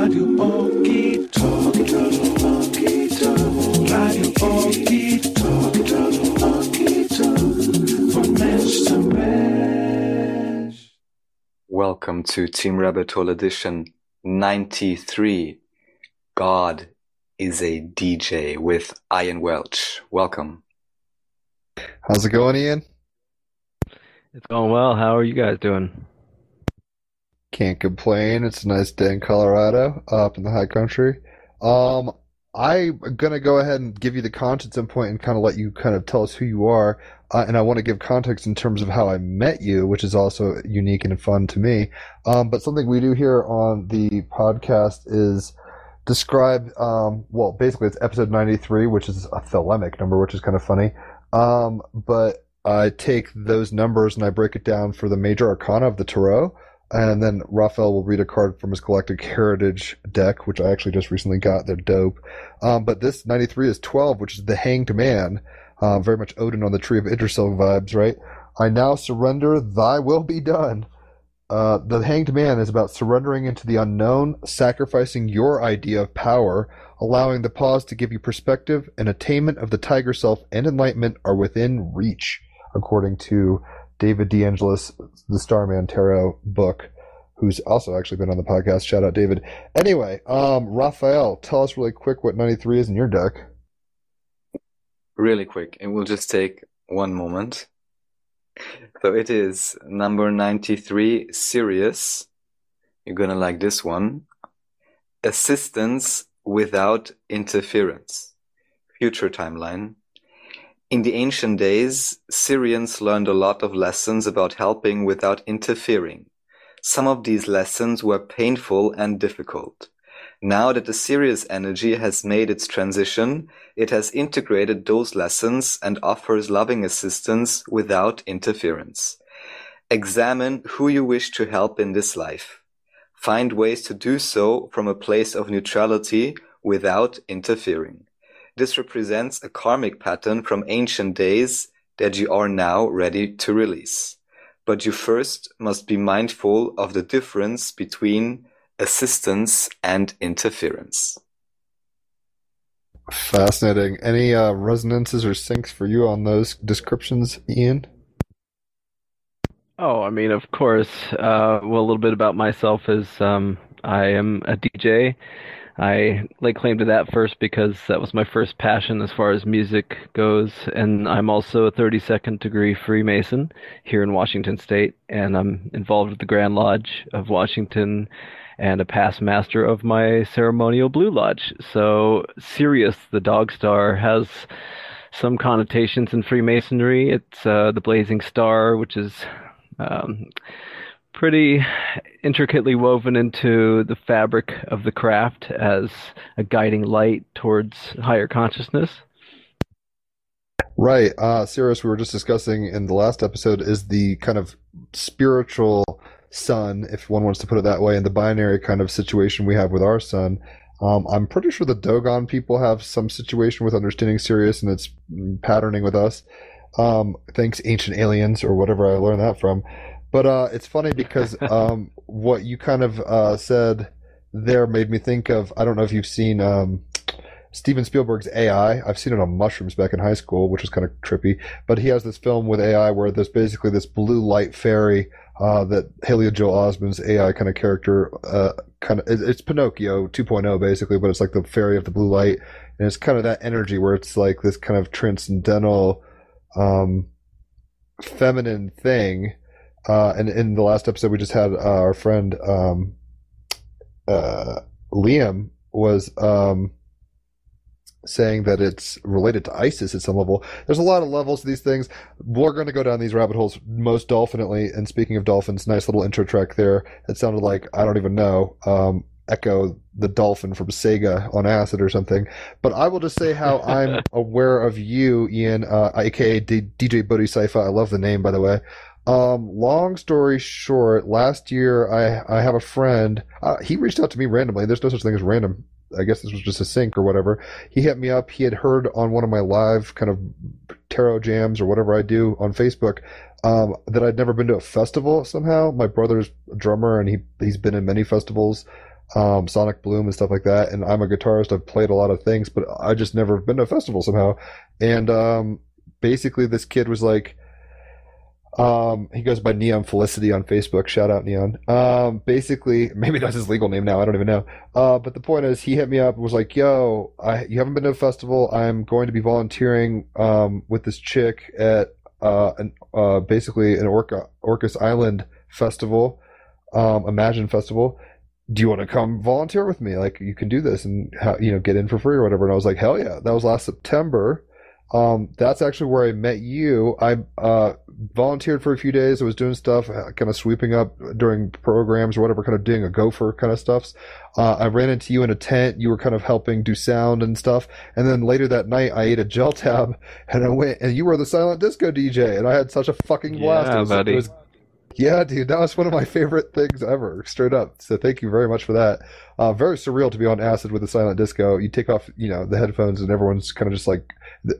Radio Radio Von Mensch zu Mensch. Welcome to Team Rabbit Hole Edition 93. God is a DJ with Ian Welch. Welcome. How's it going, Ian? It's going well. How are you guys doing? Can't complain. It's a nice day in Colorado, up in the high country. Um, I'm gonna go ahead and give you the context point and kind of let you kind of tell us who you are. Uh, and I want to give context in terms of how I met you, which is also unique and fun to me. Um, but something we do here on the podcast is describe, um, well, basically it's episode 93, which is a thelemic number, which is kind of funny. Um, but I take those numbers and I break it down for the major arcana of the tarot. And then Raphael will read a card from his Galactic Heritage deck, which I actually just recently got. They're dope. Um, but this 93 is 12, which is the Hanged Man. Uh, very much Odin on the Tree of Yggdrasil vibes, right? I now surrender, thy will be done. Uh, the Hanged Man is about surrendering into the unknown, sacrificing your idea of power, allowing the pause to give you perspective, and attainment of the tiger self and enlightenment are within reach, according to David DeAngelis, the Starman Tarot book, who's also actually been on the podcast. Shout out, David. Anyway, um, Raphael, tell us really quick what 93 is in your deck. Really quick. It will just take one moment. So it is number 93, Sirius. You're gonna like this one. Assistance without interference. Future timeline. In the ancient days, Sirians learned a lot of lessons about helping without interfering. Some of these lessons were painful and difficult. Now that the Sirius energy has made its transition, it has integrated those lessons and offers loving assistance without interference. Examine who you wish to help in this life. Find ways to do so from a place of neutrality without interfering. This represents a karmic pattern from ancient days that you are now ready to release. But you first must be mindful of the difference between assistance and interference. Fascinating. Any uh, resonances or syncs for you on those descriptions, Ian? Oh, I mean, of course. Uh, well, a little bit about myself is um, I am a DJ. I lay claim to that first because that was my first passion as far as music goes, and I'm also a 32nd degree Freemason here in Washington State, and I'm involved with the Grand Lodge of Washington and a past master of my ceremonial Blue Lodge. So Sirius, the dog star, has some connotations in Freemasonry. It's uh, the blazing star, which is um, pretty intricately woven into the fabric of the craft as a guiding light towards higher consciousness. Right. Uh, Sirius, we were just discussing in the last episode, is the kind of spiritual sun, if one wants to put it that way, in the binary kind of situation we have with our sun. Um, I'm pretty sure the Dogon people have some situation with understanding Sirius and its patterning with us. Um, thanks, ancient aliens, or whatever I learned that from. But uh, it's funny because um, what you kind of uh, said there made me think of I don't know if you've seen um, Steven Spielberg's AI. I've seen it on mushrooms back in high school, which is kind of trippy. But he has this film with AI where there's basically this blue light fairy uh, that Haley Joel Osment's AI kind of character, uh, kind of it's Pinocchio 2.0 basically, but it's like the fairy of the blue light, and it's kind of that energy where it's like this kind of transcendental, um, feminine thing. Uh, and in the last episode, we just had uh, our friend um, uh, Liam was um, saying that it's related to ISIS at some level. There's a lot of levels to these things. We're going to go down these rabbit holes most dolphinately. And speaking of dolphins, nice little intro track there. It sounded like, I don't even know, um, Ecco the dolphin from Sega on acid or something. But I will just say how I'm aware of you, Ian, uh, aka D- DJ Bodhi Saifa. I love the name, by the way. Um, long story short, last year I I have a friend. Uh, he reached out to me randomly. There's no such thing as random I guess this was just a sync or whatever. He hit me up. He had heard on one of my live kind of tarot jams or whatever I do on Facebook um, that I'd never been to a festival somehow. My brother's a drummer and he he's been in many festivals. um, Sonic Bloom and stuff like that. And I'm a guitarist. I've played a lot of things, but I just never been to a festival somehow. And um, basically, this kid was like, um, he goes by Neon Felicity on Facebook. Shout out Neon. Um, basically, maybe that's his legal name now. I don't even know. Uh, but the point is, he hit me up and was like, "Yo, I, you haven't been to a festival. I'm going to be volunteering um, with this chick at uh, an, uh, basically an Orca Orcas Island festival, um, Imagine festival. Do you want to come volunteer with me? Like, you can do this and you know get in for free or whatever." And I was like, "Hell yeah!" That was last September. Um, that's actually where I met you. I uh, volunteered for a few days. I was doing stuff, uh, kind of sweeping up during programs or whatever, kind of doing a gopher kind of stuffs. Uh, I ran into you in a tent. You were kind of helping do sound and stuff. And then later that night, I ate a gel tab and I went, and you were the silent disco DJ, and I had such a fucking blast. Yeah, it was, buddy. It was, yeah, dude, that was one of my favorite things ever, straight up. So thank you very much for that. Uh, very surreal to be on acid with a silent disco. You take off, you know, the headphones, and everyone's kind of just like, you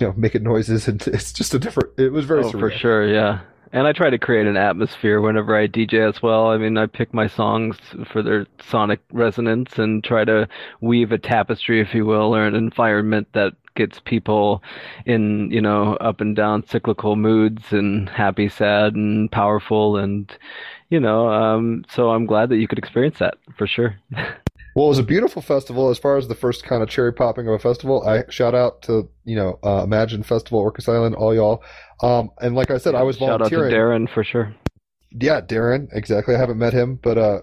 know, making noises, and it's just a different. It was very Oh, surreal. for sure, yeah. And I try to create an atmosphere whenever I DJ as well. I mean, I pick my songs for their sonic resonance and try to weave a tapestry, if you will, or an environment that gets people in, you know, up and down cyclical moods and happy, sad, and powerful. And, you know, um, so I'm glad that you could experience that for sure. Well, it was a beautiful festival. As far as the first kind of cherry popping of a festival, I shout out to you know uh, Imagine Festival, Orcas Island, all y'all. Um, and like I said, I was volunteering. Shout out to. Darren for sure. Yeah, Darren, exactly. I haven't met him, but uh,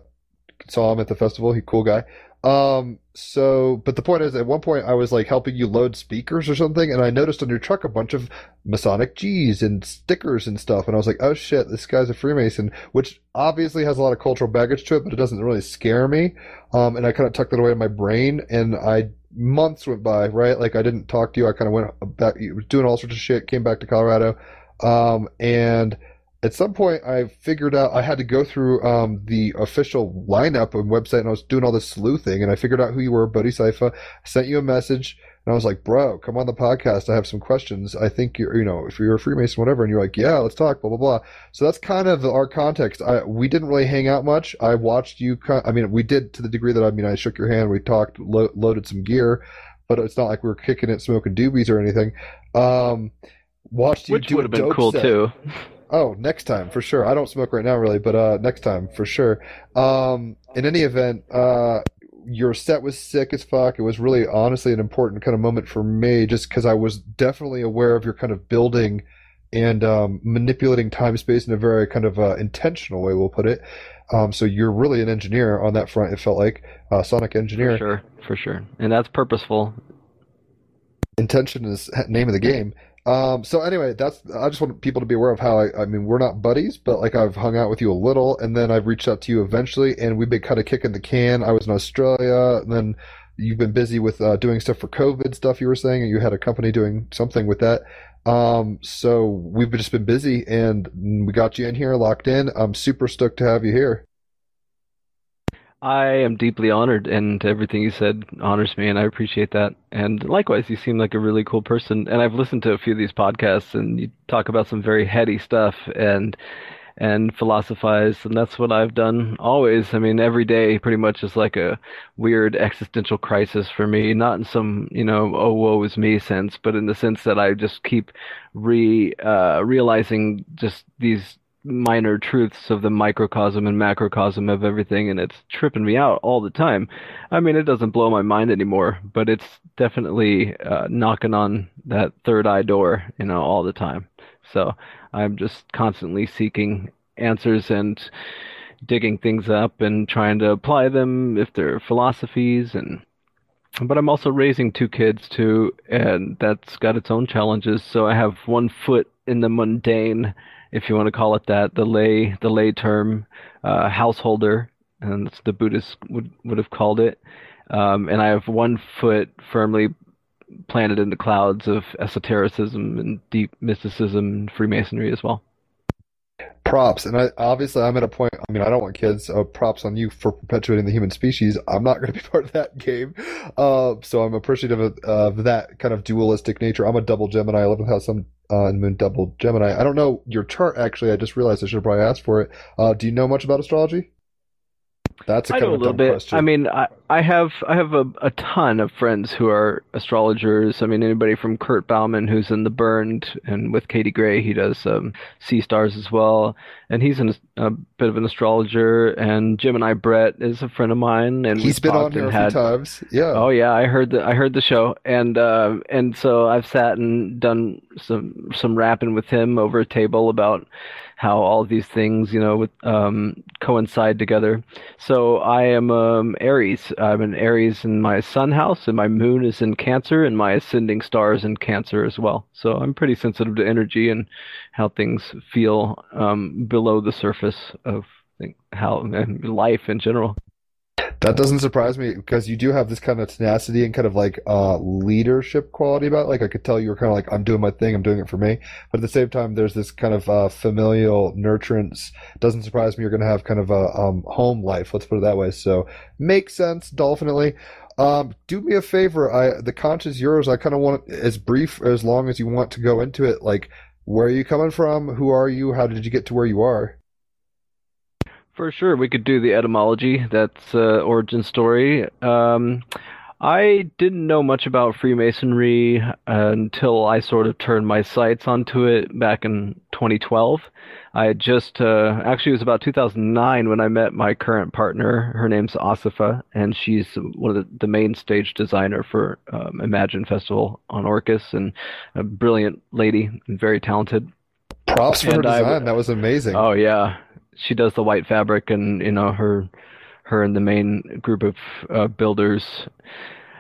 saw him at the festival. He cool guy. Um, so, but the point is, at one point, I was like helping you load speakers or something, and I noticed on your truck a bunch of Masonic G's and stickers and stuff, and I was like, oh shit, this guy's a Freemason, which obviously has a lot of cultural baggage to it, but it doesn't really scare me. Um, and I kind of tucked it away in my brain, and I months went by, right? Like I didn't talk to you. I kind of went back, doing all sorts of shit, came back to Colorado, um, and at some point I figured out I had to go through um, the official lineup and website, and I was doing all this sleuthing, and I figured out who you were, Bodhi Saifa. I sent you a message, and I was like, "Bro, come on the podcast. I have some questions. I think you're, you know, if you're a Freemason, whatever." And you're like, "Yeah, let's talk." Blah blah blah. So that's kind of our context. I, we didn't really hang out much. I watched you. I mean, we did to the degree that I mean, I shook your hand. We talked, lo- loaded some gear, but it's not like we were kicking it, smoking doobies or anything. Um, watched you Which would have been cool set. too. Oh, next time for sure. I don't smoke right now, really, but uh, next time for sure. Um, in any event, uh, your set was sick as fuck. It was really, honestly, an important kind of moment for me, just because I was definitely aware of your kind of building and um, manipulating time space in a very kind of uh, intentional way. We'll put it. Um, so you're really an engineer on that front. It felt like uh, sonic engineer. For sure, for sure. And that's purposeful. intention is name of the game. Um, so anyway, that's I just want people to be aware of how I, I mean we're not buddies, but like I've hung out with you a little, and then I've reached out to you eventually, and we've been kind of kicking the can. I was in Australia, and then you've been busy with uh, doing stuff for COVID stuff. You were saying, and you had a company doing something with that. Um, so we've just been busy, and we got you in here, locked in. I'm super stoked to have you here. I am deeply honored, and everything you said honors me, and I appreciate that. And likewise, you seem like a really cool person. And I've listened to a few of these podcasts, and you talk about some very heady stuff and and philosophize, and that's what I've done always. I mean, every day pretty much is like a weird existential crisis for me, not in some, you know, oh woe is me sense, but in the sense that I just keep re uh, realizing just these minor truths of the microcosm and macrocosm of everything, and it's tripping me out all the time. I mean, it doesn't blow my mind anymore, but it's definitely uh, knocking on that third eye door, you know, all the time. So I'm just constantly seeking answers and digging things up and trying to apply them if they're philosophies and but I'm also raising two kids too, and that's got its own challenges. So I have one foot in the mundane, if you want to call it that, the lay the lay term, uh, householder, and that's the Buddhists would would have called it. Um, and I have one foot firmly planted in the clouds of esotericism and deep mysticism and Freemasonry as well. Props. And I obviously I'm at a point I mean I don't want kids so props on you for perpetuating the human species. I'm not going to be part of that game. Uh, so I'm appreciative of, of that kind of dualistic nature. I'm a double Gemini. 11th house sun uh, moon double Gemini. I don't know your chart actually. I just realized I should have probably asked for it. Uh, do you know much about astrology That's a I know a of a little bit. question. I mean, I, I have I have a, a ton of friends who are astrologers. I mean, anybody from Kurt Bauman, who's in The Burned, and with Katie Gray, he does um, Sea Stars as well, and he's an, a bit of an astrologer. And Gemini Brett is a friend of mine, and he's been on here a and few had times. Yeah. Oh yeah, I heard the I heard the show, and uh, and so I've sat and done some some rapping with him over a table about how all these things you know um, coincide together. So I am um, Aries. I'm an Aries in my Sun house, and my Moon is in Cancer, and my ascending star is in Cancer as well. So I'm pretty sensitive to energy and how things feel um, below the surface of how life in general. That doesn't surprise me because you do have this kind of tenacity and kind of like uh, leadership quality about it. Like I could tell you were kind of like, I'm doing my thing, I'm doing it for me. But at the same time, there's this kind of uh, familial nurturance. Doesn't surprise me you're going to have kind of a um, home life. Let's put it that way. So makes sense, definitely. Um, do me a favor. I the conch is yours. I kind of want as brief as long as you want to go into it. Like, where are you coming from? Who are you? How did you get to where you are? For sure, we could do the etymology. That's uh, origin story. Um, I didn't know much about Freemasonry until I sort of turned my sights onto it back in 2012. I had just uh, actually it was about 2009 when I met my current partner. Her name's Asifa, and she's one of the, the main stage designer for um, Imagine Festival on Orcas, and a brilliant lady and very talented. Props for her And I- design. that was amazing. Oh yeah, she does the white fabric, and you know her, her and the main group of uh, builders,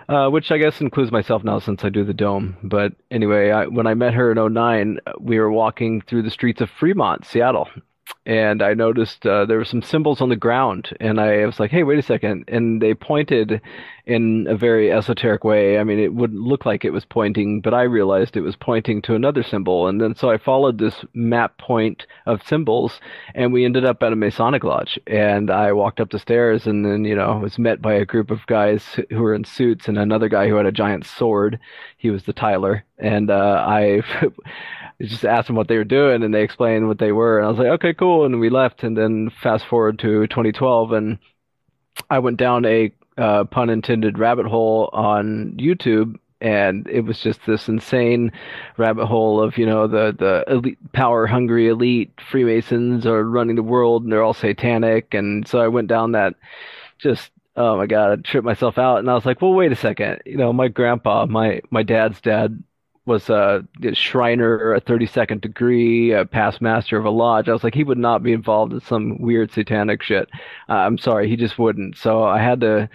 uh, which I guess includes myself now since I do the dome. But anyway, I, when I met her in 09, we were walking through the streets of Fremont, Seattle. And I noticed uh, there were some symbols on the ground, and I was like, "Hey, wait a second. And they pointed in a very esoteric way. I mean, it wouldn't look like it was pointing, but I realized it was pointing to another symbol. And then so I followed this map point of symbols, and we ended up at a Masonic lodge. And I walked up the stairs, and then you know was met by a group of guys who were in suits, and another guy who had a giant sword. He was the Tyler, and uh, I. just asked them what they were doing and they explained what they were and I was like okay cool and we left and then fast forward to 2012 and I went down a uh, pun intended rabbit hole on YouTube, and it was just this insane rabbit hole of you know the the elite, power hungry elite Freemasons are running the world, and they're all satanic, and so I went down that just. Oh my God! I tripped myself out, and I was like, "Well, wait a second. You know, my grandpa, my my dad's dad, was a Shriner, a 32nd degree, a past master of a lodge. I was like, he would not be involved in some weird satanic shit. Uh, I'm sorry, he just wouldn't. So I had to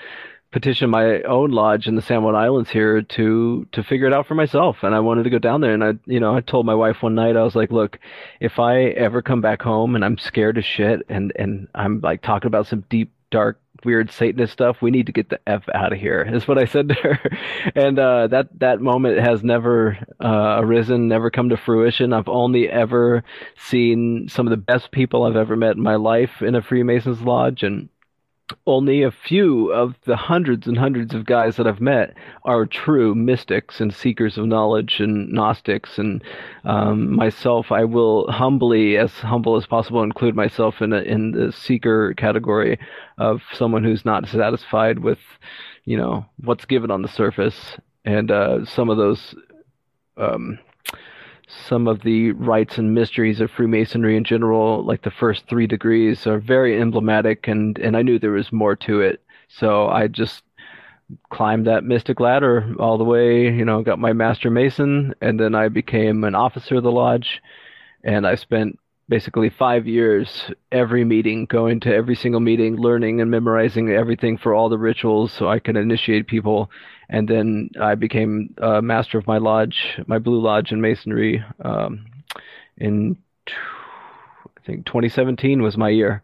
petition my own lodge in the San Juan Islands here to to figure it out for myself. And I wanted to go down there. And I, you know, I told my wife one night, I was like, look, if I ever come back home and I'm scared as shit, and and I'm like talking about some deep dark weird Satanist stuff. We need to get the f out of here. Is what I said to her, and uh, that that moment has never uh, arisen, never come to fruition. I've only ever seen some of the best people I've ever met in my life in a Freemasons lodge, and only a few of the hundreds and hundreds of guys that I've met are true mystics and seekers of knowledge and Gnostics. And um, myself, I will humbly, as humble as possible, include myself in a, in the seeker category of someone who's not satisfied with, you know, what's given on the surface. And uh, some of those. Um, some of the rites and mysteries of Freemasonry in general, like the first three degrees, are very emblematic, and, and I knew there was more to it. So I just climbed that mystic ladder all the way, you know, got my Master Mason, and then I became an officer of the lodge, and I spent basically five years every meeting, going to every single meeting, learning and memorizing everything for all the rituals so I could initiate people. And then I became a master of my lodge, my Blue Lodge in Masonry, um, in t- I think 2017 was my year.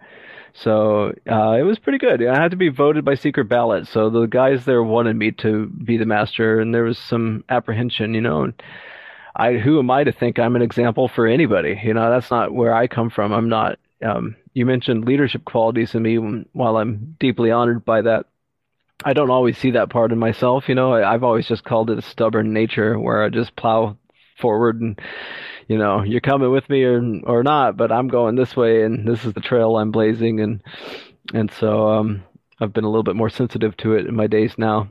So uh, it was pretty good. I had to be voted by secret ballot, so the guys there wanted me to be the master, and there was some apprehension, you know. I who am I to think I'm an example for anybody? You know, that's not where I come from. I'm not. Um, you mentioned leadership qualities in me. While I'm deeply honored by that, I don't always see that part in myself. You know, I, I've always just called it a stubborn nature where I just plow forward and you know you're coming with me or or not but i'm going this way and this is the trail i'm blazing and and so um, I've been a little bit more sensitive to it in my days now.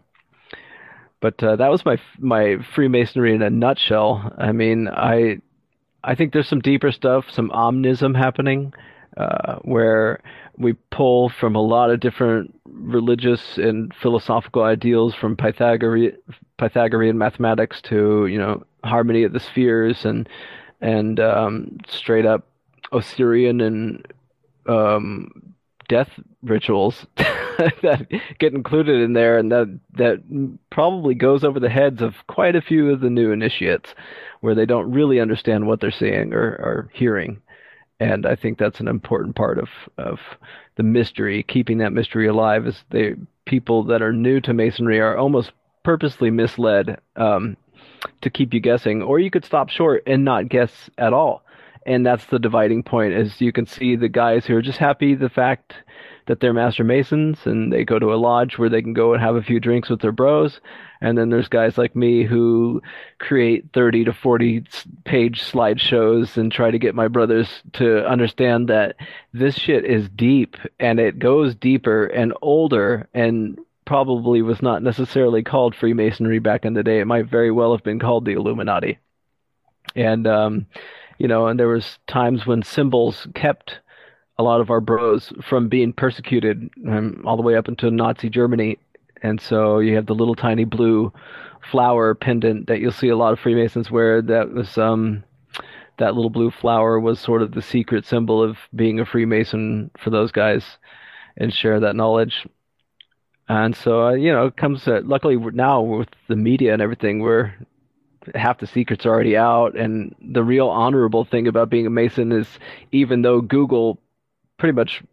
But uh, that was my my Freemasonry in a nutshell. I mean, I I think there's some deeper stuff, some omnism happening, uh, where we pull from a lot of different religious and philosophical ideals, from Pythagorean Pythagorean mathematics to you know harmony of the spheres and and um, straight up Osirian and um, death rituals that get included in there, and that that probably goes over the heads of quite a few of the new initiates, where they don't really understand what they're seeing or, or hearing. And I think that's an important part of of the mystery, keeping that mystery alive. Is the people that are new to masonry are almost purposely misled um, to keep you guessing, or you could stop short and not guess at all and that's the dividing point As you can see the guys who are just happy the fact that they're master masons and they go to a lodge where they can go and have a few drinks with their bros and then there's guys like me who create 30 to 40 page slideshows and try to get my brothers to understand that this shit is deep and it goes deeper and older and probably was not necessarily called freemasonry back in the day it might very well have been called the illuminati and um you know, and there was times when symbols kept a lot of our bros from being persecuted um, all the way up into Nazi Germany. And so you have the little tiny blue flower pendant that you'll see a lot of Freemasons wear. That was um, that little blue flower was sort of the secret symbol of being a Freemason for those guys, and share that knowledge. And so uh, you know, it comes. Uh, luckily now with the media and everything, we're half the secrets are already out. And the real honorable thing about being a Mason is even though Google pretty much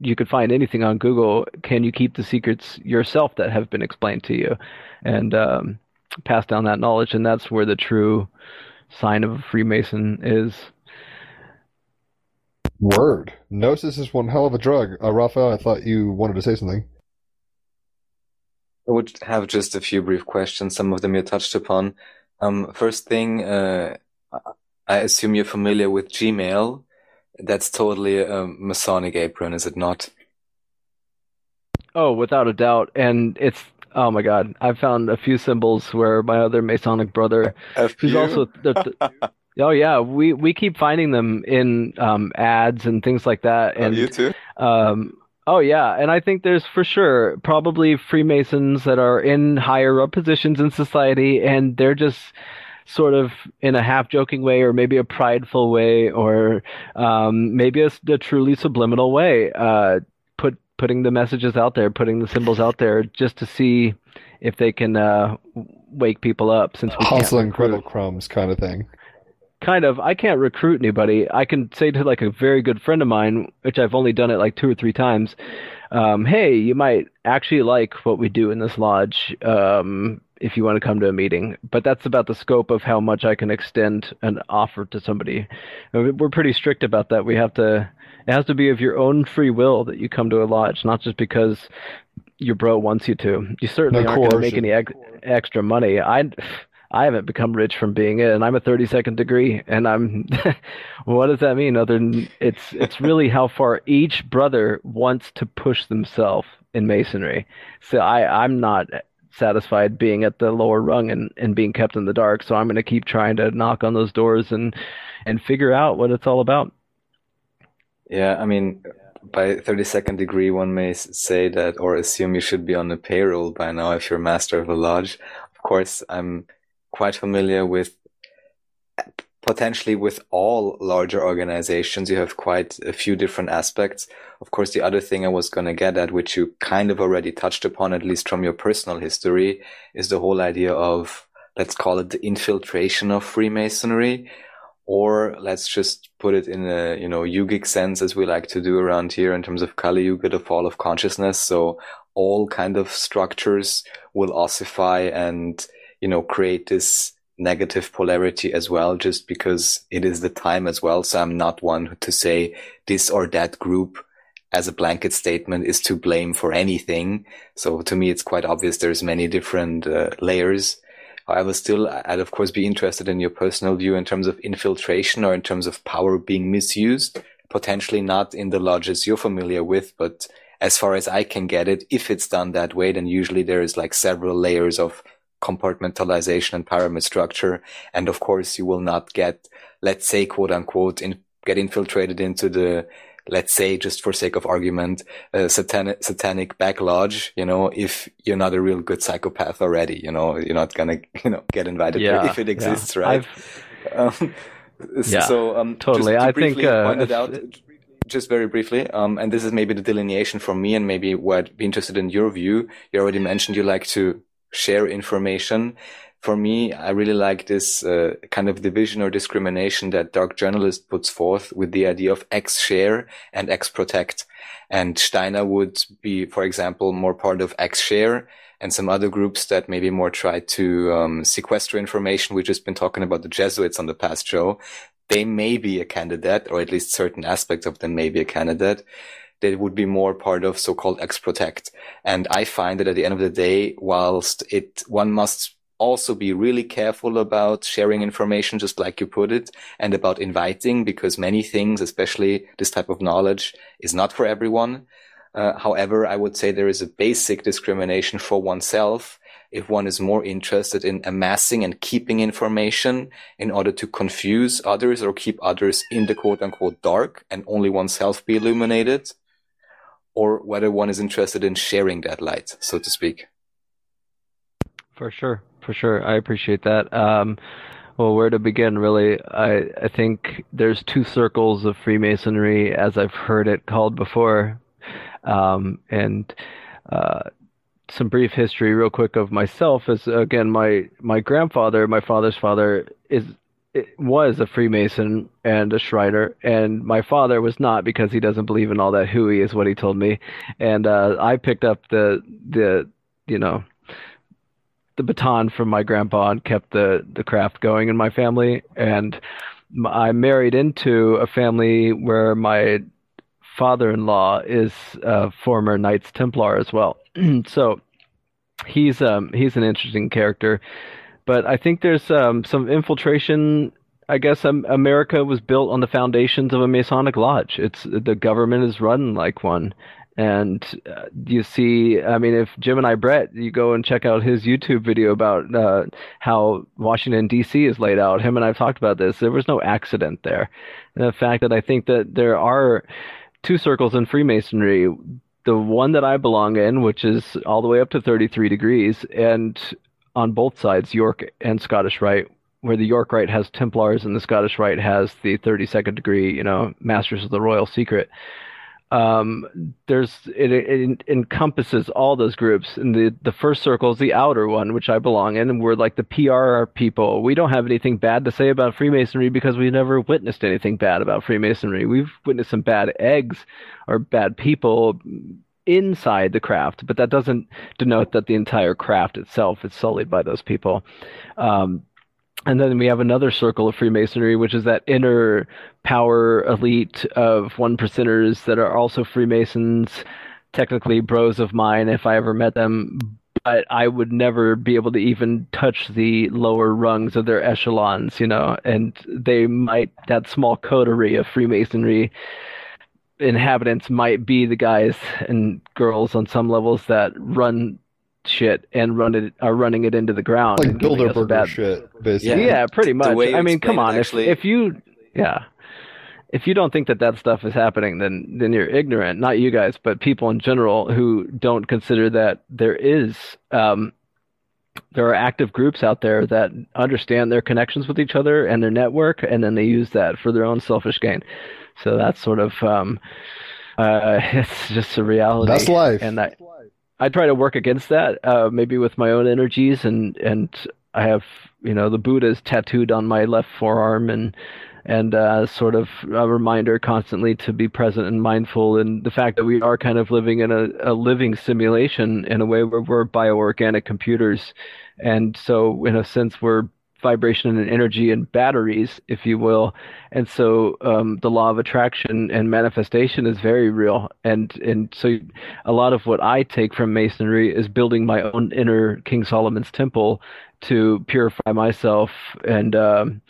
you could find anything on Google, can you keep the secrets yourself that have been explained to you and um, pass down that knowledge? And that's where the true sign of a Freemason is. Word. Gnosis is one hell of a drug. Uh, Raphael, I thought you wanted to say something. I would have just a few brief questions. Some of them you touched upon. Um, first thing, uh, I assume you're familiar with Gmail. That's totally a Masonic apron, is it not? Oh, without a doubt. And it's oh my god, I found a few symbols where my other Masonic brother, who's also the, the, oh yeah, we we keep finding them in um, ads and things like that. Oh, and you too. Um, Oh yeah, and I think there's for sure probably Freemasons that are in higher up positions in society, and they're just sort of in a half joking way, or maybe a prideful way, or um, maybe a, a, truly subliminal way, uh, put putting the messages out there, putting the symbols out there, just to see if they can uh, wake people up. Since we hustling crumbs kind of thing. Kind of. I can't recruit anybody. I can say to like a very good friend of mine which i've only done it like two or three times um, hey you might actually like what we do in this lodge um, if you want to come to a meeting but that's about the scope of how much i can extend an offer to somebody uh, we're pretty strict about that we have to it has to be of your own free will that you come to a lodge not just because your bro wants you to you certainly no aren't going to make any ex- extra money i I haven't become rich from being it, and I'm a 32nd degree, and I'm. what does that mean? Other than it's it's really how far each brother wants to push themselves in masonry. So I I'm not satisfied being at the lower rung and, and being kept in the dark. So I'm going to keep trying to knock on those doors and and figure out what it's all about. Yeah, I mean, by 32nd degree, one may say that or assume you should be on the payroll by now if you're master of a lodge. Of course, I'm quite familiar with potentially with all larger organizations. You have quite a few different aspects. Of course, the other thing I was going to get at, which you kind of already touched upon, at least from your personal history, is the whole idea of, let's call it the infiltration of Freemasonry. Or let's just put it in a, you know, yogic sense as we like to do around here in terms of Kali Yuga, the fall of consciousness. So all kind of structures will ossify and you know, create this negative polarity as well, just because it is the time as well. So I'm not one to say this or that group as a blanket statement is to blame for anything. So to me, it's quite obvious there's many different uh, layers. However, still, I'd of course be interested in your personal view in terms of infiltration or in terms of power being misused. Potentially not in the lodges you're familiar with, but as far as I can get it, if it's done that way, then usually there is like several layers of compartmentalization and pyramid structure. And of course, you will not get, let's say, quote unquote, in, get infiltrated into the, let's say, just for sake of argument, uh, satanic, satanic back lodge, you know, if you're not a real good psychopath already, you know, you're not gonna, you know, get invited Yeah, if it exists, yeah. right? Um, Yeah, so um, totally. Just to I think, briefly uh, it out, just very briefly, um, and this is maybe the delineation for me, and maybe what I'd be interested in your view. You already mentioned you like to share information. For me, I really like this uh, kind of division or discrimination that Dark Journalist puts forth with the idea of X share and X protect. And Steiner would be, for example, more part of X share and some other groups that maybe more try to um, sequester information. We've just been talking about the Jesuits on the past show. They may be a candidate, or at least certain aspects of them may be a candidate. They would be more part of so-called X protect. And I find that at the end of the day, whilst it, one must also be really careful about sharing information, just like you put it, and about inviting, because many things, especially this type of knowledge, is not for everyone. Uh, however, I would say there is a basic discrimination for oneself if one is more interested in amassing and keeping information in order to confuse others or keep others in the quote unquote dark and only oneself be illuminated, or whether one is interested in sharing that light, so to speak. For sure, for sure. I appreciate that. Um, well, where to begin, really? I, I think there's two circles of Freemasonry, as I've heard it called before. Um, and uh, some brief history, real quick, of myself is again, my my grandfather, my father's father, is it was a Freemason and a Shriner, and my father was not because he doesn't believe in all that hooey, is what he told me. And uh, I picked up the the you know the baton from my grandpa and kept the the craft going in my family. And I married into a family where my father-in-law is a former Knights Templar as well. so he's um he's an interesting character. But I think there's um, some infiltration. I guess um, America was built on the foundations of a Masonic lodge. It's the government is run like one, and uh, you see. I mean, if Gemini Brett, you go and check out his YouTube video about uh, how Washington D.C. is laid out. Him and I've talked about this. There was no accident there. And the fact that I think that there are two circles in Freemasonry. The one that I belong in, which is all the way up to 33 degrees, and on both sides, York and Scottish Rite, where the York Rite has Templars and the Scottish Rite has the 32nd degree, you know, Masters of the Royal Secret. Um, there's it, it encompasses all those groups, and the the first circle is the outer one, which I belong in, and we're like the PR people. We don't have anything bad to say about Freemasonry because we've never witnessed anything bad about Freemasonry. We've witnessed some bad eggs or bad people inside the craft, but that doesn't denote that the entire craft itself is sullied by those people. Um, and then we have another circle of Freemasonry, which is that inner power elite of one percenters that are also Freemasons, technically bros of mine if I ever met them. But I would never be able to even touch the lower rungs of their echelons, you know, and they might, that small coterie of Freemasonry inhabitants might be the guys and girls on some levels that run shit and run it are running it into the ground like and giving Bilderberger bad shit, basically. yeah, pretty much. I mean, come it on. actually- If if you, yeah, if you don't think that that stuff is happening, then then you're ignorant. Not you guys, but people in general who don't consider that there is. Um, there are active groups out there that understand their connections with each other and their network, and then they use that for their own selfish gain. So that's sort of um, uh, it's just a reality. That's life. And I, I try to work against that, uh, maybe with my own energies, and and I have you know the Buddha's tattooed on my left forearm, and and uh, sort of a reminder constantly to be present and mindful, and the fact that we are kind of living in a, a living simulation in a way where we're bioorganic computers, and so in a sense we're vibration and energy and batteries, if you will. And so um, the law of attraction and manifestation is very real. And and so a lot of what I take from masonry is building my own inner King Solomon's temple to purify myself and um,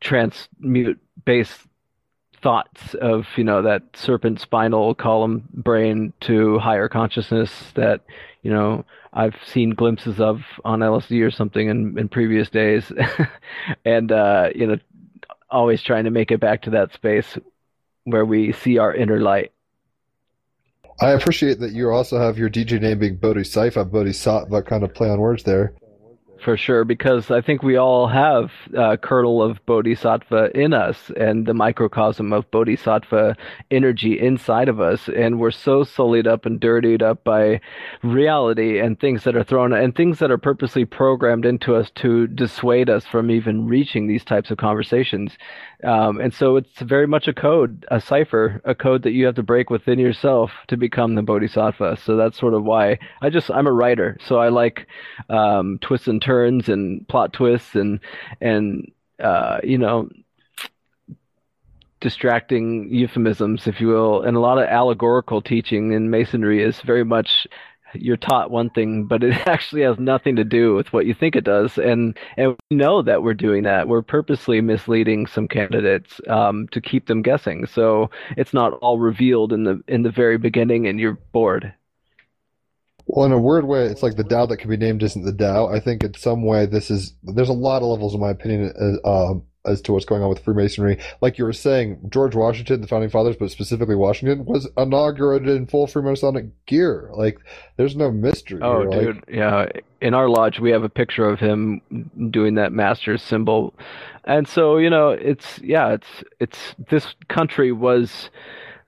transmute base thoughts of you know that serpent spinal column brain to higher consciousness that you know I've seen glimpses of on LSD or something in, in previous days, and uh, you know always trying to make it back to that space where we see our inner light. I appreciate that you also have your DJ name being Bodhisattva, Bodhisattva kind of play on words there. For sure, because I think we all have a kernel of bodhisattva in us and the microcosm of bodhisattva energy inside of us. And we're so sullied up and dirtied up by reality and things that are thrown and things that are purposely programmed into us to dissuade us from even reaching these types of conversations. Um, and so it's very much a code, a cipher, a code that you have to break within yourself to become the bodhisattva. So that's sort of why I just, I'm a writer. So I like um, twists and turns and plot twists and, and uh, you know, distracting euphemisms, if you will, and a lot of allegorical teaching in masonry is very much you're taught one thing, but it actually has nothing to do with what you think it does. And and we know that we're doing that. We're purposely misleading some candidates um, to keep them guessing. So it's not all revealed in the in the very beginning, and you're bored. Well, in a weird way, it's like the Tao that can be named isn't the Tao. I think in some way this is. There's a lot of levels, in my opinion, uh, as to what's going on with Freemasonry. Like you were saying, George Washington, the founding fathers, but specifically Washington, was inaugurated in full Freemasonic gear. Like, there's no mystery. Oh, here. dude, Like, yeah. In our lodge, we have a picture of him doing that master's symbol, and so you know, it's yeah, it's it's this country was.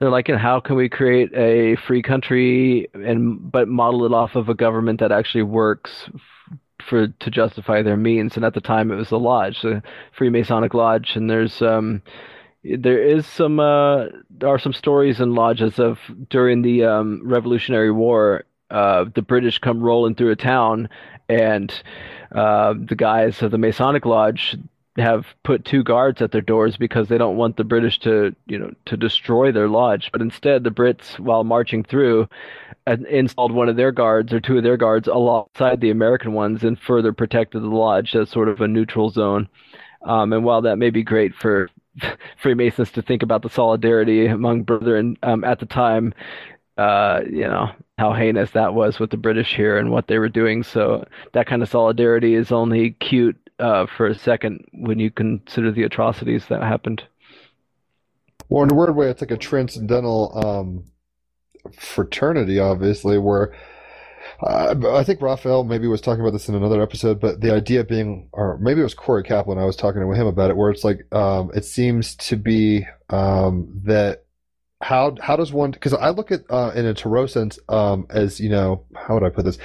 They're like, and how can we create a free country and but model it off of a government that actually works for to justify their means. And at the time, it was the lodge, the Freemasonic Lodge. And there's um, there is some uh, there are some stories in lodges of during the um, Revolutionary War, uh, the British come rolling through a town, and uh, the guys of the Masonic Lodge have put two guards at their doors because they don't want the British to, you know, to destroy their lodge. But instead, the Brits, while marching through, installed one of their guards or two of their guards alongside the American ones and further protected the lodge as sort of a neutral zone. Um, and while that may be great for Freemasons to think about the solidarity among brethren um, at the time, uh, you know, how heinous that was with the British here and what they were doing. So that kind of solidarity is only cute uh, for a second when you consider the atrocities that happened. well, in a weird way, it's like a transcendental um, fraternity, obviously, where uh, I think Raphael maybe was talking about this in another episode, but the idea being, or maybe it was Corey Kaplan, I was talking to him about it, where it's like, um, it seems to be um, that how how does one because I look at uh, in a tarot sense um, as you know how would I put this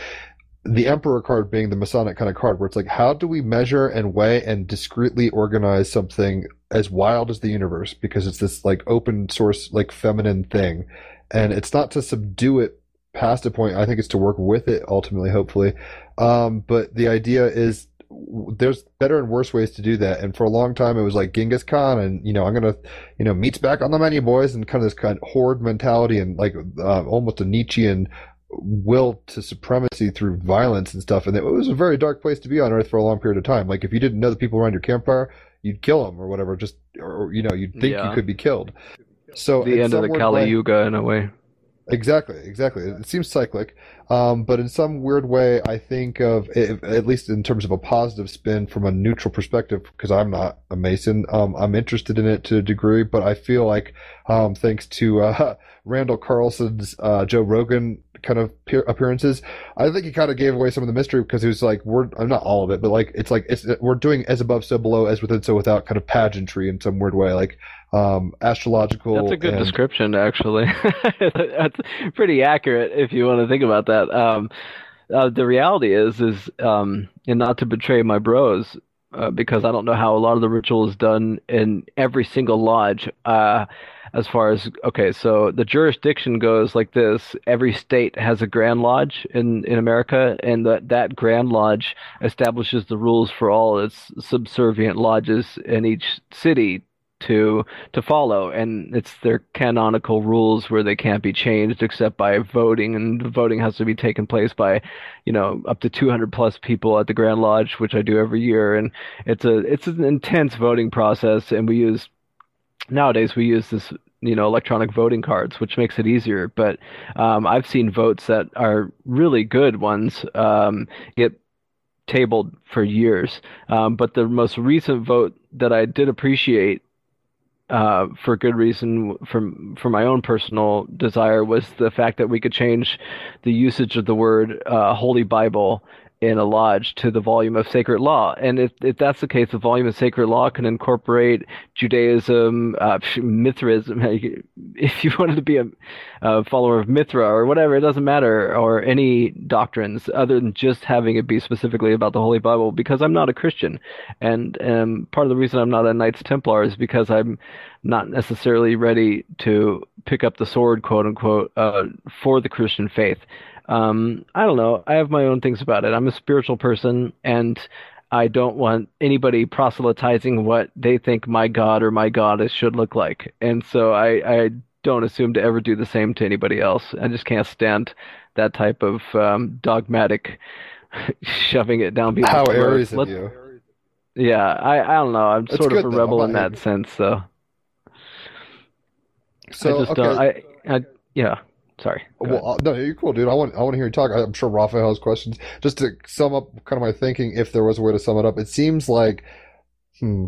the emperor card being the masonic kind of card where it's like how do we measure and weigh and discreetly organize something as wild as the universe? Because it's this like open source like feminine thing. And it's not to subdue it past a point. I think it's to work with it ultimately hopefully. Um, but the idea is there's better and worse ways to do that. And for a long time it was like genghis khan and you know i'm gonna you know meat's back on the menu boys and kind of this kind of horde mentality and like uh, almost a nietzschean will to supremacy through violence and stuff. And it was a very dark place to be on Earth for a long period of time. Like if you didn't know the people around your campfire, you'd kill them or whatever. Just or you know you'd think Yeah. you could be killed. So The end of the Kali way- Yuga, in a way. Exactly, exactly. It seems cyclic, um, but in some weird way, I think of if, at least in terms of a positive spin from a neutral perspective, because I'm not a Mason. Um, I'm interested in it to a degree, but I feel like um, thanks to uh, Randall Carlson's uh, Joe Rogan kind of appearances, I think he kind of gave away some of the mystery because he was like, "We're uh, not all of it, but like it's like it's we're doing as above, so below, as within, so without, kind of pageantry in some weird way, like um, astrological." That's a good and- description, actually. That's pretty accurate if you want to think about that. Um, uh, the reality is, is, um, and not to betray my bros, uh, because I don't know how a lot of the ritual is done in every single lodge. Uh, as far as okay, so the jurisdiction goes like this: every state has a Grand Lodge in in America, and that that Grand Lodge establishes the rules for all its subservient lodges in each city to to follow. And it's their canonical rules where they can't be changed except by voting and voting has to be taken place by you know up to 200 plus people at the grand lodge which i do every year. And it's a it's an intense voting process. And we use nowadays we use this you know electronic voting cards which makes it easier. But um, i've seen votes that are really good ones um, get tabled for years. Um, but the most recent vote that i did appreciate uh, for good reason from for my own personal desire was the fact that we could change the usage of the word uh, holy bible in a lodge to the volume of sacred law. And if, if that's the case, the volume of sacred law can incorporate Judaism, uh, Mithraism. If you wanted to be a, a, follower of Mithra or whatever, it doesn't matter, or any doctrines other than just having it be specifically about the Holy Bible, because I'm not a Christian. And um, part of the reason I'm not a Knights Templar is because I'm not necessarily ready to pick up the sword, quote unquote, uh, for the Christian faith. Um, I don't know. I have my own things about it. I'm a spiritual person, and I don't want anybody proselytizing what they think my god or my goddess should look like. And so I, I don't assume to ever do the same to anybody else. I just can't stand that type of um, dogmatic shoving it down people's How. Aries of you. Yeah, I, I don't know. I'm It's sort of a though. rebel in that sense, so So I just okay. don't. I, I, yeah. Sorry. Well, uh, no, you're cool, dude. I want I want to hear you talk. I'm sure Raphael has questions. Just to sum up kind of my thinking, if there was a way to sum it up, it seems like, hmm,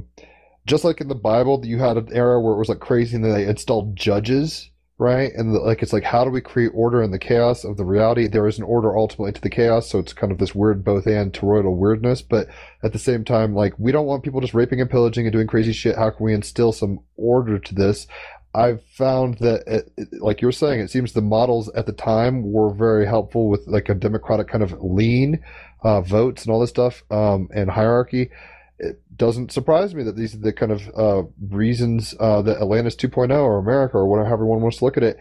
just like in the Bible, you had an era where it was like crazy, and then they installed judges, right? And the, like it's like, how do we create order in the chaos of the reality? There is an order ultimately to the chaos, so it's kind of this weird both and toroidal weirdness. But at the same time, like we don't want people just raping and pillaging and doing crazy shit. How can we instill some order to this? I've found that, it, it- like you were saying, it seems the models at the time were very helpful with like a democratic kind of lean uh, votes and all this stuff um, and hierarchy. It doesn't surprise me that these are the kind of uh, reasons uh, that Atlantis 2.0 or America or whatever everyone wants to look at it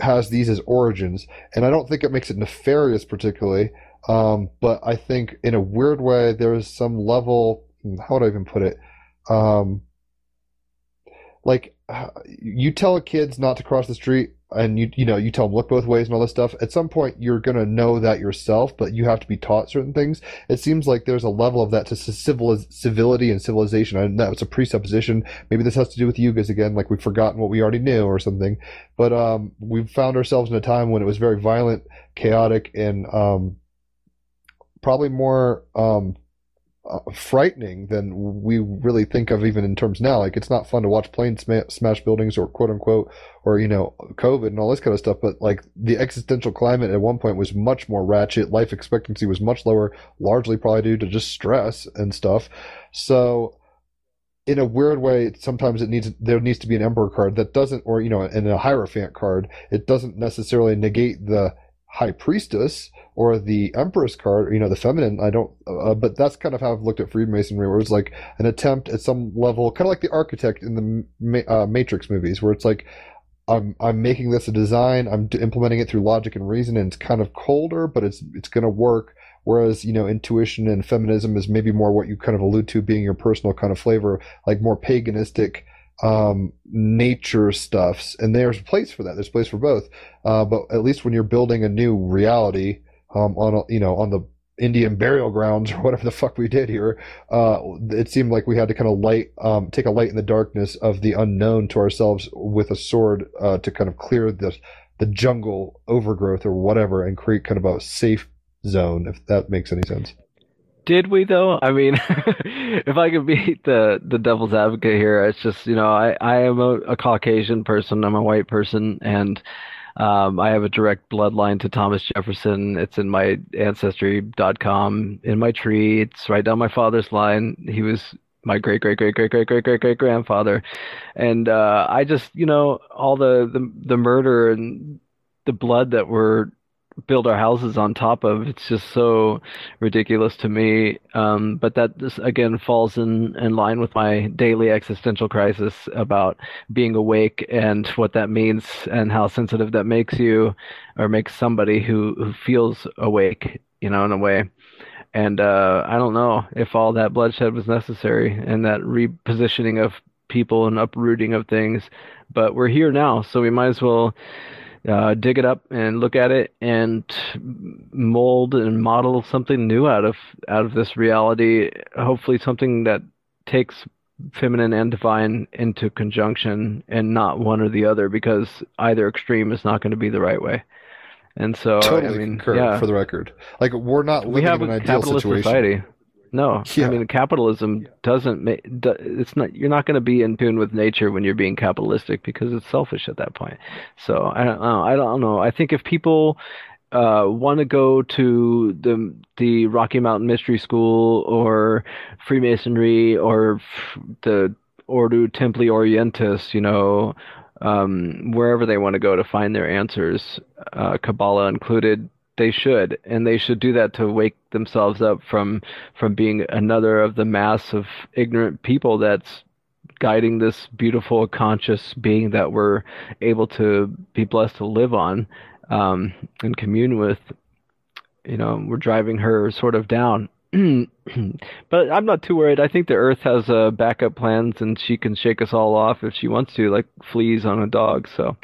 has these as origins. And I don't think it makes it nefarious particularly, um, but I think in a weird way there is some level. How would I even put it? Um, like you tell kids not to cross the street and you you know you tell them look both ways and all this stuff. At some point you're going to know that yourself but you have to be taught certain things. It seems like there's a level of that to civil civility and civilization and that was a presupposition. Maybe this has to do with yugas again like we've forgotten what we already knew or something. But um we've found ourselves in a time when it was very violent chaotic and um probably more um uh, frightening than we really think of even in terms now. Like it's not fun to watch planes sma- smash buildings or quote unquote or you know COVID and all this kind of stuff. But like the existential climate at one point was much more ratchet. Life expectancy was much lower, largely probably due to just stress and stuff. So in a weird way, sometimes it needs there needs to be an emperor card that doesn't, or you know, and a hierophant card. It doesn't necessarily negate the high priestess or the empress card, you know, the feminine. I don't, uh, but that's kind of how I've looked at Freemasonry, where it's like an attempt at some level, kind of like the architect in the uh, Matrix movies, where it's like I'm I'm making this a design, I'm implementing it through logic and reason, and it's kind of colder, but it's it's going to work. Whereas you know, intuition and feminism is maybe more what you kind of allude to being your personal kind of flavor, like more paganistic um nature stuffs and there's a place for that. There's a place for both. Uh but at least when you're building a new reality um on a, you know on the indian burial grounds or whatever the fuck we did here uh it seemed like we had to kind of light um take a light in the darkness of the unknown to ourselves with a sword uh to kind of clear the the jungle overgrowth or whatever and create kind of a safe zone if that makes any sense Did we though? I mean, if I could be the the devil's advocate here, it's just you know I I am a, a Caucasian person. I'm a white person, and um, I have a direct bloodline to Thomas Jefferson. It's in my ancestry.com in my tree. It's right down my father's line. He was my great great great great great great great great grandfather, and uh, I just you know all the the the murder and the blood that we're build our houses on top of. It's just so ridiculous to me. Um, but that just again falls in, in line with my daily existential crisis about being awake and what that means and how sensitive that makes you or makes somebody who, who feels awake, you know, in a way. And uh, I don't know if all that bloodshed was necessary and that repositioning of people and uprooting of things. But we're here now, so we might as well uh, dig it up and look at it and mold and model something new out of out of this reality. Hopefully, something that takes feminine and divine into conjunction and not one or the other because either extreme is not going to be the right way. And so, totally I mean, yeah, for the record. Like we're not we living have in a an ideal capitalist situation. society. No, Yeah. I mean capitalism doesn't make. It's not. You're not going to be in tune with nature when you're being capitalistic because it's selfish at that point. So I don't know. I don't know. I think if people uh, want to go to the the Rocky Mountain Mystery School or Freemasonry or f- the Ordo Templi Orientis, you know, um, wherever they want to go to find their answers, uh, Kabbalah included, they should, and they should do that to wake themselves up from from being another of the mass of ignorant people that's guiding this beautiful conscious being that we're able to be blessed to live on um, and commune with. You know, we're driving her sort of down. but I'm not too worried. I think the Earth has uh, backup plans, and she can shake us all off if she wants to, like fleas on a dog. So,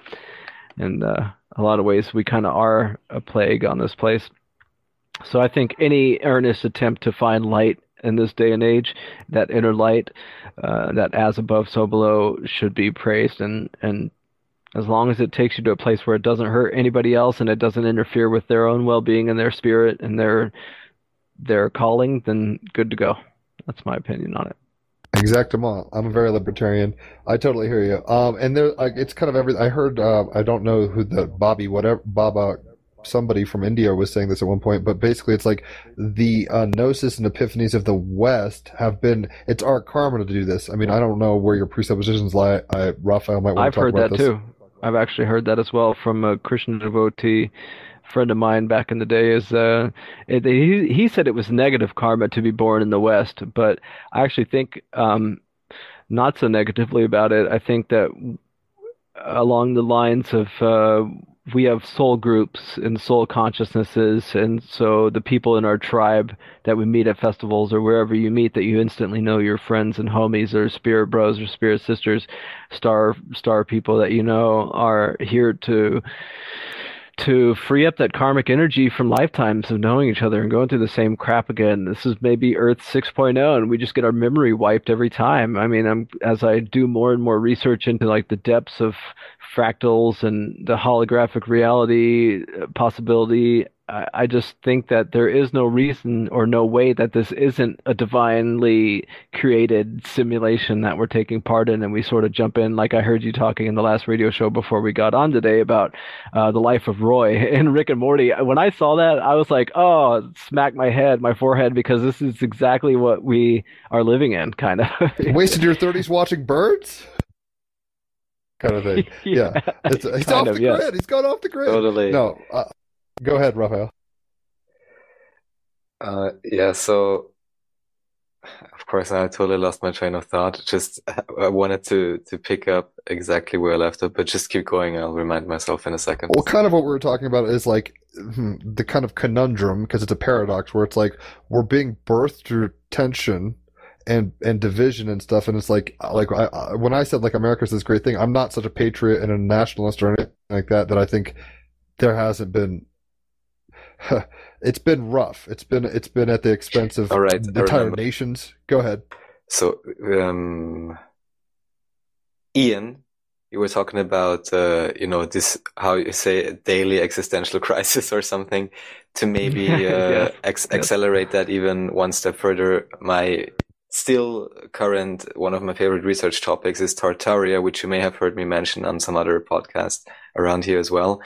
and uh, a lot of ways, we kind of are a plague on this place. So I think any earnest attempt to find light in this day and age, that inner light, uh, that as above, so below, should be praised. And and as long as it takes you to a place where it doesn't hurt anybody else and it doesn't interfere with their own well-being and their spirit and their their calling, then good to go. That's my opinion on it. Exactement. I'm a very libertarian. I totally hear you. Um, and there, like, it's kind of every. I heard. Uh, I don't know who the Bobby, whatever Baba, somebody from India was saying this at one point. But basically, it's like the uh, gnosis and epiphanies of the West have been. It's our karma to do this. I mean, I don't know where your presuppositions lie. I, Raphael might want I've to talk heard about that too. I've actually heard that as well from a Christian devotee friend of mine back in the day. Is uh, it, he he said it was negative karma to be born in the West, but I actually think um, not so negatively about it. I think that along the lines of uh, we have soul groups and soul consciousnesses, and so the people in our tribe that we meet at festivals or wherever you meet that you instantly know your friends and homies or spirit bros or spirit sisters, star star people that you know are here to to free up that karmic energy from lifetimes of knowing each other and going through the same crap again. This is maybe Earth 6.0 and we just get our memory wiped every time. I mean, I'm as I do more and more research into like the depths of fractals and the holographic reality uh, possibility, I, I just think that there is no reason or no way that this isn't a divinely created simulation that we're taking part in and we sort of jump in like I heard you talking in the last radio show before we got on today about uh, the life of Roy and Rick and Morty. When I saw that, I was like, oh, smack my head, my forehead, because this is exactly what we are living in, kind of. Wasted your 30s watching birds? Kind of thing. Yeah. It's, he's kind off of, the yes. grid. He's gone off the grid. Totally. No. Uh, go ahead, Raphael. Uh, yeah, so of course I totally lost my train of thought. Just I wanted to to pick up exactly where I left it, but just keep going. I'll remind myself in a second. Well, kind of what we were talking about is like hmm, the kind of conundrum because it's a paradox where it's like we're being birthed through tension and and division and stuff, and it's like like I, I, when I said like America's this great thing, I'm not such a patriot and a nationalist or anything like that. That I think there hasn't been. It's been rough. It's been it's been at the expense of All right, I entire remember. nations. Go ahead. So, um, Ian, you were talking about, uh, you know, this, how you say, a daily existential crisis or something to maybe, uh, Yes, ex yes. accelerate that even one step further. My still current, one of my favorite research topics is Tartaria, which you may have heard me mention on some other podcast around here as well,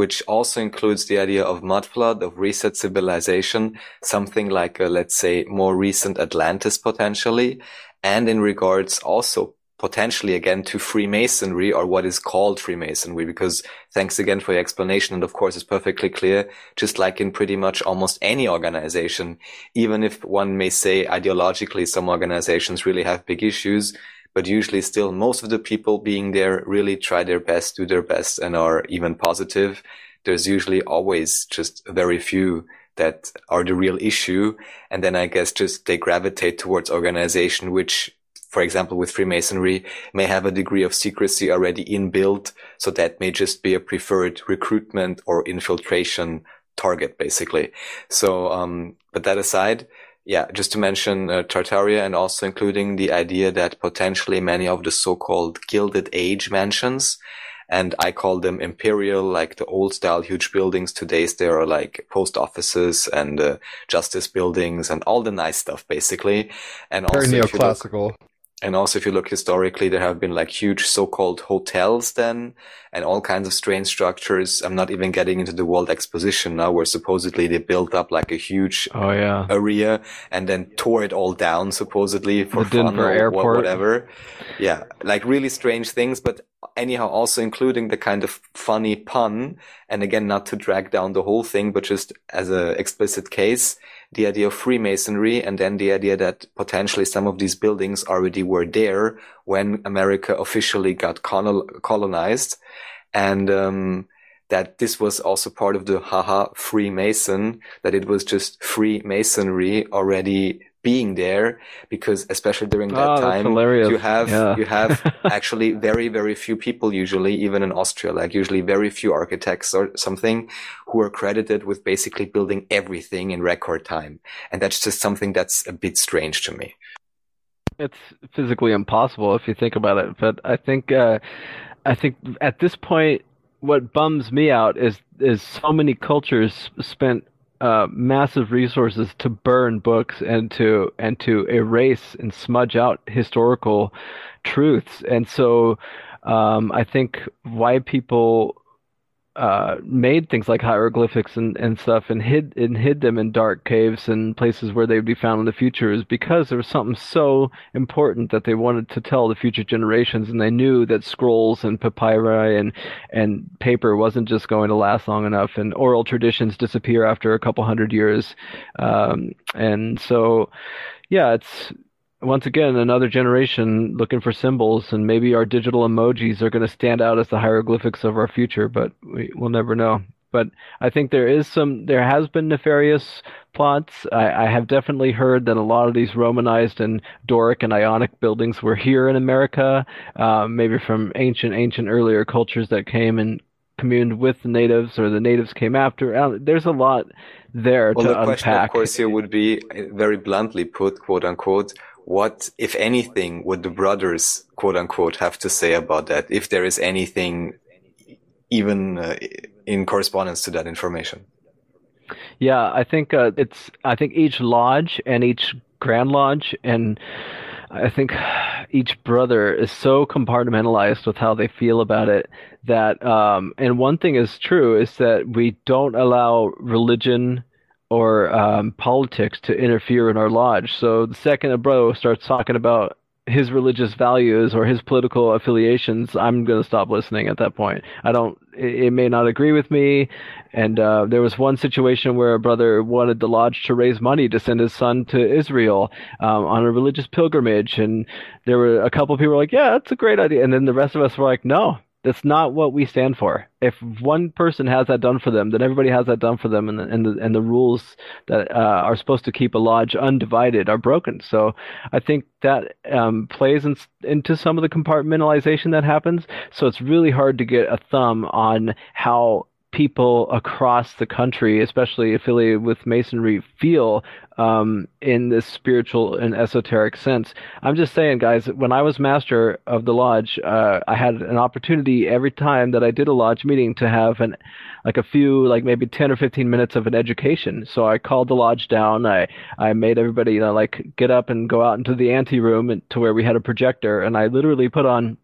which also includes the idea of mud flood, of reset civilization, something like a, let's say, more recent Atlantis potentially and in regards also potentially again to Freemasonry or what is called Freemasonry, because thanks again for your explanation. And of course, it's perfectly clear, just like in pretty much almost any organization, even if one may say ideologically some organizations really have big issues, but usually still most of the people being there really try their best, do their best and are even positive. There's usually always just very few that are the real issue. And then I guess just they gravitate towards organization, which, for example, with Freemasonry may have a degree of secrecy already inbuilt. So that may just be a preferred recruitment or infiltration target, basically. So, um, but that aside, yeah, just to mention uh, Tartaria and also including the idea that potentially many of the so-called Gilded Age mansions, and I call them imperial, like the old style huge buildings. Today's there are like post offices and uh, justice buildings and all the nice stuff, basically. And Very also, you look- neoclassical. And also, if you look historically, there have been like huge so-called hotels then and all kinds of strange structures. I'm not even getting into the World Exposition now where supposedly they built up like a huge Oh yeah. area and then tore it all down supposedly for The fun Denver or airport. whatever. Yeah, like really strange things, but anyhow, also including the kind of funny pun. And again, not to drag down the whole thing, but just as a explicit case, the idea of Freemasonry and then the idea that potentially some of these buildings already were there when America officially got colon- colonized. And, um, that this was also part of the haha Freemason, that it was just Freemasonry already being there because especially during that Oh, time you have Yeah. you have actually very very few people usually even in Austria like usually very few architects or something who are credited with basically building everything in record time and that's just something that's a bit strange to me It's physically impossible if you think about it. But I think uh, I think at this point, what bums me out is is so many cultures spent uh, massive resources to burn books and to and to erase and smudge out historical truths. And so um, I think why people uh, made things like hieroglyphics and, and stuff and hid and hid them in dark caves and places where they would be found in the future is because there was something so important that they wanted to tell the future generations and they knew that scrolls and papyri and and paper wasn't just going to last long enough and oral traditions disappear after a couple hundred years. Um, and so yeah it's once again, another generation looking for symbols, and maybe our digital emojis are going to stand out as the hieroglyphics of our future, but we, we'll never know. But I think there is some, there has been nefarious plots. I, I have definitely heard that a lot of these Romanized and Doric and Ionic buildings were here in America, um, maybe from ancient, ancient earlier cultures that came and communed with the natives, or the natives came after. Uh, There's a lot there well to the question unpack. of course here would be uh, very bluntly put quote unquote what if anything would the brothers quote unquote have to say about that if there is anything even uh, in correspondence to that information Yeah, I think uh, it's. I think each lodge and each grand lodge and I think each brother is so compartmentalized with how they feel about it that. Um, and one thing is true is that we don't allow religion or um, politics to interfere in our lodge. So the second a bro starts talking about his religious values or his political affiliations, I'm going to stop listening at that point. I don't, it, it may not agree with me. And uh, there was one situation where a brother wanted the lodge to raise money to send his son to Israel um, on a religious pilgrimage. And there were a couple of people were like, yeah, that's a great idea. And then the rest of us were like, no, that's not what we stand for. If one person has that done for them, then everybody has that done for them, and the and the, and the rules that uh, are supposed to keep a lodge undivided are broken. So I think that um, plays in, into some of the compartmentalization that happens. So it's really hard to get a thumb on how people across the country, especially affiliated with Masonry, feel um, in this spiritual and esoteric sense. I'm just saying, guys, when I was master of the lodge, uh, I had an opportunity every time that I did a lodge meeting to have an like a few, like maybe 10 or 15 minutes of an education. So I called the lodge down. I, I made everybody, you know, like get up and go out into the ante room and, to where we had a projector. And I literally put on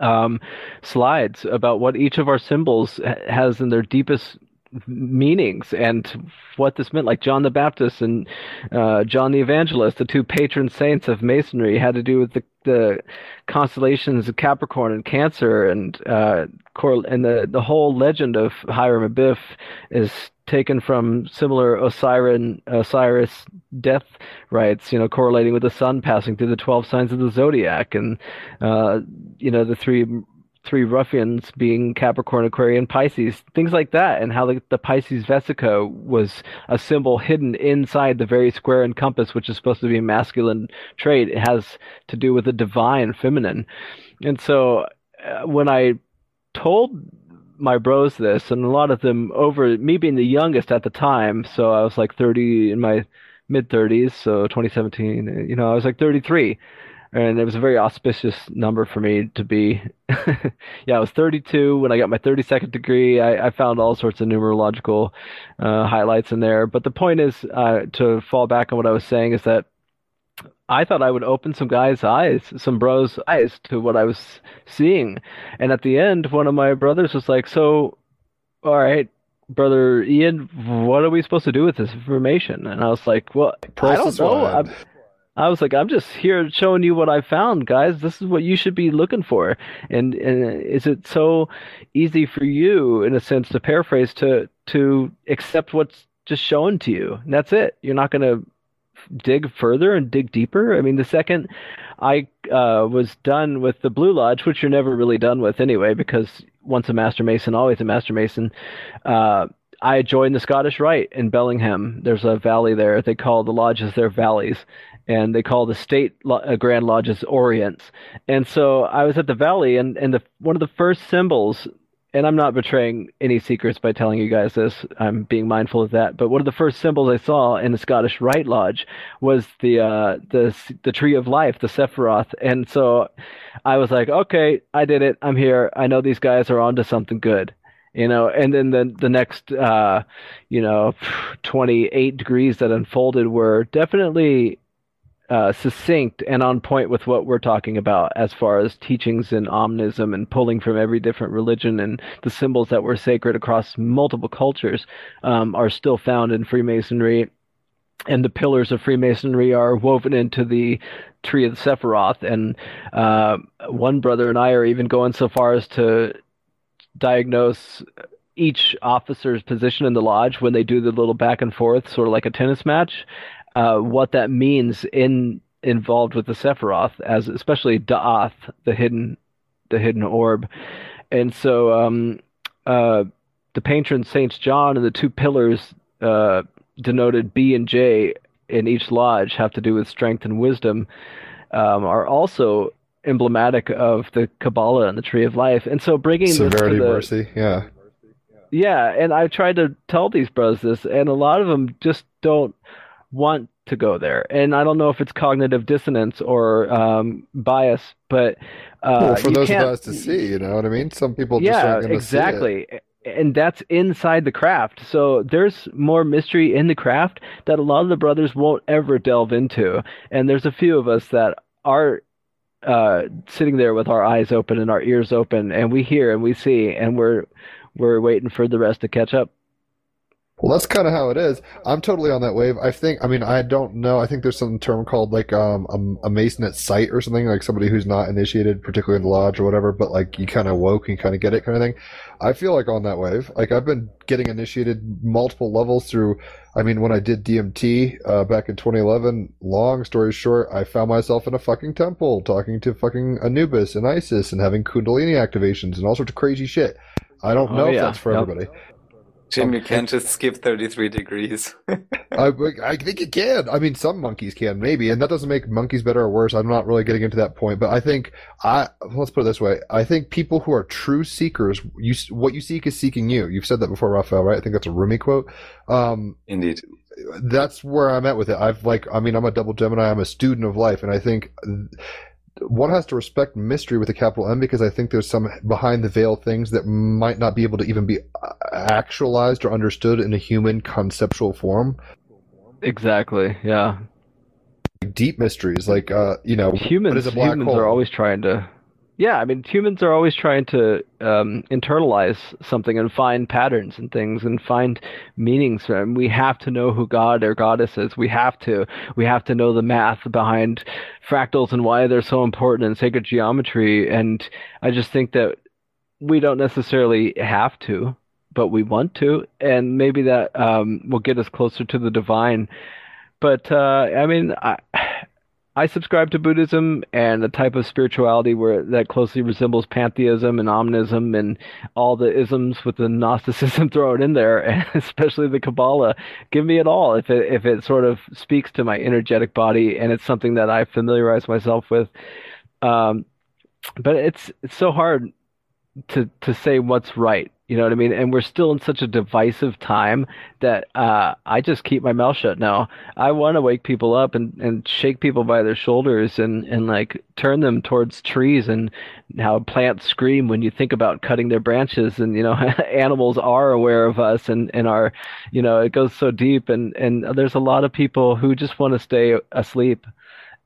um, slides about what each of our symbols has in their deepest meanings and what this meant. Like John the Baptist and uh, John the Evangelist, the two patron saints of Masonry, had to do with the, the constellations of Capricorn and Cancer, and uh, and the the whole legend of Hiram Abiff is taken from similar Osiris Osiris death rites, you know, correlating with the sun passing through the twelve signs of the zodiac, and uh, you know the three three ruffians being Capricorn, Aquarian, Pisces, things like that, and how the, the Pisces vesica was a symbol hidden inside the very square and compass, which is supposed to be a masculine trait. It has to do with the divine feminine. And so uh, when I told my bros this, and a lot of them over me being the youngest at the time, so I was like 30 in my mid 30s, so 2017, you know, I was like 33. And it was a very auspicious number for me to be. yeah, I was 32 when I got my 32nd degree. I, I found all sorts of numerological uh, highlights in there. But the point is, uh, to fall back on what I was saying, is that I thought I would open some guys' eyes, some bros' eyes to what I was seeing. And at the end, one of my brothers was like, So, all right, brother Ian, what are we supposed to do with this information? And I was like, Well, I don't know. I'm, I was like, I'm just here showing you what I found, guys. This is what you should be looking for. And, and is it so easy for you, in a sense, to paraphrase, to to accept what's just shown to you? And that's it. You're not going to dig further and dig deeper. I mean, the second I uh, was done with the Blue Lodge, which you're never really done with anyway, because once a Master Mason, always a Master Mason. Uh, I joined the Scottish Rite in Bellingham. There's a valley there. They call the lodges their valleys, and they call the state uh, Grand Lodges Orients. And so I was at the valley, and and the one of the first symbols and I'm not betraying any secrets by telling you guys this. I'm being mindful of that. But one of the first symbols I saw in the Scottish Rite Lodge was the uh, the the tree of life, the Sephiroth. And so I was like, okay, I did it. I'm here. I know these guys are onto something good. You know, and then the the next, uh, you know, 28 degrees that unfolded were definitely uh, succinct and on point with what we're talking about as far as teachings in omnism and pulling from every different religion and the symbols that were sacred across multiple cultures um, are still found in Freemasonry. And the pillars of Freemasonry are woven into the tree of the Sephiroth. And uh, one brother and I are even going so far as to diagnose each officer's position in the lodge when they do the little back and forth, sort of like a tennis match, uh, what that means in involved with the Sephiroth, as especially Da'ath, the hidden the hidden orb, and so um, uh, the patron Saints John and the two pillars uh, denoted B and J in each lodge have to do with strength and wisdom, um, are also emblematic of the Kabbalah and the Tree of Life, and so bringing severity, this to the, mercy, yeah, yeah, and I tried to tell these brothers this, and a lot of them just don't want to go there. And I don't know if it's cognitive dissonance or um, bias, but uh, well, for those of us to see, you know what I mean? Some people just yeah, aren't going to exactly. And that's inside the craft. So there's more mystery in the craft that a lot of the brothers won't ever delve into. And there's a few of us that are uh, sitting there with our eyes open and our ears open, and we hear and we see, and we're we're waiting for the rest to catch up. Well, that's kind of how it is. I'm totally on that wave. I think, I mean, I don't know. I think there's some term called like um, a, a mason at sight or something, like somebody who's not initiated, particularly in the lodge or whatever, but like you kind of woke and kind of get it kind of thing. I feel like on that wave. Like I've been getting initiated multiple levels through, I mean, when I did DMT uh, back in 2011, long story short, I found myself in a fucking temple talking to fucking Anubis and Isis and having Kundalini activations and all sorts of crazy shit. I don't Oh, know if that's for everybody. Jim, you can't just skip 33 degrees. I, I think you can. I mean, some monkeys can, maybe, and that doesn't make monkeys better or worse. I'm not really getting into that point, but I think I let's put it this way: I think people who are true seekers, you what you seek is seeking you. You've said that before, Raphael, right? I think that's a Rumi quote. Um, Indeed. that's where I'm at with it. I've like, I mean, I'm a double Gemini. I'm a student of life, and I think one has to respect mystery with a capital M because I think there's some behind the veil things that might not be able to even be uh, actualized or understood in a human conceptual form. Exactly. Yeah. Deep mysteries, like uh, you know, humans is a black humans hole? are always trying to yeah i mean humans are always trying to um, internalize something and find patterns and things and find meanings. And we have to know who god or goddess is. We have to we have to know the math behind fractals and why they're so important in sacred geometry. And i just think that we don't necessarily have to but we want to. And maybe that um, will get us closer to the divine. But uh, i mean i I subscribe to Buddhism and a type of spirituality where that closely resembles pantheism and omnism and all the isms with the Gnosticism thrown in there, and especially the Kabbalah. Give me it all if it if it sort of speaks to my energetic body and it's something that I familiarize myself with. Um, but it's it's so hard to to say what's right You know what I mean? And we're still in such a divisive time that uh, I just keep my mouth shut now. I want to wake people up and, and shake people by their shoulders and, and like turn them towards trees and how plants scream when you think about cutting their branches and you know animals are aware of us and, and are you know it goes so deep and, and there's a lot of people who just want to stay asleep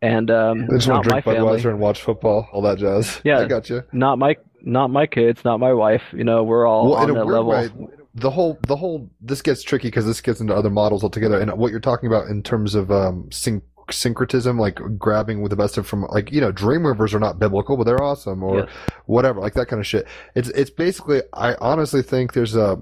and um, They just want not to drink. Budweiser and watch football, all that jazz. Yeah. I got you. Not my not my kids, not my wife. You know, we're all Well, on that level. way, the whole the whole this gets tricky because this gets into other models altogether. And what you're talking about in terms of um, syn- syncretism, like grabbing with the best of from like you know dream Dreamweavers are not biblical, but they're awesome, or Yes. whatever, like that kind of shit. It's it's basically I honestly think there's a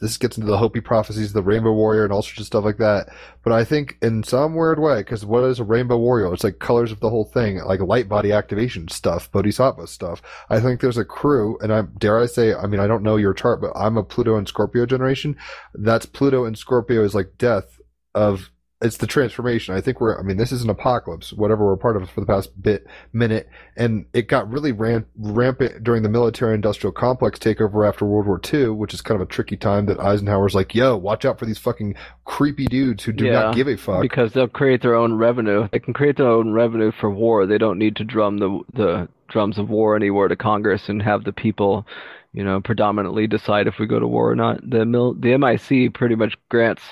this gets into the Hopi prophecies, the Rainbow Warrior, and all sorts of stuff like that. But I think in some weird way, because what is a Rainbow Warrior? It's like colors of the whole thing, like light body activation stuff, Bodhisattva stuff. I think there's a crew, and I dare I say, I mean, I don't know your chart, but I'm a Pluto and Scorpio generation. That's Pluto and Scorpio is like death of it's the transformation. I think we're, I mean, this is an apocalypse, whatever we're part of for the past bit minute, and it got really ran, rampant during the military industrial complex takeover after World War II, which is kind of a tricky time that Eisenhower's like, yo, watch out for these fucking creepy dudes who do Yeah, not give a fuck. because they'll create their own revenue. They can create their own revenue for war. They don't need to drum the the drums of war anywhere to Congress and have the people, you know, predominantly decide if we go to war or not. The mil the MIC pretty much grants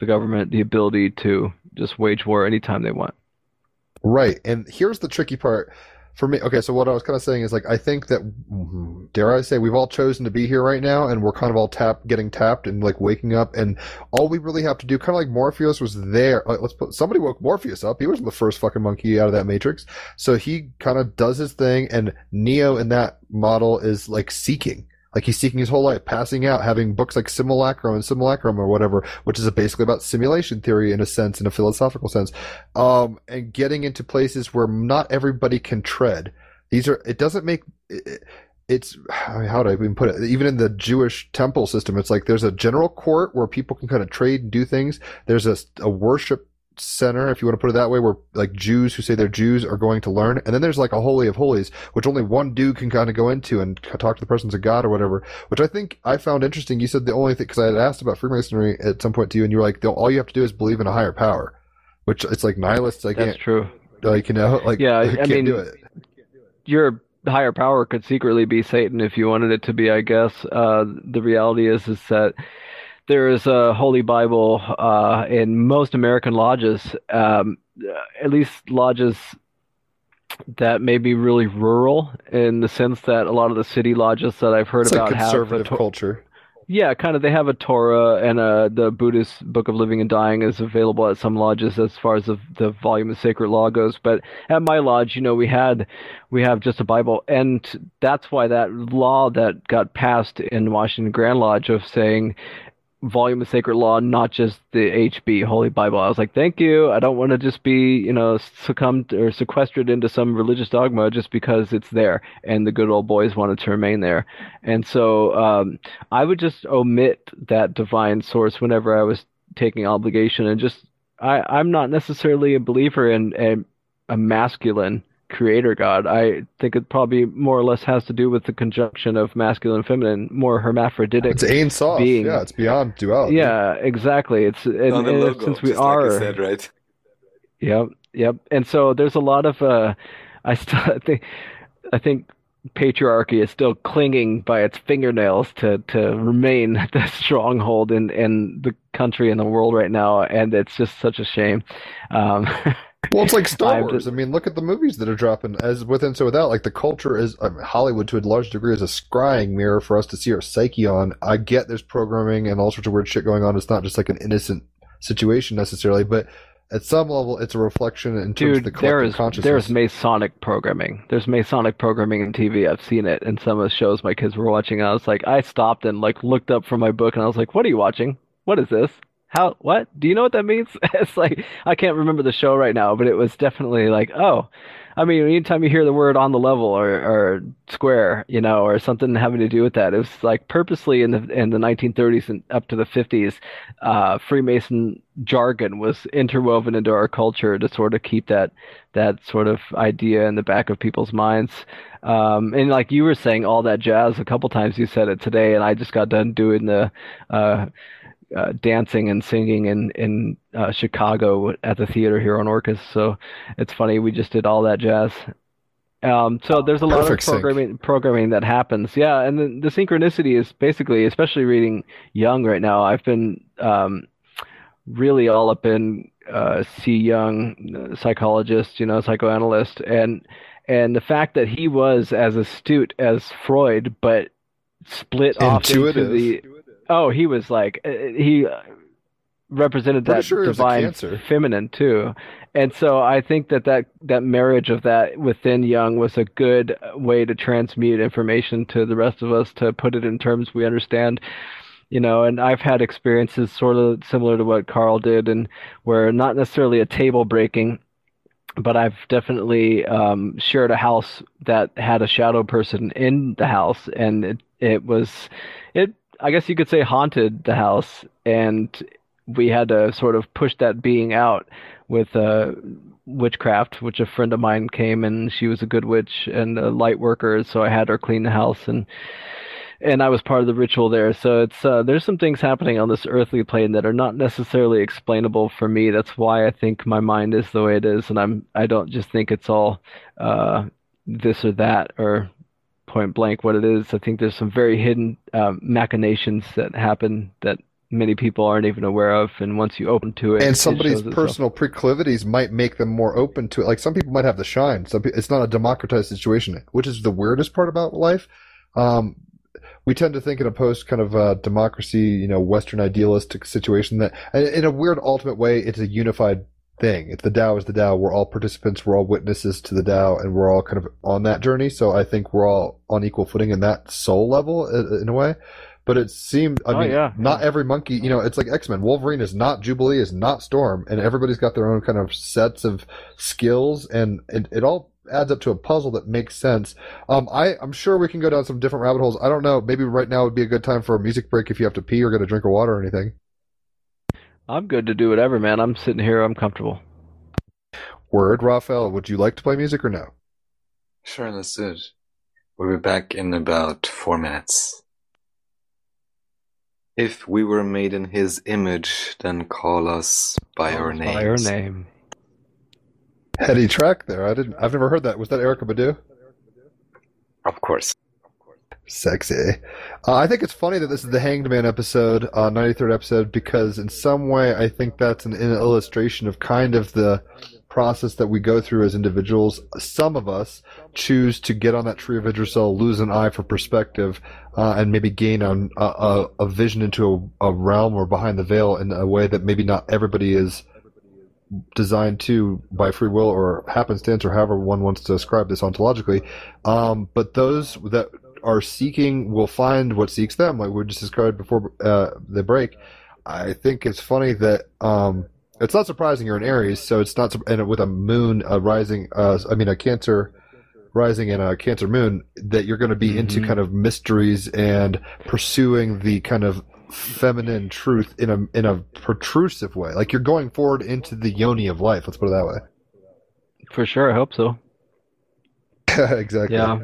the government the ability to just wage war anytime they want. Right. And here's the tricky part for me. Okay, so what I was kind of saying is like I think that dare I say we've all chosen to be here right now and we're kind of all tap getting tapped and like waking up and all we really have to do kind of like Morpheus was there. Like, let's put somebody woke Morpheus up. He wasn't the first fucking monkey out of that matrix. So he kind of does his thing and Neo in that model is like seeking. Like he's seeking his whole life, passing out, having books like Simulacrum and Simulacrum or whatever, which is basically about simulation theory in a sense, in a philosophical sense um, and getting into places where not everybody can tread. These are. It doesn't make. It, it's how do I even put it? Even in the Jewish temple system, it's like there's a general court where people can kind of trade and do things. There's a, a worship center, if you want to put it that way, where like Jews who say they're Jews are going to learn. And then there's like a holy of holies, which only one dude can kind of go into and talk to the presence of God or whatever. Which I think I found interesting. You said the only thing because I had asked about Freemasonry at some point to you, and you were like, all you have to do is believe in a higher power. Which it's like nihilists. I That's can't true. like you know like Yeah, I mean, do it. your higher power could secretly be Satan if you wanted it to be, I guess. Uh, the reality is is that there is a Holy Bible uh, in most American lodges, um, at least lodges that may be really rural in the sense that a lot of the city lodges that I've heard It's like about have a conservative to- culture. yeah, kind of. They have a Torah and uh the Buddhist Book of Living and Dying is available at some lodges as far as the, the volume of sacred law goes. But at my lodge, you know, we had we have just a Bible, and that's why that law that got passed in Washington Grand Lodge of saying volume of sacred law, not just the HB Holy Bible. I was like, thank you. I don't want to just be, you know, succumbed or sequestered into some religious dogma just because it's there and the good old boys wanted to remain there. And so um, I would just omit that divine source whenever I was taking obligation and just I, I'm not necessarily a believer in a, a masculine creator god. I think it probably more or less has to do with the conjunction of masculine and feminine, more hermaphroditic. It's Ain Sof. being- Yeah, it's beyond duality. Yeah, exactly. It's and, on the and logo, since we just are like I said, right? Yep, yep. And so there's a lot of uh I still I think I think patriarchy is still clinging by its fingernails to to remain the stronghold in in the country and the world right now and it's just such a shame. Um Well, it's like Star Wars. just- I mean, look at the movies that are dropping. As within, so without, like the culture is I mean, Hollywood to a large degree is a scrying mirror for us to see our psyche on. I get there's programming and all sorts of weird shit going on. It's not just like an innocent situation necessarily, but at some level, it's a reflection in terms of the Dude, collective is consciousness. there's Masonic programming. There's Masonic programming in TV. I've seen it in some of the shows my kids were watching. I was like, I stopped and like looked up from my book and I was like, "What are you watching? What is this? How what? Do you know what that means? It's like i can't remember the show right now but it was definitely like oh i mean anytime you hear the word on the level or, or square you know or something having to do with that it was like purposely in the in the 1930s and up to the 50s uh, freemason jargon was interwoven into our culture to sort of keep that that sort of idea in the back of people's minds. Um, and like you were saying all that jazz a couple times you said it today and i just got done doing the uh, uh, dancing and singing in in uh, Chicago at the theater here on Orcas. So it's funny we just did all that jazz. Um, so there's a lot Perfect of sync. programming programming that happens. Yeah, and the, the synchronicity is basically, especially reading Jung right now. I've been um, really all up in uh, C. Jung, uh, psychologist, you know, psychoanalyst, and and the fact that he was as astute as Freud, but split off into the Oh, he was like uh, he uh, represented that sure he was a divine feminine too, and so I think that, that that marriage of that within Jung was a good way to transmute information to the rest of us to put it in terms we understand. You know, and I've had experiences sort of similar to what Carl did, and where not necessarily a table breaking, but I've definitely um, shared a house that had a shadow person in the house, and it it was it I guess you could say haunted the house, and we had to sort of push that being out with uh, witchcraft, which a friend of mine came and she was a good witch and a light worker, so I had her clean the house and and I was part of the ritual there. So it's uh, there's some things happening on this earthly plane that are not necessarily explainable for me. That's why I think my mind is the way it is, and I'm I don't just think it's all uh, this or that or point blank what it is. I think there's some very hidden um, machinations that happen that many people aren't even aware of, and once you open to it, and it somebody's itself. personal proclivities might make them more open to it. Like some people might have the shine. Some it's not a democratized situation, which is the weirdest part about life. Um, we tend to think in a post kind of uh, democracy, you know, Western idealistic situation that, in a weird ultimate way, it's a unified thing. It's the Tao is the Tao. We're all participants. We're all witnesses to the Tao, and we're all kind of on that journey. So I think we're all on equal footing in that soul level, in a way. But it seemed, I Oh, mean, yeah. not every monkey, you know, it's like X Men. Wolverine is not Jubilee, is not Storm, and everybody's got their own kind of sets of skills, and it, it all adds up to a puzzle that makes sense. Um, I, I'm sure we can go down some different rabbit holes. I don't know. Maybe right now would be a good time for a music break if you have to pee or get a drink of water or anything. I'm good to do whatever, man. I'm sitting here. I'm comfortable. Word, Raphael, would you like to play music or no? Sure, let's do it. We'll be back in about four minutes. If we were made in his image, then call us by our name. By your name. Heady track there. I didn't. I've never heard that. Was that Erykah Badu? Of course. Sexy. Uh, I think it's funny that this is the Hanged Man episode, uh, 93rd episode, because in some way I think that's an, an illustration of kind of the process that we go through as individuals. Some of us choose to get on that tree of Yggdrasil, lose an eye for perspective, uh, and maybe gain a, a, a vision into a, a realm or behind the veil in a way that maybe not everybody is designed to by free will or happenstance or however one wants to describe this ontologically. Um, but those that are seeking will find what seeks them, like we just described before uh, the break. I think it's funny that um, it's not surprising you're in Aries, so it's not and with a moon rising. Uh, I mean, a Cancer rising and a Cancer moon that you're going to be into Mhm. kind of mysteries and pursuing the kind of feminine truth in a in a protrusive way. Like you're going forward into the yoni of life. Let's put it that way. For sure. I hope so. exactly. Yeah.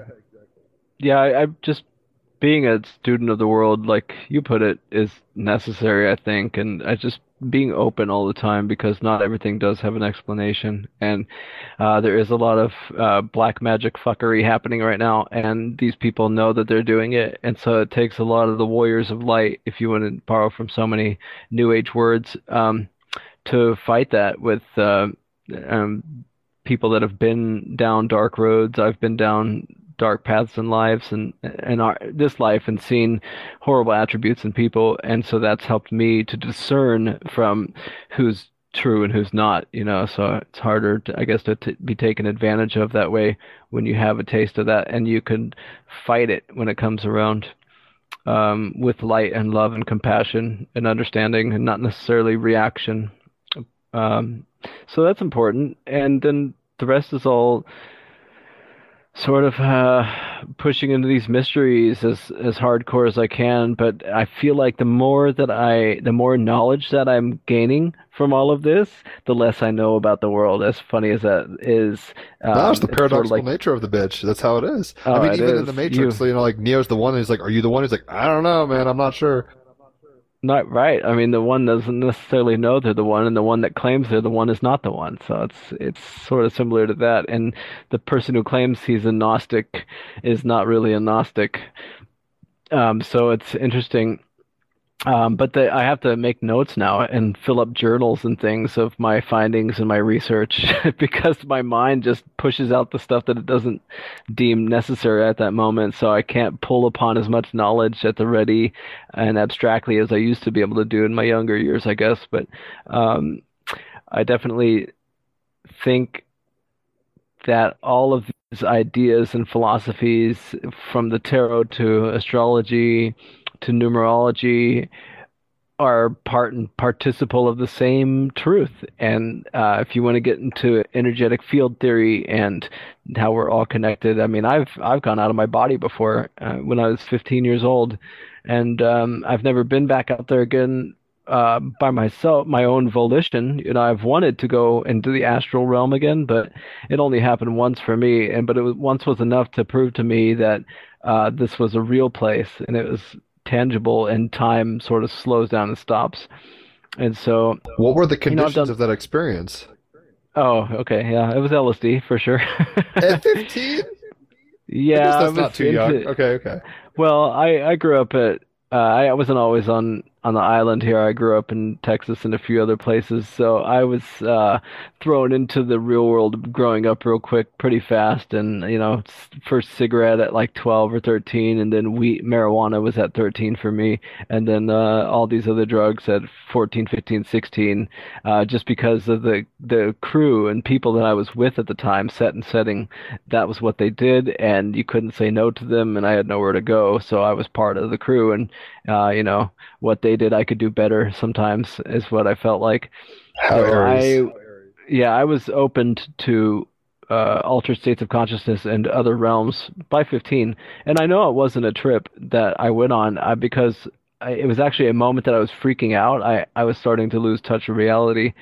Yeah, I, I just being a student of the world, like you put it, is necessary, I think, and I just being open all the time because not everything does have an explanation, and uh, there is a lot of uh, black magic fuckery happening right now, and these people know that they're doing it, and so it takes a lot of the warriors of light, if you want to borrow from so many new age words, um, to fight that with uh, um, people that have been down dark roads. I've been down dark paths in lives and and our, this life and seen horrible attributes in people, and so that's helped me to discern from who's true and who's not. You know, so it's harder, to, I guess, to be taken advantage of that way when you have a taste of that, and you can fight it when it comes around. um, with light and love and compassion and understanding, and not necessarily reaction. Um, so that's important. And then the rest is all sort of uh, pushing into these mysteries as as hardcore as I can. But I feel like the more that I, the more knowledge that I'm gaining from all of this, the less I know about the world. As funny as that is, um, That's the it's sort of paradoxical like- nature of the bitch. That's how it is. Oh, I mean, even in the Matrix, You- you know, like Neo's the one. He's like, "Are you the one?" He's like, "I don't know, man. I'm not sure." Not right. I mean, the one doesn't necessarily know they're the one, and the one that claims they're the one is not the one. So it's it's sort of similar to that. And the person who claims he's a Gnostic is not really a Gnostic. Um, so it's interesting. Um, but the, I have to make notes now and fill up journals and things of my findings and my research because my mind just pushes out the stuff that it doesn't deem necessary at that moment. So I can't pull upon as much knowledge at the ready and abstractly as I used to be able to do in my younger years, I guess. But um, I definitely think that all of these ideas and philosophies, from the tarot to astrology to numerology, are part and participle of the same truth. And uh, if you want to get into energetic field theory and how we're all connected, I mean, I've I've gone out of my body before uh, when I was 15 years old, and um, I've never been back out there again uh, by myself, my own volition. You know, I've wanted to go into the astral realm again, but it only happened once for me. And but it was once was enough to prove to me that uh, this was a real place and it was tangible, and time sort of slows down and stops. And so, What were the You know, conditions done- of that experience? oh, okay, yeah, it was LSD for sure. At 15? yeah, I I guess that's not too into- young. Okay, okay. Well, I I grew up at uh, I wasn't always on on the island here. I grew up in Texas and a few other places, so I was uh, thrown into the real world growing up real quick, pretty fast. And you know, first cigarette at like 12 or 13, and then weed marijuana was at 13 for me, and then uh, all these other drugs at 14, 15, 16, uh, just because of the the crew and people that I was with at the time, set and setting. That was what they did, and you couldn't say no to them, and I had nowhere to go, so I was part of the crew, and uh, you know what they did, I could do better sometimes, is what I felt like. How So I, yeah, I was opened to uh, altered states of consciousness and other realms by 15, and I know it wasn't a trip that I went on uh, because I, it was actually a moment that I was freaking out. I I was starting to lose touch of reality,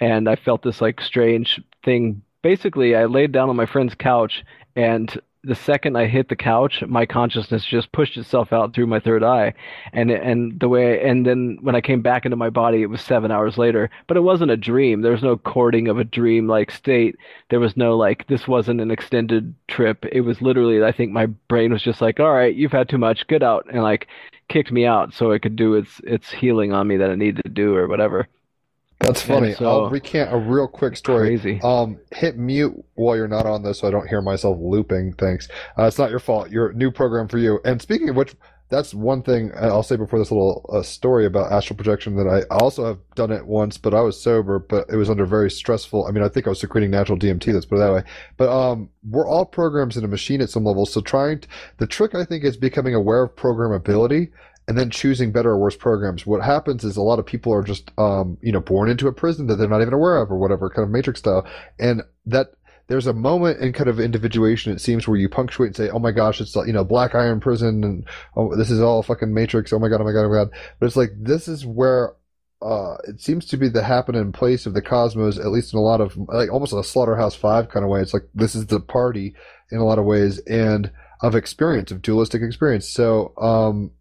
and I felt this like strange thing. Basically, I laid down on my friend's couch, and the second I hit the couch, my consciousness just pushed itself out through my third eye, and and the way and then when I came back into my body, it was seven hours later. But it wasn't a dream. There was no courting of a dream-like state. There was no like this wasn't an extended trip. It was literally, I think my brain was just like, all right, you've had too much, get out, and like kicked me out so it could do its its healing on me that it needed to do or whatever. That's funny. so- I'll recant a real quick story. Crazy. Um, hit mute while you're not on this so I don't hear myself looping. Thanks. Uh, it's not your fault. Your new program for you. And speaking of which, that's one thing I'll say before this little uh, story about astral projection that I also have done it once, but I was sober, but it was under very stressful. I mean, I think I was secreting natural DMT. Let's put it that way. But um, we're all programs in a machine at some level. So trying to, the trick I think is becoming aware of programmability and then choosing better or worse programs. What happens is a lot of people are just, um, you know, born into a prison that they're not even aware of or whatever, kind of matrix style. And that there's a moment in kind of individuation, it seems, where you punctuate and say, oh my gosh, it's, like, you know, black iron prison and oh, this is all fucking matrix. Oh my God, oh my God, oh my God. But it's like, this is where, uh, it seems to be the happening place of the cosmos, at least in a lot of, like almost a slaughterhouse five kind of way. It's like, this is the party in a lot of ways and of experience, of dualistic experience. So, um,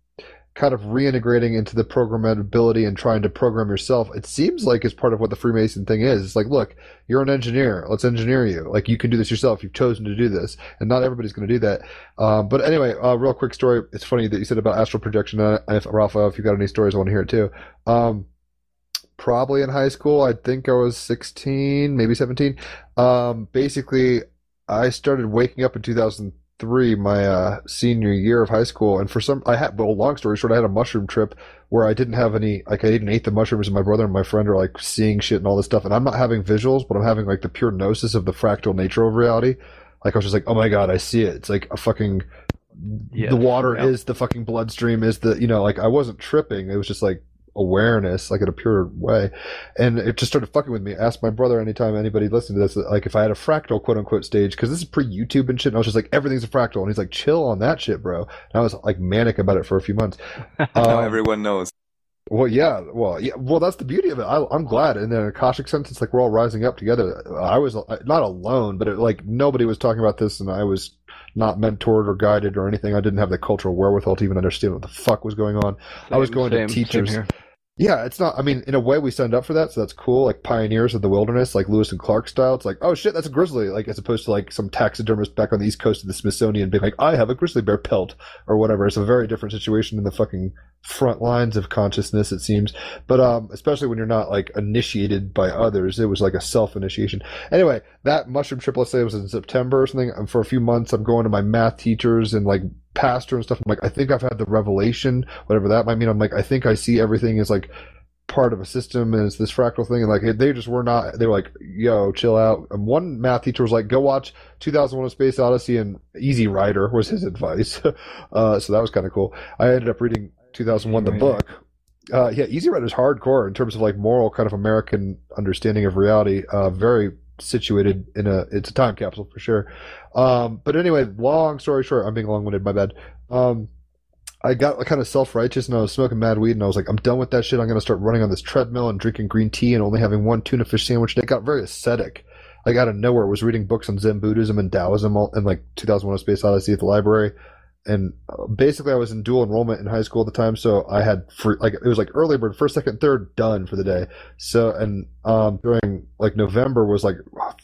kind of reintegrating into the programmability and trying to program yourself. It seems like it's part of what the Freemason thing is. It's like, look, you're an engineer. Let's engineer you. Like you can do this yourself. You've chosen to do this, and not everybody's going to do that. Um, but anyway, uh, real quick story. It's funny that you said about astral projection. Uh, if Rafa, if you got any stories, I want to hear it too. Um, probably in high school. I think I was 16, maybe 17. Um, basically, I started waking up in 2003, my uh, senior year of high school, and for some, I had. Well, long story short, I had a mushroom trip where I didn't have any. Like, I ate an eighth of mushrooms, and my brother and my friend are like seeing shit and all this stuff, and I'm not having visuals, but I'm having like the pure gnosis of the fractal nature of reality. Like I was just like, oh my god, I see it. It's like a fucking Yes, the water is the fucking bloodstream is the you know like I wasn't tripping. It was just like awareness, like in a pure way, and it just started fucking with me. I asked my brother anytime anybody listened to this, like if I had a fractal quote unquote stage, because this is pre YouTube and shit. And I was just like everything's a fractal, and he's like chill on that shit, bro. And I was like manic about it for a few months. Now Um, everyone knows. well, yeah, well, yeah, well, that's the beauty of it. I, I'm glad. In an Akashic sense, it's like we're all rising up together. I was uh, not alone, but it, like nobody was talking about this, and I was not mentored or guided or anything. I didn't have the cultural wherewithal to even understand what the fuck was going on. I was going to same- same teachers. Yeah, it's not. I mean, in a way, we signed up for that, so that's cool. Like pioneers of the wilderness, like Lewis and Clark style. It's like, oh shit, that's a grizzly. Like as opposed to like some taxidermist back on the east coast of the Smithsonian being like, I have a grizzly bear pelt or whatever. It's a very different situation in the fucking front lines of consciousness, it seems. But um, especially when you're not like initiated by others, it was like a self initiation. Anyway, that mushroom trip, let's say it was in September or something. For a few months, I'm going to my math teachers and like pastor and stuff. I'm like, I think I've had the revelation, whatever that might mean. I'm like, I think I see everything as like part of a system and it's this fractal thing. And like they just were not they were like yo chill out. And one math teacher was like go watch 2001 a space odyssey. And easy rider was his advice. Uh, so that was kind of cool. I ended up reading 2001 the book. Uh, yeah easy rider is hardcore in terms of like moral kind of american understanding of reality. Uh, very situated in a it's a time capsule for sure um, but anyway long story short i'm being long-winded my bad um, I got kind of self righteous and I was smoking mad weed and I was like, I'm done with that shit. I'm to start running on this treadmill and drinking green tea and only having one tuna fish sandwich. And it got very ascetic. Like out of nowhere, was reading books on Zen Buddhism and Taoism all, in like 2001 A Space Odyssey at the library. And uh, basically, I was in dual enrollment in high school at the time, so I had free, like it was like early bird, first, second, third, done for the day. So and um, during like November was like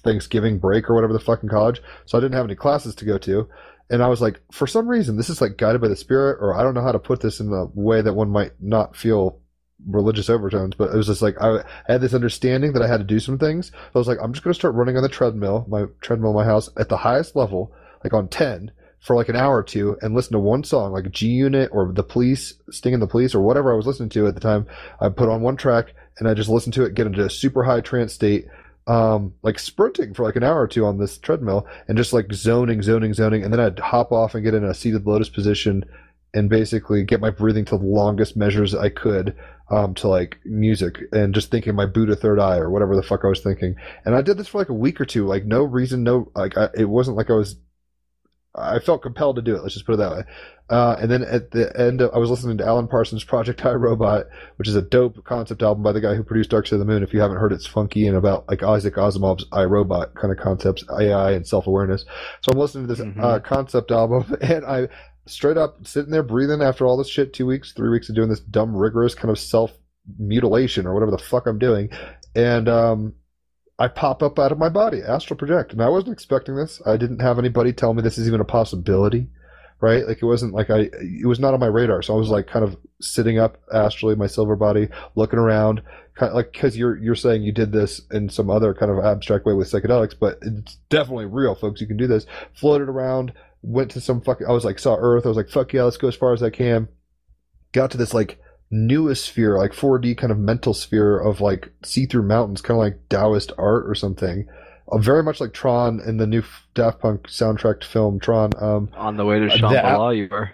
Thanksgiving break or whatever the fucking college, so I didn't have any classes to go to. And I was like, for some reason, this is like guided by the spirit, or I don't know how to put this in a way that one might not feel religious overtones, but it was just like I had this understanding that I had to do some things. So I was like, I'm just going to start running on the treadmill, my treadmill in my house, at the highest level, like on 10, for like an hour or two, and listen to one song, like G Unit or The Police, Sting and the Police, or whatever I was listening to at the time. I put on one track and I just listened to it, get into a super high trance state, um, like sprinting for like an hour or two on this treadmill, and just like zoning, zoning, zoning, and then I'd hop off and get in a seated lotus position and basically get my breathing to the longest measures I could um, to like music and just thinking my Buddha third eye or whatever the fuck I was thinking. And I did this for like a week or two, like no reason, no like I, it wasn't like I was. I felt compelled to do it. Let's just put it that way. Uh, and then at the end, of, I was listening to Alan Parsons' Project I Robot, which is a dope concept album by the guy who produced Dark Side of the Moon. If you haven't heard, it, it's funky and about like Isaac Asimov's I Robot kind of concepts, AI and self awareness. So I'm listening to this Mhm. uh, concept album, and I straight up sitting there breathing after all this shit, two weeks, three weeks of doing this dumb, rigorous kind of self mutilation or whatever the fuck I'm doing, and um, I pop up out of my body, astral project, and I wasn't expecting this. I didn't have anybody tell me this is even a possibility, right? Like it wasn't like I, it was not on my radar. So I was like kind of sitting up astrally, my silver body, looking around, kind of like because you're you're saying you did this in some other kind of abstract way with psychedelics, but it's definitely real, folks. You can do this. Floated around, went to some fucking. I was like saw Earth. I was like fuck yeah, let's go as far as I can. Got to this like newest sphere, like 4D kind of mental sphere of like see through mountains, kind of like Taoist art or something. Uh, very much like Tron in the new Daft Punk soundtrack film Tron. Um, On the way to Uh, Shambhala, you were.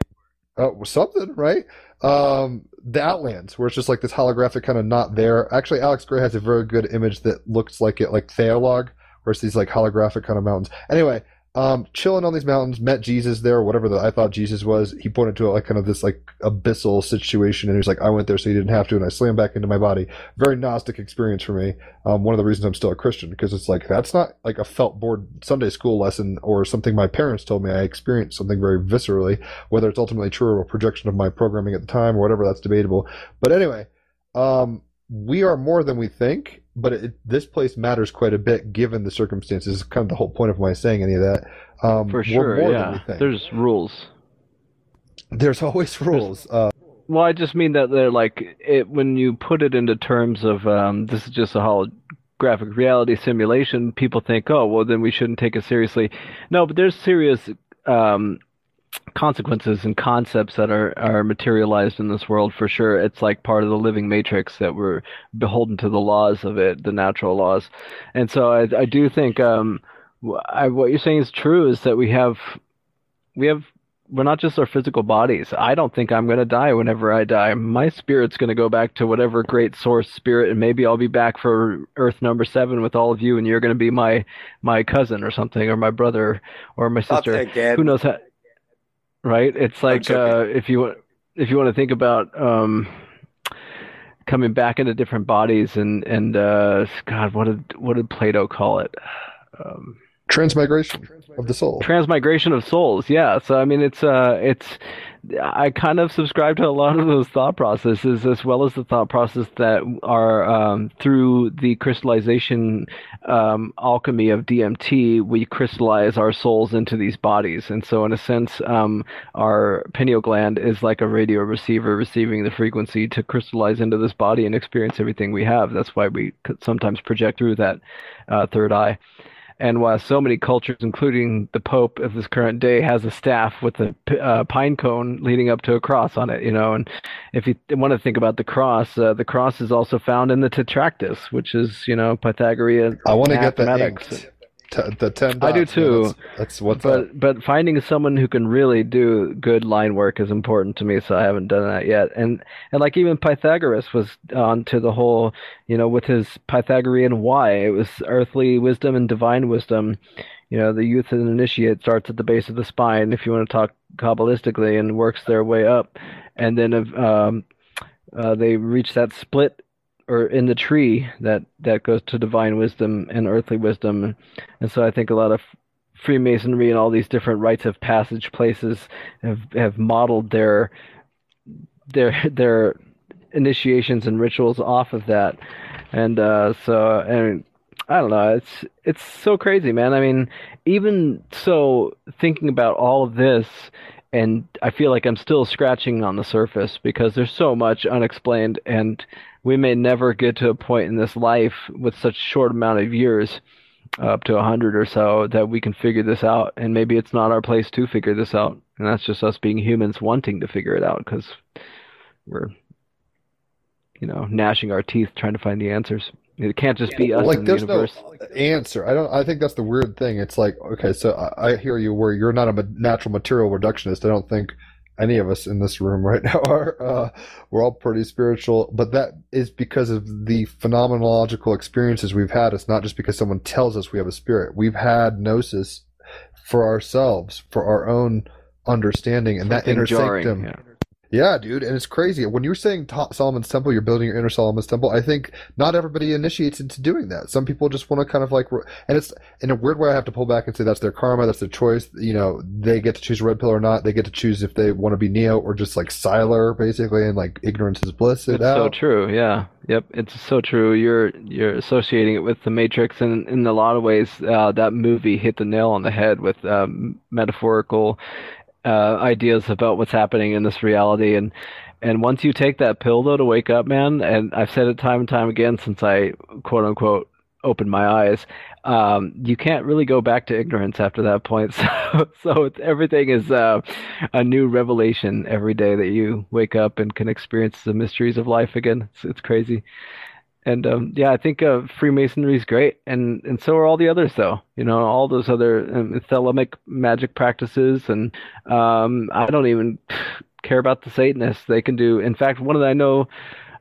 uh, something, right? Um, the Outlands, where it's just like this holographic kind of not there. Actually, Alex Grey has a very good image that looks like it, like Theologue, where it's these like holographic kind of mountains. Anyway, um, chilling on these mountains, met Jesus there, whatever the, I thought Jesus was. He pointed to it like kind of this like abyssal situation, and he was like, "I went there, so you didn't have to." And I slammed back into my body. Very Gnostic experience for me. Um, one of the reasons I'm still a Christian because it's like that's not like a felt board Sunday school lesson or something my parents told me. I experienced something very viscerally, whether it's ultimately true or a projection of my programming at the time or whatever. That's debatable. But anyway, um, we are more than we think, but it, this place matters quite a bit given the circumstances. Kind of the whole point of my saying any of that. Um, For sure, more than we yeah. There's rules. There's always rules. Uh, Well, I just mean that they're like it when you put it into terms of um, this is just a holographic reality simulation. People think, oh, well, then we shouldn't take it seriously. No, but there's serious um, consequences and concepts that are are materialized in this world for sure. It's like part of the living matrix that we're beholden to the laws of it, the natural laws, and so I I do think um, I, what you're saying is true. Is that we have we have we're not just our physical bodies. I don't think I'm going to die whenever I die. My spirit's going to go back to whatever great source spirit, and maybe I'll be back for Earth number seven with all of you, and you're going to be my my cousin or something, or my brother, or my sister. Who knows how? Right? It's like uh, if you want if you want to think about um, coming back into different bodies, and and uh, God, what did what did Plato call it? Um, Transmigration of the soul. transmigration of souls yeah so i mean it's uh it's i kind of subscribe to a lot of those thought processes as well as the thought process that are um, through the crystallization um, alchemy of dmt we crystallize our souls into these bodies. And so in a sense um, our pineal gland is like a radio receiver receiving the frequency to crystallize into this body and experience everything we have. That's why we sometimes project through that uh, third eye and while so many cultures, including the Pope of this current day, has a staff with a uh, pine cone leading up to a cross on it, you know, and if you want to think about the cross, uh, the cross is also found in the Tetractys, which is, you know, Pythagorean I want to get that mathematics. inked. T- the ten. I do dots, man, too. That's, that's what's up. But but finding someone who can really do good line work is important to me, so I haven't done that yet. And and like even Pythagoras was on to the whole, you know, with his Pythagorean why. It was earthly wisdom and divine wisdom. You know, the youth and initiate starts at the base of the spine, if you want to talk kabbalistically, and works their way up, and then um, uh, they reach that split or in the tree that that goes to divine wisdom and earthly wisdom and so I think a lot of Freemasonry and all these different rites of passage places have have modeled their their their initiations and rituals off of that, and uh, so and I don't know, it's it's so crazy, man. I mean, even so, thinking about all of this, and I feel like I'm still scratching on the surface because there's so much unexplained, and we may never get to a point in this life with such short amount of years up to a hundred or so that we can figure this out and maybe it's not our place to figure this out and that's just us being humans wanting to figure it out because we're you know gnashing our teeth trying to find the answers it can't just be us like in the there's universe no answer. I don't. I think that's the weird thing. It's like okay, so I, I hear you where you're not a natural material reductionist. I don't think any of us in this room right now are. Uh, we're all pretty spiritual, but that is because of the phenomenological experiences we've had. It's not just because someone tells us we have a spirit. We've had gnosis for ourselves, for our own understanding, and that inner jarring, sanctum. yeah. Yeah, dude, and it's crazy. When you're saying Solomon's Temple, you're building your inner Solomon's Temple. I think not everybody initiates into doing that. Some people just want to kind of like, and it's in a weird way. I have to pull back and say that's their karma, that's their choice. You know, they get to choose red pill or not. They get to choose if they want to be Neo or just like Cypher, basically, and like ignorance is bliss. it It's so true. Yeah. Yep. It's so true. You're you're associating it with the Matrix, and in a lot of ways, uh, that movie hit the nail on the head with um, metaphorical uh, ideas about what's happening in this reality. And and once you take that pill, though, to wake up, man, and I've said it time and time again since I quote unquote opened my eyes. Um, you can't really go back to ignorance after that point. So, so everything is uh, a new revelation every day that you wake up and can experience the mysteries of life again. It's, it's crazy. And um, yeah, I think uh, Freemasonry is great, and and so are all the others, though. You know, all those other um, Thelemic magic practices, and um, I don't even care about the Satanists. They can do. In fact, one of I know,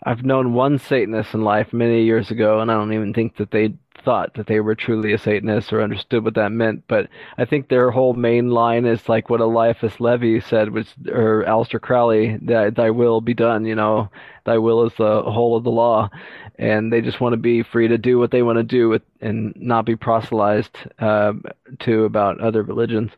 I've known one Satanist in life many years ago, and I don't even think that they thought that they were truly a Satanist or understood what that meant. But I think their whole main line is like what Eliphas Levi said, which or Aleister Crowley, that thy will be done. You know, thy will is the whole of the law, and they just want to be free to do what they want to do with, and not be proselytized uh, to about other religions.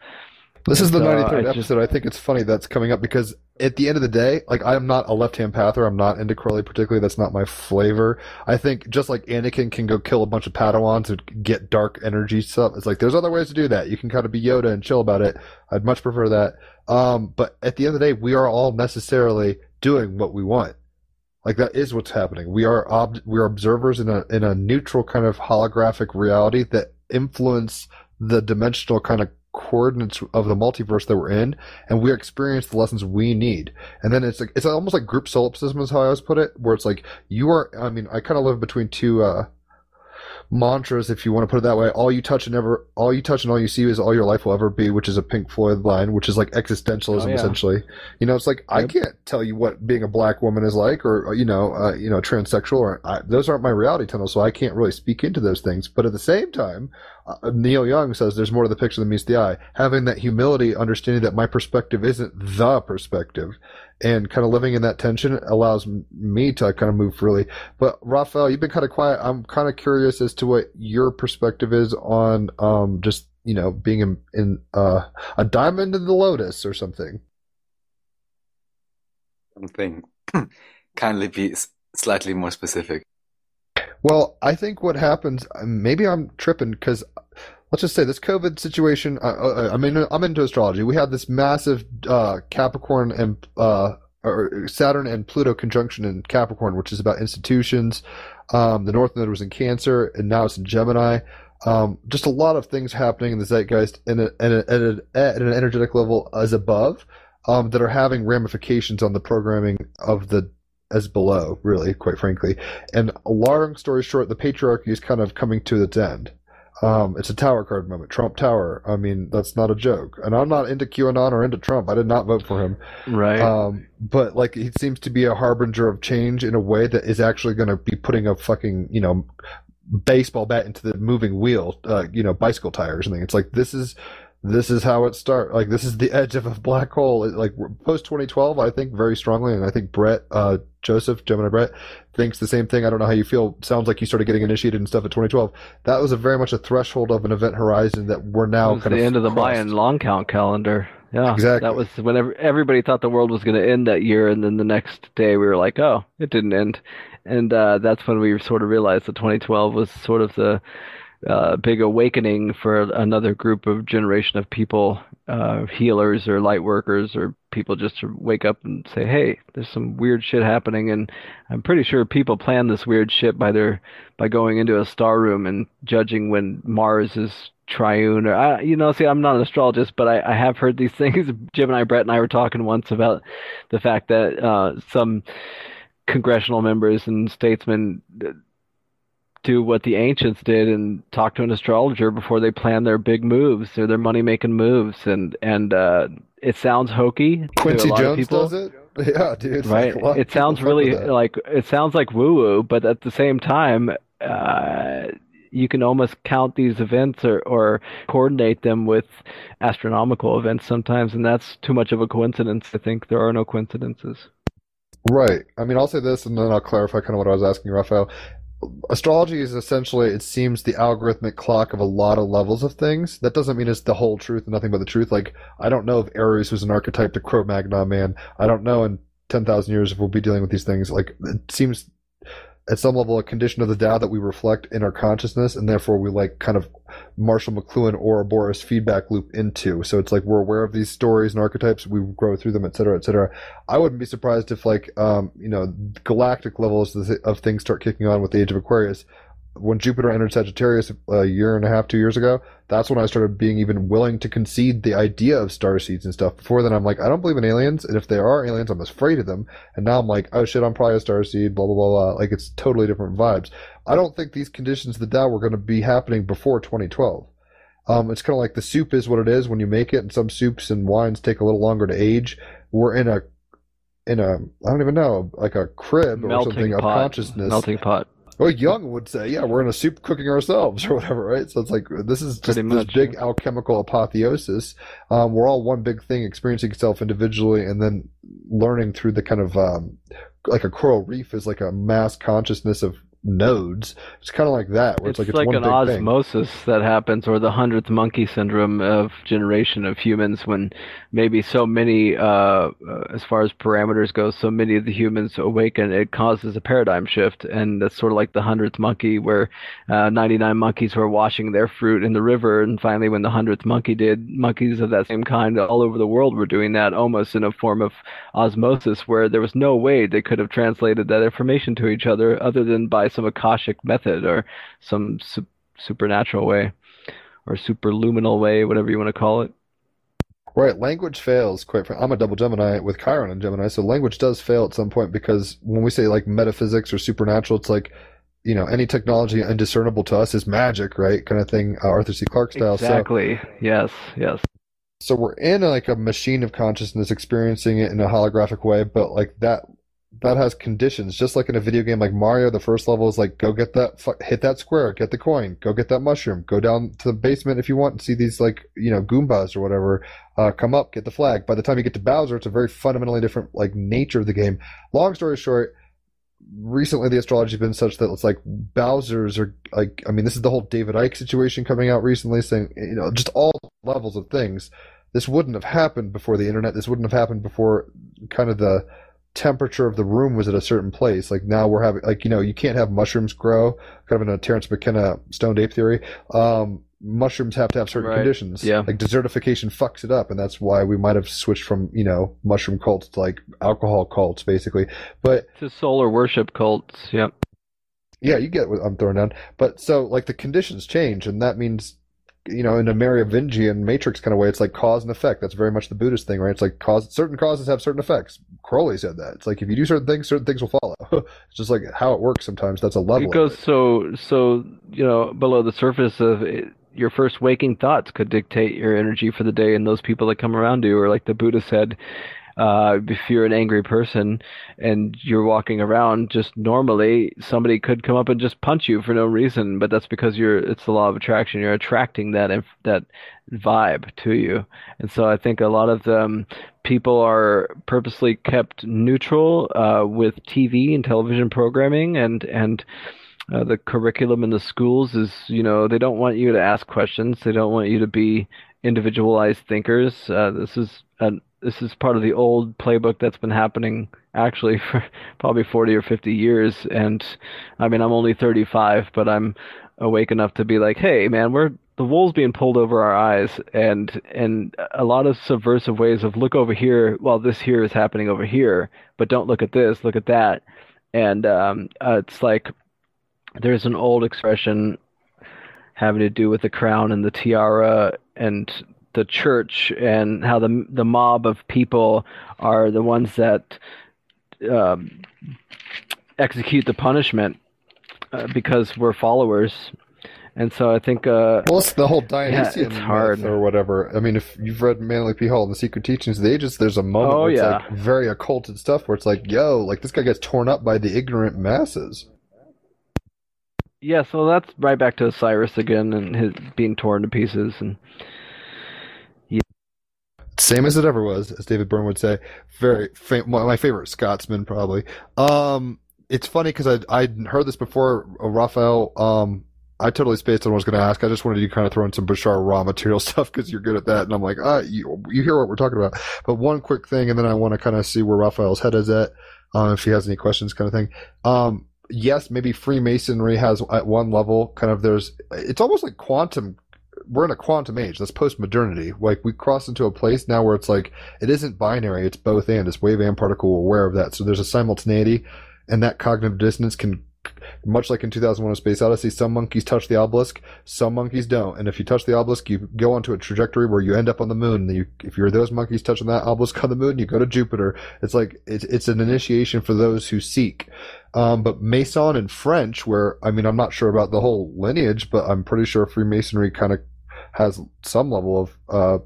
This is the So, 93rd I just- episode. I think it's funny that's coming up because at the end of the day, like I'm not a left-hand pather. I'm not into Crowley particularly. That's not my flavor. I think just like Anakin can go kill a bunch of Padawans and get dark energy stuff. It's like there's other ways to do that. You can kind of be Yoda and chill about it. I'd much prefer that. Um, but at the end of the day, we are all necessarily doing what we want. Like that is what's happening. We are ob- we are observers in a in a neutral kind of holographic reality that influence the dimensional kind of coordinates of the multiverse that we're in, and we experience the lessons we need. And then it's like it's almost like group solipsism is how I always put it, where it's like you are. I mean, I kind of live between two uh, mantras, if you want to put it that way. All you touch and ever, all you touch and all you see is all your life will ever be, which is a Pink Floyd line, which is like existentialism Oh, yeah. essentially. You know, it's like I can't tell you what being a black woman is like, or you know, uh, you know, transsexual, or I, those aren't my reality tunnels, so I can't really speak into those things. But at the same time, uh, Neil Young says there's more to the picture than meets the eye. Having that humility, understanding that my perspective isn't the perspective, and kind of living in that tension allows me to kind of move freely. But Raphael, you've been kind of quiet. I'm kind of curious as to what your perspective is on um, just you know being in, in uh, a diamond in the lotus or something. Something. Kindly be slightly more specific. Well, I think what happens, maybe I'm tripping because let's just say this COVID situation. Uh, uh, I mean, I'm into astrology. We had this massive uh, Capricorn and uh, or Saturn and Pluto conjunction in Capricorn, which is about institutions. Um, the North Node was in Cancer, and now it's in Gemini. Um, just a lot of things happening in the zeitgeist and at an energetic level as above um, that are having ramifications on the programming of the as below, really, quite frankly. And long story short, the patriarchy is kind of coming to its end. Um, it's a tower card moment. Trump Tower. I mean, that's not a joke. And I'm not into QAnon or into Trump. I did not vote for him. Right. Um, but like, he seems to be a harbinger of change in a way that is actually going to be putting a fucking, you know, baseball bat into the moving wheel, uh, you know, bicycle tire or something. It's like, this is, this is how it starts. Like, this is the edge of a black hole. It- Like, post 2012, I think very strongly. And I think Brett, uh, Joseph, Gemini Brett, thinks the same thing. I don't know how you feel. Sounds like you started getting initiated and stuff at 2012. That was a very much a threshold of an event horizon that we're now kind the of end of the crossed. Mayan long count calendar. Yeah, Exactly. That was whenever everybody thought the world was going to end that year, and then the next day we were like, "Oh, it didn't end," and uh, that's when we sort of realized that 2012 was sort of the uh, big awakening for another group of generation of people, uh, healers or light workers or people just to wake up and say, "Hey, there's some weird shit happening," and I'm pretty sure people plan this weird shit by their by going into a star room and judging when Mars is triune or I, you know see i'm not an astrologist but I, I have heard these things. Jim and i brett and i were talking once about the fact that uh, some congressional members and statesmen do what the ancients did and talk to an astrologer before they plan their big moves or their money making moves and and uh, it sounds hokey to a Quincy Jones people does it. Yeah, dude. right Like, a lot of it sounds really like it sounds like woo woo but at the same time uh, you can almost count these events or, or coordinate them with astronomical events sometimes and that's too much of a coincidence i think there are no coincidences Right. I mean, I'll say this and then I'll clarify kind of what I was asking Raphael. Astrology is essentially, it seems, the algorithmic clock of a lot of levels of things. That doesn't mean it's the whole truth and nothing but the truth. Like, I don't know if Aries was an archetype to Cro Magnon man. I don't know in 10,000 years if we'll be dealing with these things. Like, it seems at some level a condition of the Tao that we reflect in our consciousness and therefore we like kind of Marshall McLuhan or Boris feedback loop into. So it's like we're aware of these stories and archetypes, we grow through them, et cetera, et cetera. I wouldn't be surprised if like um, you know galactic levels of things start kicking on with the Age of Aquarius. When Jupiter entered Sagittarius a year and a half, two years ago, that's when I started being even willing to concede the idea of star seeds and stuff. Before then, I'm like, I don't believe in aliens, and if there are aliens, I'm afraid of them. And now I'm like, oh shit, I'm probably a star seed, blah blah blah blah. Like it's totally different vibes. I don't think these conditions of the Tao were going to be happening before 2012. Um, it's kind of like the soup is what it is when you make it, and some soups and wines take a little longer to age. We're in a in a I don't even know like a crib or melting something of pot consciousness. melting pot Well, Jung would say, yeah, we're in a soup cooking ourselves or whatever, right? So it's like this is just Pretty this big yeah. alchemical apotheosis. Um, we're all one big thing, experiencing self individually, and then learning through the kind of um, like a coral reef is like a mass consciousness of nodes. It's kind of like that, where it's, it's like like, it's one an big thing. osmosis that happens, or the hundredth monkey syndrome of generation of humans, when maybe so many, uh, uh, as far as parameters go, so many of the humans awaken, it causes a paradigm shift, and that's sort of like the hundredth monkey, where uh, 99 monkeys were washing their fruit in the river, and finally, when the hundredth monkey did, monkeys of that same kind all over the world were doing that, almost in a form of osmosis, where there was no way they could have translated that information to each other other than by some akashic method or some su- supernatural way or superluminal way, whatever you want to call it. Right, language fails. Quite frankly, I'm a double Gemini with Chiron and Gemini, so language does fail at some point because when we say like metaphysics or supernatural, it's like you know any technology undiscernible to us is magic, right? Kind of thing, uh, Arthur C. Clarke style. So Yes. Yes. so we're in like a machine of consciousness experiencing it in a holographic way but like that that has conditions just like in a video game like mario the first level is like go get that hit that square get the coin go get that mushroom go down to the basement if you want and see these like you know goombas or whatever uh, come up get the flag. By the time you get to bowser it's a very fundamentally different like nature of the game. Long story short recently the astrology has been such that it's like Bowser's are like I mean this is the whole David Icke situation coming out recently saying you know just all levels of things. This wouldn't have happened before the internet. This wouldn't have happened before kind of the temperature of the room was at a certain place like now we're having like you know you can't have mushrooms grow kind of in a Terence McKenna stoned ape theory um mushrooms have to have certain Right. conditions Yeah. like desertification fucks it up and that's why we might have switched from you know mushroom cults to like alcohol cults basically but To solar worship cults. Yep. yeah, you get what I'm throwing down. But so like the conditions change, and that means you know in a Merovingian matrix kind of way, it's like cause and effect. That's very much the Buddhist thing, right? It's like cause certain causes have certain effects. Crowley said that. It's like if you do certain things, certain things will follow. it's just like how it works sometimes. That's a level. It goes it. so so you know below the surface of it, your first waking thoughts could dictate your energy for the day, and those people that come around you, or like the Buddha said, uh, if you're an angry person and you're walking around just normally, somebody could come up and just punch you for no reason, but that's because you're it's the law of attraction. You're attracting that that vibe to you, and so I think a lot of them people are purposely kept neutral uh, with TV and television programming and and uh, the curriculum in the schools is, you know, they don't want you to ask questions. They don't want you to be individualized thinkers. Uh, this is an, this is part of the old playbook that's been happening actually for probably 40 or 50 years. And I mean, I'm only 35, but I'm awake enough to be like, hey, man, we're the wool's being pulled over our eyes, and and a lot of subversive ways of look over here. While this here is happening over here, but don't look at this, look at that, and um, uh, it's like there's an old expression having to do with the crown and the tiara and the church and how the the mob of people are the ones that um, execute the punishment uh, because we're followers. And so I think uh, Well, it's the whole Dionysian it's hard. myth or whatever. I mean, if you've read Manly P. Hall and the Secret Teachings of the Ages, there's a moment Oh, where it's yeah. like very occulted stuff where it's like, yo, like this guy gets torn up by the ignorant masses. yeah, so that's right back to Osiris again and his being torn to pieces and Same as it ever was, as David Byrne would say. Very fa- one of my favorite Scotsman, probably. Um, it's funny because I I'd heard this before. Uh, Raphael, um, I totally spaced on what I was going to ask. I just wanted you to kind of throw in some Bashar raw material stuff because you're good at that, and I'm like, ah, you you hear what we're talking about. But one quick thing, and then I want to kind of see where Raphael's head is at, um, if he has any questions, kind of thing. Um, yes, maybe Freemasonry has at one level kind of there's it's almost like quantum we're in a quantum age. That's post modernity. Like we cross into a place now where it's like it isn't binary. It's both and. It's wave and particle. We're aware of that. So there's a simultaneity, and that cognitive dissonance can, much like in 2001: A Space Odyssey, some monkeys touch the obelisk, some monkeys don't. And if you touch the obelisk, you go onto a trajectory where you end up on the moon. You, if you're those monkeys touching that obelisk on the moon, you go to Jupiter. It's like it's it's an initiation for those who seek. Um, but Mason in French, where I mean, I'm not sure about the whole lineage, but I'm pretty sure Freemasonry kind of has some level of uh,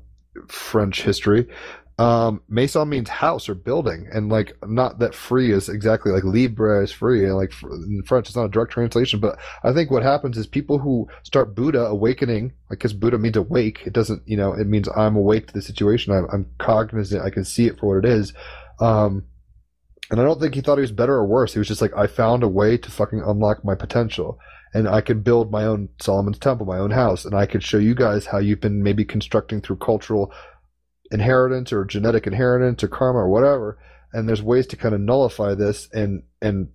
French history. Um, Maison means house or building, and like not that free is exactly like libre is free, and like in French it's not a direct translation. But I think what happens is people who start Buddha awakening, like because Buddha means awake, it doesn't, you know, it means I'm awake to the situation. I'm, I'm cognizant. I can see it for what it is. Um, and I don't think he thought he was better or worse. He was just like, I found a way to fucking unlock my potential. And I could build my own Solomon's Temple, my own house, and I could show you guys how you've been maybe constructing through cultural inheritance or genetic inheritance or karma or whatever. And there's ways to kind of nullify this and and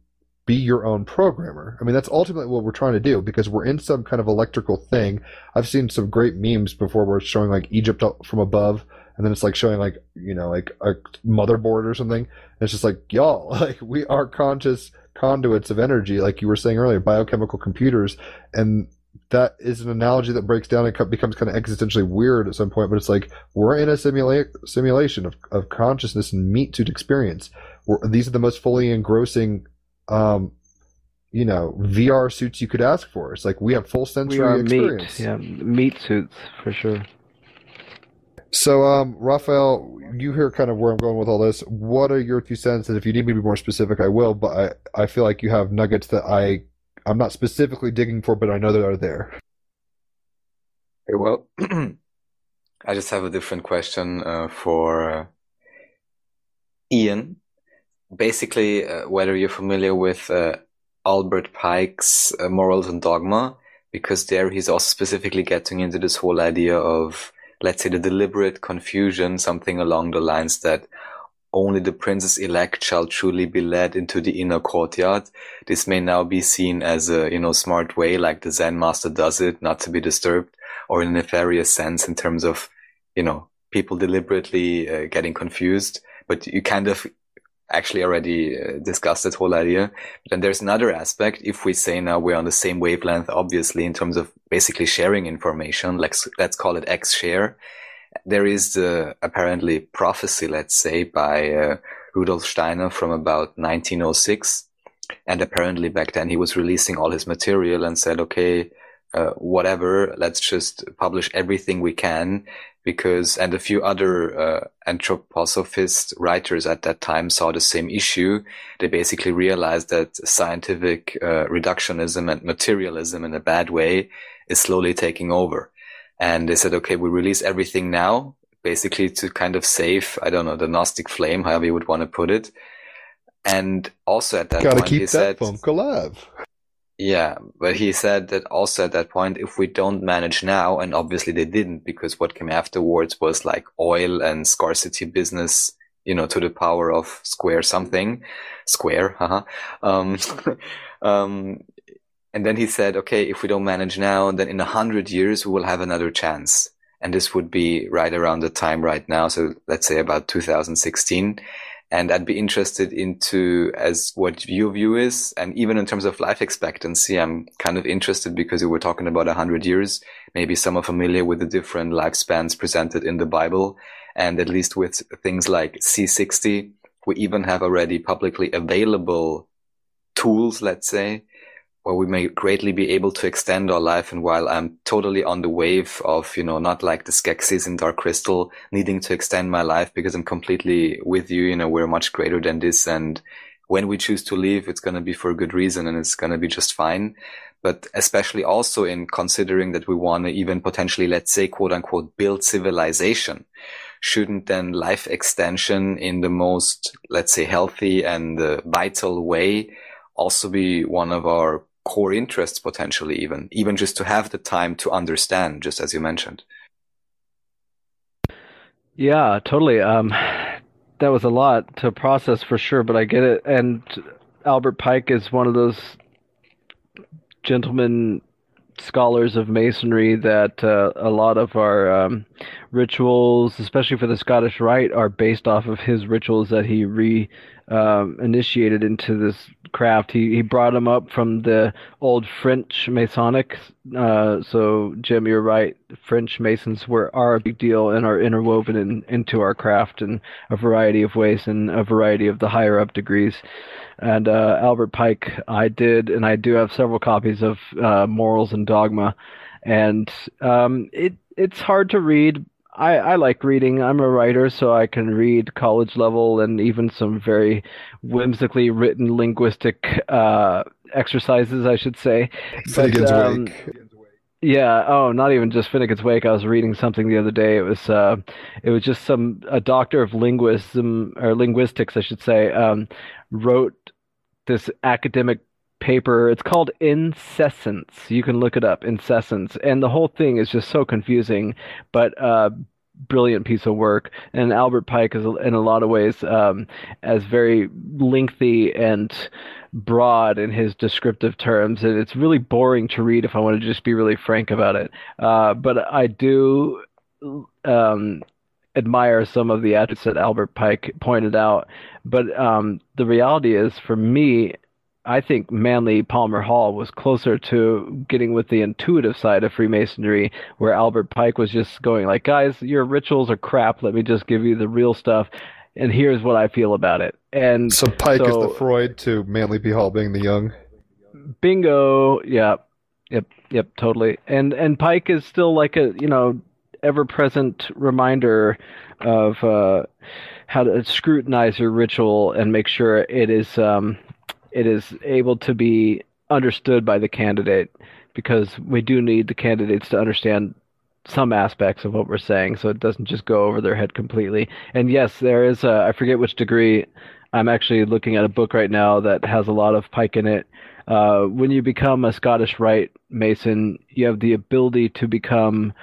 be your own programmer. I mean, that's ultimately what we're trying to do because we're in some kind of electrical thing. I've seen some great memes before where it's showing like Egypt from above, and then it's like showing like you know like a motherboard or something. And it's just like y'all, like we are conscious conduits of energy, like you were saying earlier, biochemical computers, and that is an analogy that breaks down and becomes kind of existentially weird at some point. But it's like we're in a simula- simulation of, of consciousness and meat suit experience. We're, these are the most fully engrossing um, you know VR suits you could ask for. It's like we have full sensory experience. meat, yeah, meat suits for sure. So, um, Raphael, you hear kind of where I'm going with all this. What are your two cents? And if you need me to be more specific, I will. But I, I feel like you have nuggets that I, I'm not specifically digging for, but I know that are there. Okay, well, I just have a different question uh, for uh, Ian. Basically, uh, whether you're familiar with uh, Albert Pike's uh, Morals and Dogma, because there he's also specifically getting into this whole idea of, let's say, the deliberate confusion, something along the lines that only the princess elect shall truly be led into the inner courtyard. This may now be seen as a, you know, smart way, like the Zen master does it, not to be disturbed or in a nefarious sense in terms of, you know, people deliberately uh, getting confused. But you kind of actually already uh, discussed that whole idea. Then there's another aspect. If we say now we're on the same wavelength, obviously, in terms of basically sharing information, let's, let's call it X share. There is the apparently prophecy, let's say, by uh, Rudolf Steiner from about 1906. And apparently back then he was releasing all his material and said, okay, uh, whatever, let's just publish everything we can because, and a few other uh, anthroposophist writers at that time saw the same issue. They basically realized that scientific uh, reductionism and materialism in a bad way is slowly taking over. And they said, okay, we release everything now, basically to kind of save, I don't know, the Gnostic flame, however you would want to put it. And also at that Gotta point, he keep said, that funk alive. Yeah, but he said that also at that point, if we don't manage now, and obviously they didn't, because what came afterwards was like oil and scarcity business, you know, to the power of square something, square, haha. Um, um, and then he said, okay, if we don't manage now, then in a hundred years we will have another chance. And this would be right around the time right now. So let's say about 2016. And I'd be interested into as what your view is. And even in terms of life expectancy, I'm kind of interested because we were talking about a hundred years. Maybe some are familiar with the different lifespans presented in the Bible. And at least with things like C60, we even have already publicly available tools, let's say, where we may greatly be able to extend our life. And while I'm totally on the wave of, you know, not like the Skeksis in Dark Crystal needing to extend my life because I'm completely with you, you know, we're much greater than this. And when we choose to leave, it's going to be for a good reason and it's going to be just fine. But especially also in considering that we want to even potentially, let's say, quote unquote, build civilization. Shouldn't then life extension in the most, let's say, healthy and uh, vital way also be one of our core interests potentially even even just to have the time to understand just as you mentioned Yeah, totally. Um, that was a lot to process for sure, but I get it. And Albert Pike is one of those gentlemen scholars of masonry that uh, a lot of our um, rituals, especially for the Scottish Rite, are based off of his rituals that he re um, initiated into this craft. He he brought them up from the old French Masonic. Uh, so Jim, you're right. French Masons were are a big deal and are interwoven in, into our craft in a variety of ways and a variety of the higher up degrees. And uh, Albert Pike, I did, and I do have several copies of uh, Morals and Dogma, and um, it it's hard to read. I, I like reading. I'm a writer, so I can read college level and even some very whimsically written linguistic uh, exercises, I should say. Finnegan's um, Wake. Yeah. Oh, not even just Finnegan's Wake. I was reading something the other day. It was uh, it was just some a doctor of linguism or linguistics, I should say, um, wrote this academic paper. It's called Incessance. You can look it up, Incessance, and the whole thing is just so confusing, but uh, brilliant piece of work. And Albert Pike is, in a lot of ways, um, as very lengthy and broad in his descriptive terms, and it's really boring to read if I want to just be really frank about it. Uh, but I do. Um, admire some of the attributes that Albert Pike pointed out, but um, the reality is, for me, I think Manly Palmer Hall was closer to getting with the intuitive side of Freemasonry, where Albert Pike was just going like, "Guys, your rituals are crap. Let me just give you the real stuff, and here's what I feel about it." And So Pike is the Freud to Manly P. Hall being the Jung. Bingo. Yeah. Yep. Yep. Totally. And and Pike is still like a you know ever present reminder of uh, how to scrutinize your ritual and make sure it is um, it is able to be understood by the candidate because we do need the candidates to understand some aspects of what we're saying so it doesn't just go over their head completely. And yes, there is a, I forget which degree. I'm actually looking at a book right now that has a lot of Pike in it. Uh, when you become a Scottish Rite Mason, you have the ability to become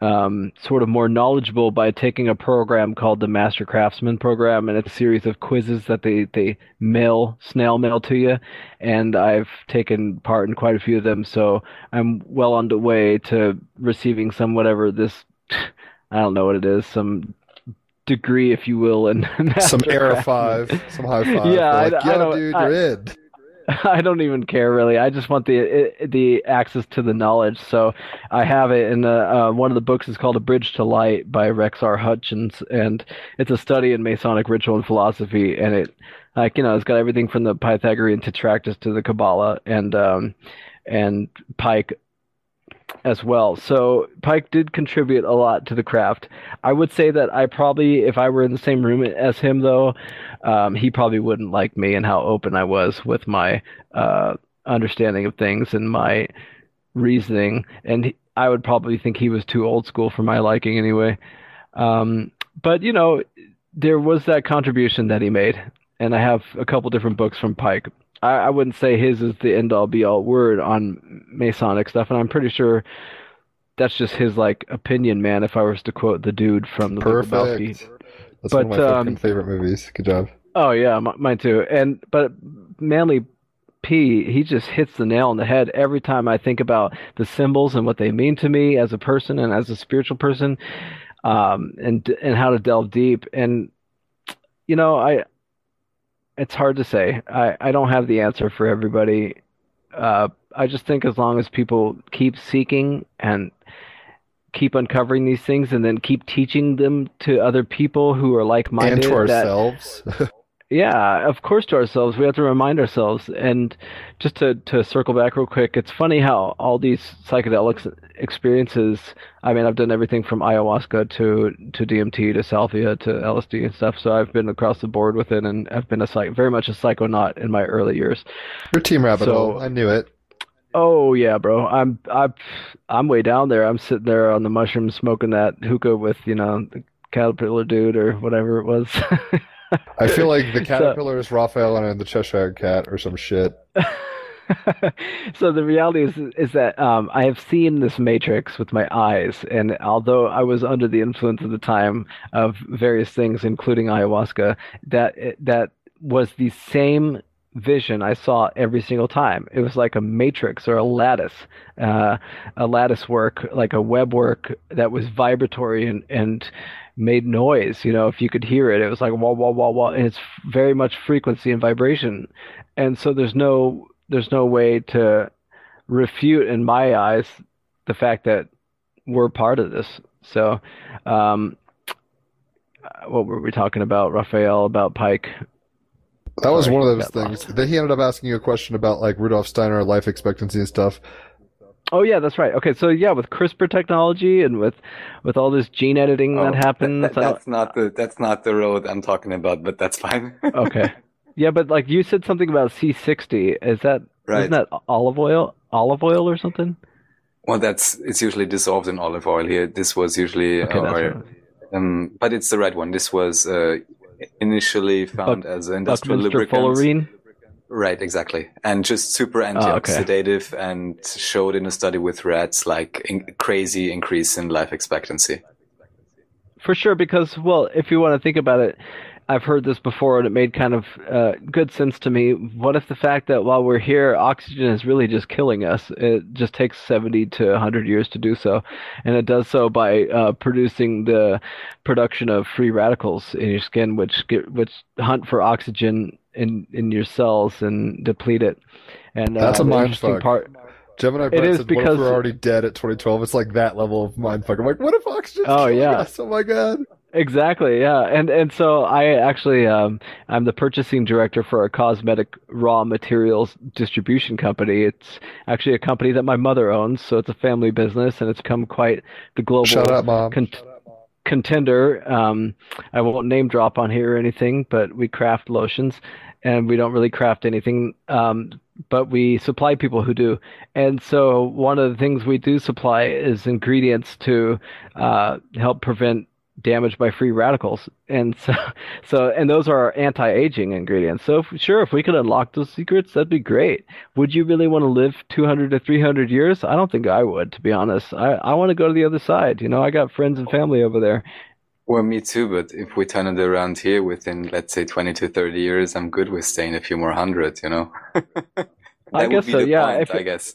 um, sort of more knowledgeable by taking a program called the Master Craftsman program, and it's a series of quizzes that they they mail snail mail to you, and I've taken part in quite a few of them, so I'm well on the way to receiving some whatever this I don't know what it is some degree, if you will, in some Craftsman. Five, some high five. Yeah, I- like, I yeah, don't- dude, I- you're in. I don't even care really. I just want the the access to the knowledge. So I have it in uh, one of the books is called A Bridge to Light by Rex R. Hutchens, and it's a study in Masonic ritual and philosophy. And it, like you know, it's got everything from the Pythagorean Tetractys to the Kabbalah and um, and Pike as well. So Pike did contribute a lot to the craft. I would say that I probably, if I were in the same room as him, though, um, he probably wouldn't like me and how open I was with my uh, understanding of things and my reasoning. And he, I would probably think he was too old school for my liking anyway. Um, but you know, there was that contribution that he made, and I have a couple different books from Pike. I, I wouldn't say his is the end all be all word on Masonic stuff, and I'm pretty sure that's just his like opinion, man. If I was to quote the dude from the. Perfect. That's But, one of my um, favorite movies. Good job. Oh yeah, m- mine too. And but Manly P, he just hits the nail on the head every time I think about the symbols and what they mean to me as a person and as a spiritual person, um, and and how to delve deep. And you know, I it's hard to say. I I don't have the answer for everybody. Uh, I just think as long as people keep seeking and keep uncovering these things and then keep teaching them to other people who are like-minded And to that ourselves. yeah, of course to ourselves. We have to remind ourselves. And just to, to circle back real quick, it's funny how all these psychedelic experiences, I mean, I've done everything from ayahuasca to, to DMT to salvia to LSD and stuff. So I've been across the board with it and I've been a psych, very much a psychonaut in my early years. Your team rabbit So- hole. I knew it. Oh yeah, bro. I'm I'm I'm way down there. I'm sitting there on the mushroom smoking that hookah with, you know, the caterpillar dude or whatever it was. I feel like the So- caterpillar is Raphael and the Cheshire cat or some shit. so the reality is is that um, I have seen this matrix with my eyes, and although I was under the influence at the time of various things, including ayahuasca, that that was the same vision I saw every single time. It was like a matrix or a lattice, uh, a lattice work, like a web work that was vibratory and and made noise. You know, if you could hear it, it was like wah wah wah wah, and it's very much frequency and vibration. And so there's no there's no way to refute in my eyes the fact that we're part of this. So, um, uh, what were we talking about, Raphael? About Pike? That was one of those things. lost. Then he ended up asking you a question about like Rudolf Steiner life expectancy and stuff. Oh yeah, that's right. Okay, so yeah, with CRISPR technology and with with all this gene editing Oh, that happens. that- I don't- that's not the that's not the road I'm talking about, but that's fine. okay. Yeah, but like you said something about C60. Is that Right. isn't that olive oil? Olive oil or something? Well, that's it's usually dissolved in olive oil here. This was usually, Okay, that's or, right. um, but it's the right one. This was uh, initially found as an industrial lubricant. fullerene. Right, exactly, and just super Ah, okay. and showed in a study with rats like in- crazy increase in life expectancy. For sure, because well, if you want to think about it, I've heard this before, and it made kind of uh, good sense to me. What if the fact that while we're here, oxygen is really just killing us? It just takes seventy to hundred years to do so, and it does so by uh, producing the production of free radicals in your skin, which get, which hunt for oxygen in in your cells and deplete it. And uh, That's a mind fuck. part. Gemini It is said, "What if because- we're already dead at 2012?" It's like that level of mindfuck. I'm like, "What if oxygen?" Oh, yeah. Oh my god. Exactly, yeah. And and so I actually um I'm the purchasing director for a cosmetic raw materials distribution company. It's actually a company that my mother owns, so it's a family business and it's become quite the global out, mom. con contender. Um I won't name drop on here or anything, but we craft lotions and we don't really craft anything um but we supply people who do. And so one of the things we do supply is ingredients to uh help prevent damaged by free radicals. And so, so, and those are our anti-aging ingredients. So if, sure, if we could unlock those secrets, that'd be great. Would you really want to live 200 to 300 years? I don't think I would, to be honest. I, I want to go to the other side. You know, I got friends and family over there. Well, me too, but if we turn it around here within, let's say, 20 to 30 years, I'm good with staying a few more hundred, you know? I guess so, yeah. point, If I guess.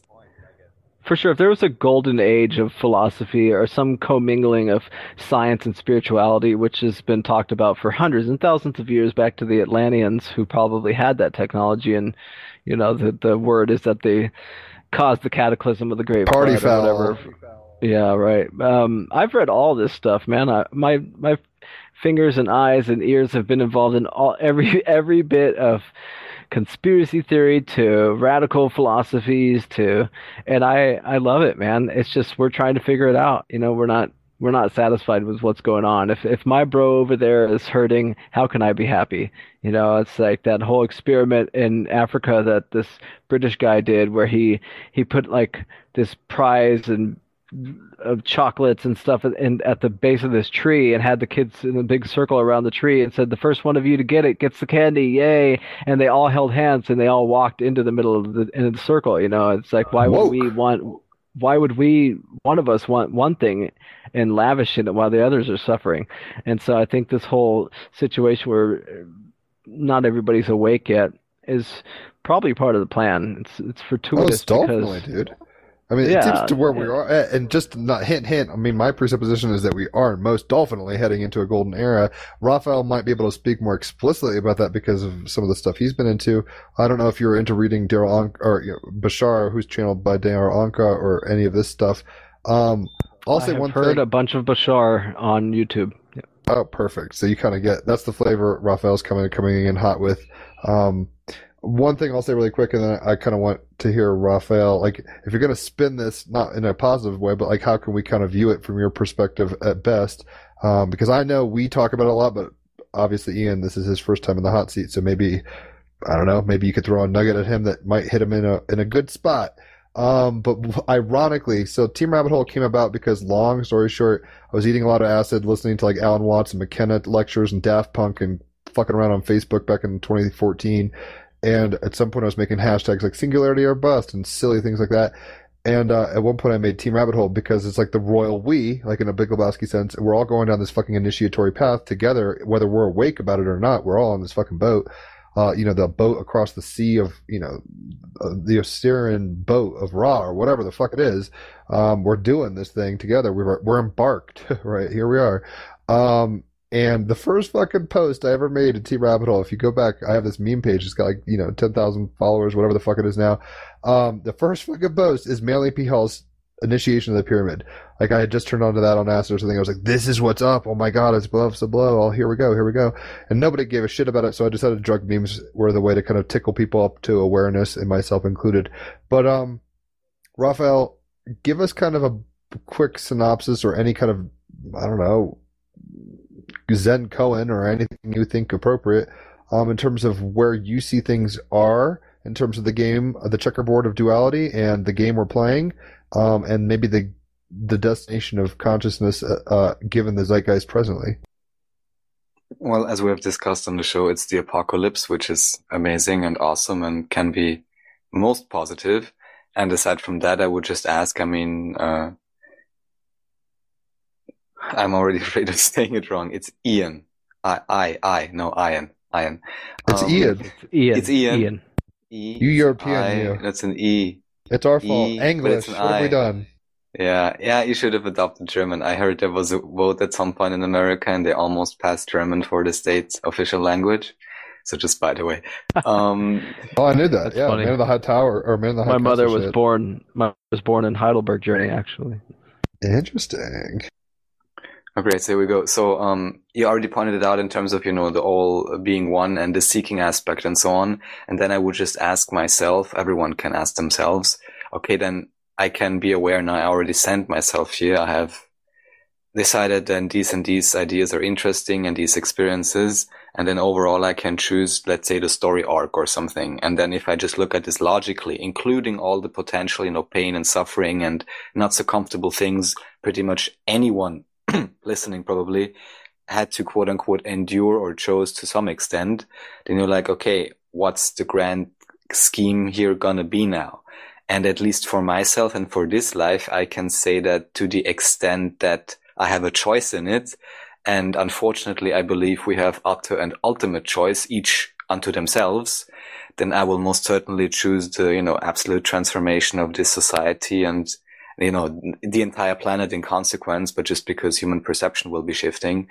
For sure, if there was a golden age of philosophy or some commingling of science and spirituality, which has been talked about for hundreds and thousands of years back to the Atlanteans who probably had that technology, and you know, the the word is that they caused the cataclysm of the Great Party foul. whatever. Yeah, right. Um, I've read all this stuff, man. I, my my fingers and eyes and ears have been involved in all every every bit of conspiracy theory to radical philosophies to and I I love it, man. It's just we're trying to figure it out. You know, we're not we're not satisfied with what's going on. If if my bro over there is hurting, how can I be happy? You know, it's like that whole experiment in Africa that this British guy did where he he put like this prize and of chocolates and stuff in, at the base of this tree and had the kids in a big circle around the tree and said the first one of you to get it gets the candy yay. And they all held hands and they all walked into the middle of the in the circle you know. It's like why would we want why would we one of us want one thing and lavishing it while the others are suffering? And so i think this whole situation where not everybody's awake yet is probably part of the plan. It's it's fortuitous Most definitely, because dude. I mean, it seems to where we are, at, and just not hint, hint. I mean, my presupposition is that we are most definitely heading into a golden era. Raphael might be able to speak more explicitly about that because of some of the stuff he's been into. I don't know if you're into reading Darryl Anka or you know, Bashar, who's channeled by Darryl Anka, or any of this stuff. Um, I'll I say have one heard thing. a bunch of Bashar on YouTube. Oh, perfect. So you kind of get that's the flavor Raphael's coming coming in hot with. Um, one thing I'll say really quick, and then I kind of want to hear Raphael. Like, if you're going to spin this not in a positive way, but like, how can we kind of view it from your perspective at best? Um, because I know we talk about it a lot, but obviously Ian, this is his first time in the hot seat, so maybe I don't know. Maybe you could throw a nugget at him that might hit him in a in a good spot. Um, but ironically, so Team Rabbit Hole came about because, long story short, I was eating a lot of acid, listening to like Alan Watts and McKenna lectures and Daft Punk and fucking around on Facebook back in 2014. And at some point, I was making hashtags like singularity or bust and silly things like that. And uh, at one point, I made Team Rabbit Hole because it's like the royal we, like in a Big Lebowski sense. We're all going down this fucking initiatory path together, whether we're awake about it or not. We're all on this fucking boat. Uh, you know, the boat across the sea of, you know, uh, the Osirian boat of Ra or whatever the fuck it is. Um, we're doing this thing together. We're, we're embarked, right? Here we are. Um, and the first fucking post I ever made at Team Rabbit Hole, if you go back, I have this meme page. It's got like, you know, 10,000 followers, whatever the fuck it is now. Um, the first fucking post is Manly P. Hall's initiation of the pyramid. Like I had just turned on to that on acid or something. I was like, this is what's up. Oh my God, it's blow, it's a blow. Oh, here we go. Here we go. And nobody gave a shit about it. So I decided drug memes were the way to kind of tickle people up to awareness and myself included. But, um, Raphael, give us kind of a quick synopsis or any kind of, I don't know, Zen koan or anything you think appropriate, um, in terms of where you see things are in terms of the game, uh, the checkerboard of duality and the game we're playing, um, and maybe the the destination of consciousness uh, uh, given the zeitgeist presently. Well, as we have discussed on the show, it's the apocalypse, which is amazing and awesome and can be most positive. And aside from that, I would just ask, I mean, uh, I'm already afraid of saying it wrong. It's Ian. I, I, I, no, Ian. Ian. It's Um, Ian. It's Ian. It's Ian. Ian. E, You European, I, you. That's an E. It's our fault. E, English. it's an What have we done? Yeah, yeah, you should have adopted German. I heard there was a vote at some point in America and they almost passed German for the state's official language. So just by the way. Um, Oh, I knew that. That's yeah, funny. Man of the High Tower or Man of the High My mother was shit. born. My was born in Heidelberg, Germany, actually. Interesting. Okay, so here we go. So, um, you already pointed it out in terms of, you know, the all being one and the seeking aspect and so on. And then I would just ask myself, everyone can ask themselves, okay, then I can be aware now. I already sent myself here. I have decided then these and these ideas are interesting and these experiences. And then overall I can choose, let's say the story arc or something. And then if I just look at this logically, including all the potential, you know, pain and suffering and not so comfortable things, pretty much anyone listening probably had to quote unquote endure or chose to some extent, then you're like, okay, what's the grand scheme here gonna be now? And at least for myself and for this life, I can say that to the extent that I have a choice in it. And unfortunately, I believe we have utter and ultimate choice, each unto themselves. Then I will most certainly choose the, you know, absolute transformation of this society and you know, the entire planet in consequence, but just because human perception will be shifting.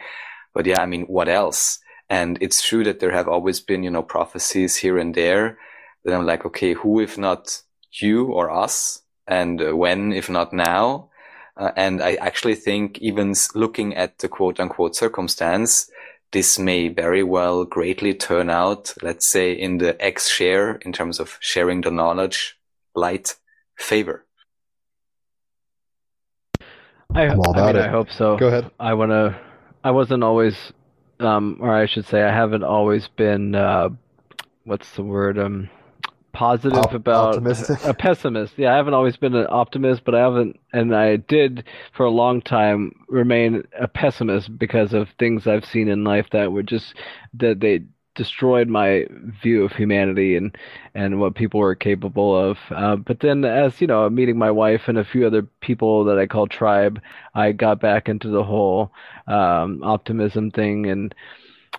But yeah, I mean, what else? And it's true that there have always been, you know, prophecies here and there that I'm like, okay, who if not you or us? And uh, when if not now? Uh, and I actually think even looking at the quote unquote circumstance, this may very well greatly turn out, let's say in the X share in terms of sharing the knowledge, light favor. I, I'm all I mean, about I hope so. Go ahead. I want to. I wasn't always, um, or I should say, I haven't always been. Uh, what's the word? Um, positive Op- about optimistic? a pessimist. Yeah, I haven't always been an optimist, but I haven't, and I did for a long time remain a pessimist because of things I've seen in life that were just that they destroyed my view of humanity and and what people were capable of. Uh, but then, as you know, meeting my wife and a few other people that I call tribe, I got back into the whole um, optimism thing, and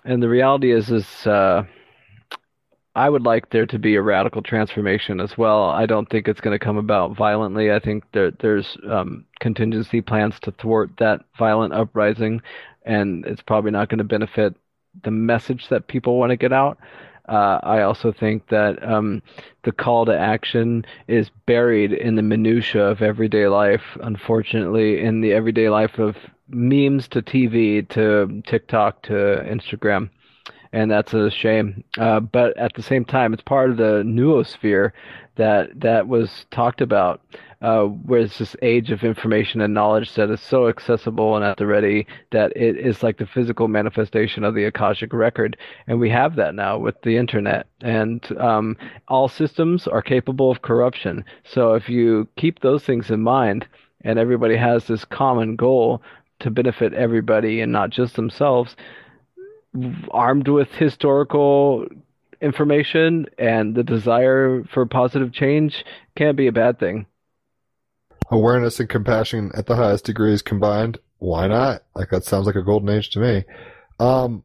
and the reality is is. Uh, I would like there to be a radical transformation as well. I don't think it's going to come about violently. I think there, there's um, contingency plans to thwart that violent uprising, and it's probably not going to benefit the message that people want to get out. Uh, I also think that um, the call to action is buried in the minutia of everyday life. Unfortunately, in the everyday life of memes to TV to TikTok to Instagram and that's a shame. Uh, but at the same time, it's part of the noosphere that that was talked about, uh, where it's this age of information and knowledge that is so accessible and at the ready that it is like the physical manifestation of the akashic record, and we have that now with the internet. And um, all systems are capable of corruption. So if you keep those things in mind, and everybody has this common goal to benefit everybody and not just themselves armed with historical information and the desire for positive change can't be a bad thing. Awareness and compassion at the highest degrees combined. Why not? Like that sounds like a golden age to me. Um,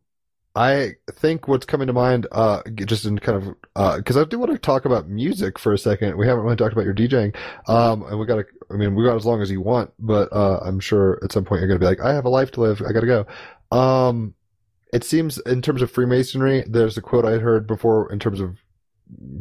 I think what's coming to mind, uh, just in kind of, uh, cause I do want to talk about music for a second. We haven't really talked about your DJing. Um, and we gotta, I mean, we got as long as you want, but, uh, I'm sure at some point you're gonna be like, I have a life to live. I gotta go. Um, it seems in terms of Freemasonry, there's a quote I heard before in terms of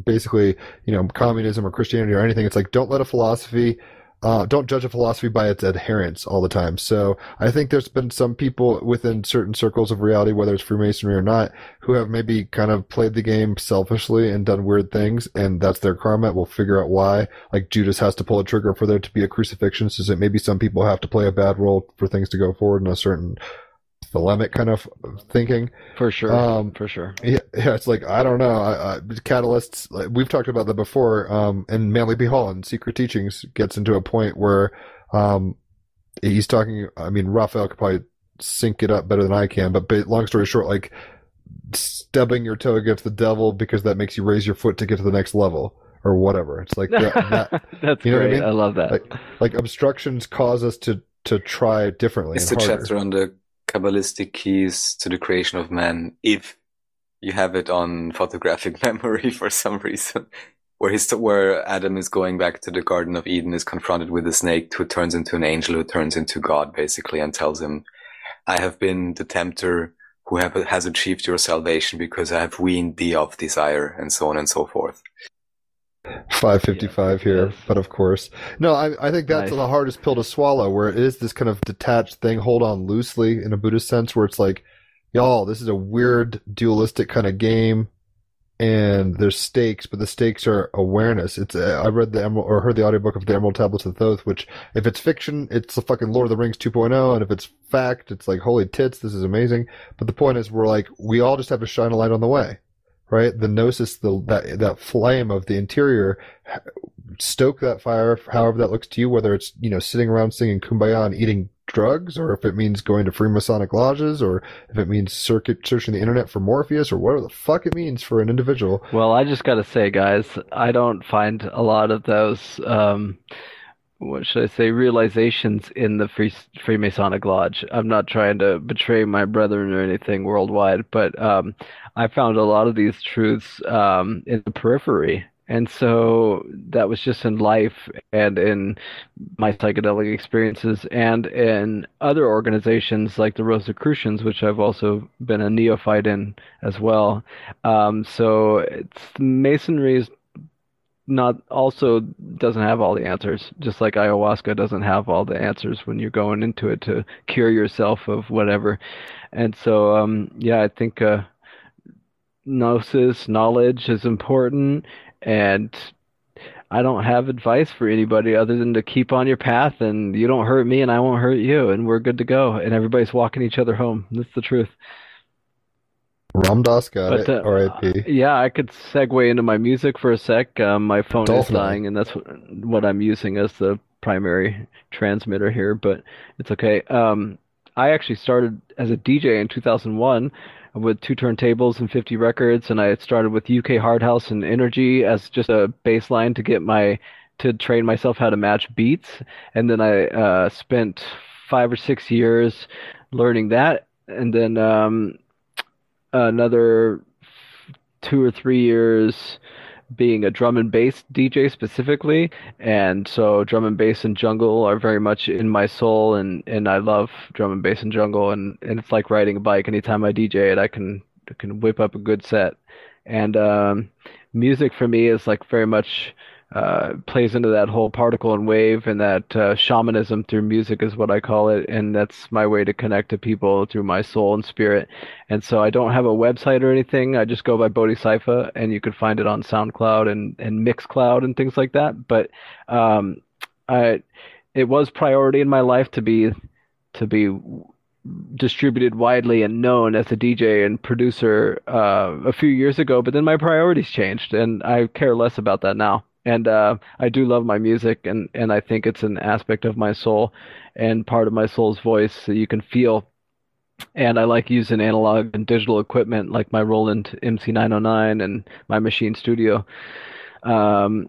basically, you know, communism or Christianity or anything. It's like, don't let a philosophy, uh, don't judge a philosophy by its adherents all the time. So I think there's been some people within certain circles of reality, whether it's Freemasonry or not, who have maybe kind of played the game selfishly and done weird things, and that's their karma. We'll figure out why. Like Judas has to pull a trigger for there to be a crucifixion, so that maybe some people have to play a bad role for things to go forward in a certain thelemic kind of thinking. For sure. Um, for sure. Yeah, yeah, it's like I don't know. I, I, catalysts. Like, we've talked about that before. Um, and Manly P. Hall in Secret Teachings gets into a point where, um, he's talking. I mean, Raphael could probably sync it up better than I can. But ba- long story short, like stubbing your toe against the devil because that makes you raise your foot to get to the next level or whatever. It's like that. that That's you know what I great. mean? I love that. like, like obstructions cause us to to try differently. It's the and harder. chapter on the Kabbalistic keys to the creation of man, if you have it on photographic memory for some reason. Where where Adam is going back to the Garden of Eden is confronted with a snake who turns into an angel who turns into God basically and tells him, I have been the tempter who have, has achieved your salvation because I have weaned thee of desire and so on and so forth. 555 here, Yes. but of course. No, I, I think that's Nice. the hardest pill to swallow, where it is this kind of detached thing, hold on loosely in a Buddhist sense, where it's like, y'all, this is a weird dualistic kind of game, and there's stakes, but the stakes are awareness. It's uh, I read the Emerald, or heard the audiobook of the Emerald Tablets of Thoth, which if it's fiction, it's the fucking Lord of the Rings 2.0, and if it's fact, it's like holy tits, this is amazing. But the point is, we're like, we all just have to shine a light on the way right? The gnosis, the that that flame of the interior, stoke that fire, however that looks to you. Whether it's you know sitting around singing kumbaya and eating drugs, or if it means going to Freemasonic lodges, or if it means circuit searching the internet for Morpheus, or whatever the fuck it means for an individual. Well, I just gotta say, guys, I don't find a lot of those, um, what should I say, realizations in the Free Freemasonic Lodge. I'm not trying to betray my brethren or anything worldwide, but um, I found a lot of these truths um, in the periphery. And so that was just in life and in my psychedelic experiences and in other organizations like the Rosicrucians, which I've also been a neophyte in as well. Um, so it's masonry is not also doesn't have all the answers, just like ayahuasca doesn't have all the answers when you're going into it to cure yourself of whatever. And so, um, yeah, I think uh, gnosis, knowledge is important, and I don't have advice for anybody other than to keep on your path, and you don't hurt me, and I won't hurt you, and we're good to go, and everybody's walking each other home. That's the truth. Ram Dass got But it. uh, R.I.P. yeah, I could segue into my music for a sec. Um, my phone is dying, and that's what, what I'm using as the primary transmitter here, but it's okay. Um, I actually started as a DJ in 2001 with two turntables and 50 records, and I started with UK Hard House and Energy as just a baseline to get my to train myself how to match beats, and then I uh, spent five or six years learning that, and then um, another two or three years being a drum and bass DJ specifically. And so drum and bass and jungle are very much in my soul and, and I love drum and bass and jungle and, and it's like riding a bike. Anytime I DJ it I can can whip up a good set. And um music for me is like very much uh, plays into that whole particle and wave and that uh, shamanism through music is what I call it, and that's my way to connect to people through my soul and spirit. And so I don't have a website or anything. I just go by Bodhi Saifa, and you can find it on SoundCloud and and Mixcloud and things like that. But um, I it was priority in my life to be to be distributed widely and known as a DJ and producer uh, a few years ago, but then my priorities changed, and I care less about that now. And uh, I do love my music, and, and I think it's an aspect of my soul and part of my soul's voice that you can feel. And I like using analog and digital equipment like my Roland MC909 and my Maschine Studio. Um,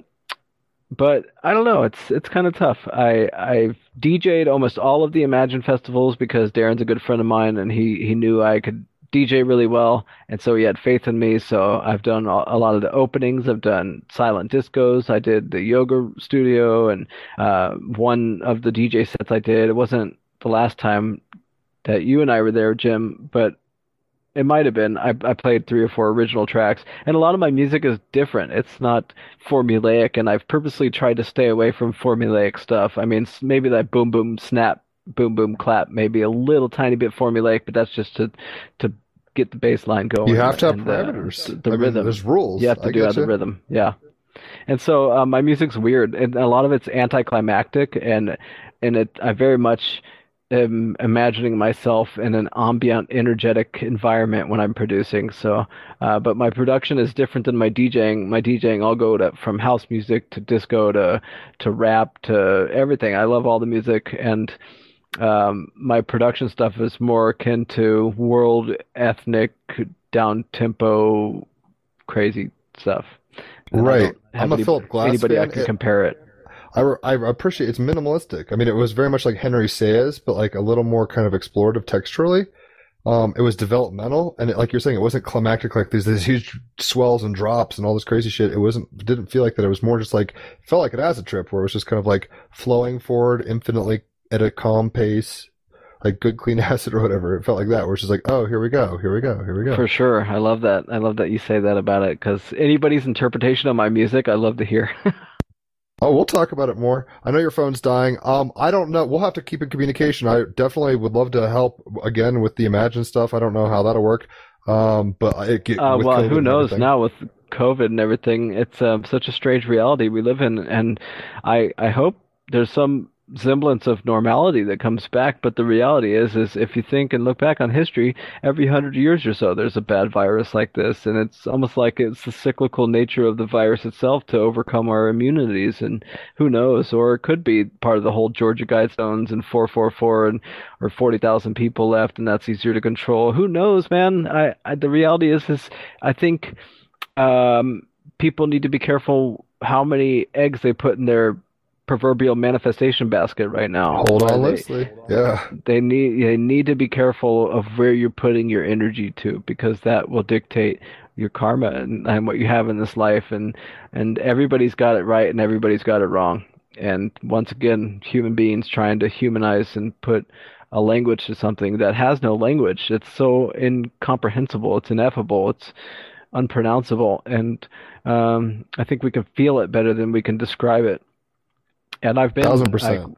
but I don't know. It's it's kind of tough. I I've DJ'd almost all of the Imagine festivals because Darren's a good friend of mine, and he he knew I could DJ really well, and so he had faith in me. So I've done a lot of the openings. I've done silent discos. I did the yoga studio, and uh, one of the DJ sets I did. It wasn't the last time that you and I were there, Jim, but it might have been. I, I played three or four original tracks, and a lot of my music is different. It's not formulaic, and I've purposely tried to stay away from formulaic stuff. I mean, maybe that boom boom snap, boom boom clap, maybe a little tiny bit formulaic, but that's just to to get the bass line going. You have to have and, uh, parameters. the, the I mean, rhythm. there's rules. You have to I do have the rhythm. Yeah. And so uh, my music's weird, and a lot of it's anticlimactic, and and it I very much am imagining myself in an ambient, energetic environment when I'm producing. So, uh, but my production is different than my DJing. My DJing, I'll go to from house music to disco to to rap to everything. I love all the music, and um, my production stuff is more akin to world ethnic, down tempo, crazy stuff. And Right. I'm a any- Philip Glass anybody I fan. can It- compare it. I, I appreciate it's minimalistic. I mean, it was very much like Henry Sayes, but like a little more kind of explorative texturally. Um, it was developmental, and it, like you're saying, it wasn't climactic like these these huge swells and drops and all this crazy shit. It wasn't it didn't feel like that. It was more just like felt like an acid trip, where it was just kind of like flowing forward infinitely at a calm pace, like good clean acid or whatever. It felt like that, where it's just like, oh, here we go, here we go, here we go. For sure. I love that. I love that you say that about it because anybody's interpretation of my music, I love to hear. Oh, we'll talk about it more. I know your phone's dying. Um, I don't know. We'll have to keep in communication. I definitely would love to help again with the Imagine stuff. I don't know how that'll work. Um, but it, get- Uh, well, COVID who knows now with COVID and everything? It's um, such a strange reality we live in, and I I hope there's some semblance of normality that comes back. But the reality is, is if you think and look back on history, every hundred years or so, there's a bad virus like this, and it's almost like it's the cyclical nature of the virus itself to overcome our immunities. And who knows? Or it could be part of the whole Georgia Guidestones and 444 and or 40,000 people left, and that's easier to control. Who knows, man? I, I the reality is, is I think um, people need to be careful how many eggs they put in their proverbial manifestation basket right now. Hold on They- loosely. Yeah. they need they need to be careful of where you're putting your energy to because that will dictate your karma and, and what you have in this life and and everybody's got it right and everybody's got it wrong and once again human beings trying to humanize and put a language to something that has no language it's so incomprehensible it's ineffable it's unpronounceable and um, I think we can feel it better than we can describe it and I've been Thousand I- percent.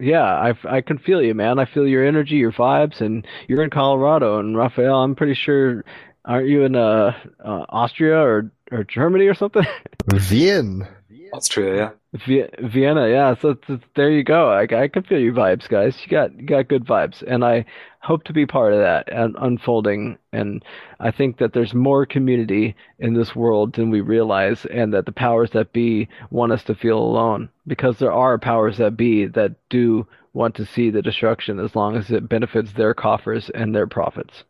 yeah, I, I can feel you, man. I feel your energy, your vibes, and you're in Colorado. And Raphael, I'm pretty sure, aren't you in uh, uh Austria or or Germany or something? Vienna. Austria, yeah. Vie- Vienna, yeah. So, so there you go. I, I can feel your vibes, guys. You got you got good vibes, and I hope to be part of that and unfolding. And I think that there's more community in this world than we realize, and that the powers that be want us to feel alone because there are powers that be that do want to see the destruction as long as it benefits their coffers and their profits.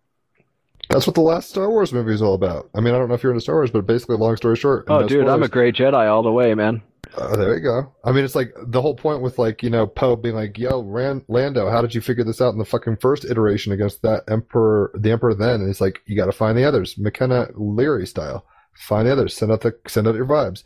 That's what the last Star Wars movie is all about. I mean, I don't know if you're into Star Wars, but basically, long story short. Oh, dude, I'm a great Jedi all the way, man. Uh, there you go. I mean, it's like the whole point with like you know Poe being like, "Yo, Ran- Lando, how did you figure this out in the fucking first iteration against that Emperor, the Emperor then?" And he's like, "You got to find the others, McKenna Leary style. Find the others. Send out the send out your vibes."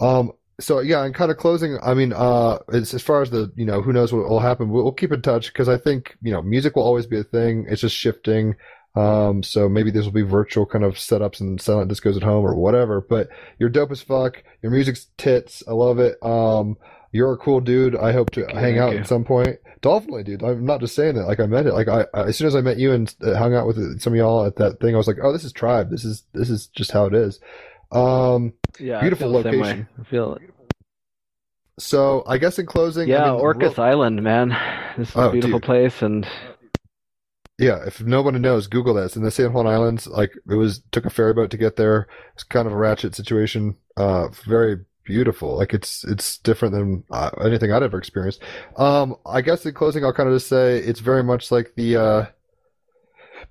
Um. So yeah, and kind of closing. I mean, uh, as as far as the you know who knows what will happen, we'll, we'll keep in touch because I think you know music will always be a thing. It's just shifting. Um, so maybe this will be virtual kind of setups and silent discos at home or whatever. But you're dope as fuck. Your music's tits. I love it. Um, you're a cool dude. I hope to Thank you, hang thank out at some point. Definitely, dude. I'm not just saying it. Like I meant it. Like I, I as soon as I met you and uh, hung out with some of y'all at that thing, I was like, oh, this is tribe. This is this is just how it is. Um, Yeah, Beautiful I feel the same way. location. I feel it. so I guess in closing, Yeah, I mean, Orcas real- Island, man. This is Oh, a beautiful dude. place, and Yeah, if nobody knows, Google this. In the San Juan Islands, like it was took a ferry boat to get there. It's kind of a ratchet situation. Uh, very beautiful. Like it's it's different than uh, anything I'd ever experienced. Um, I guess in closing, I'll kind of just say it's very much like the uh,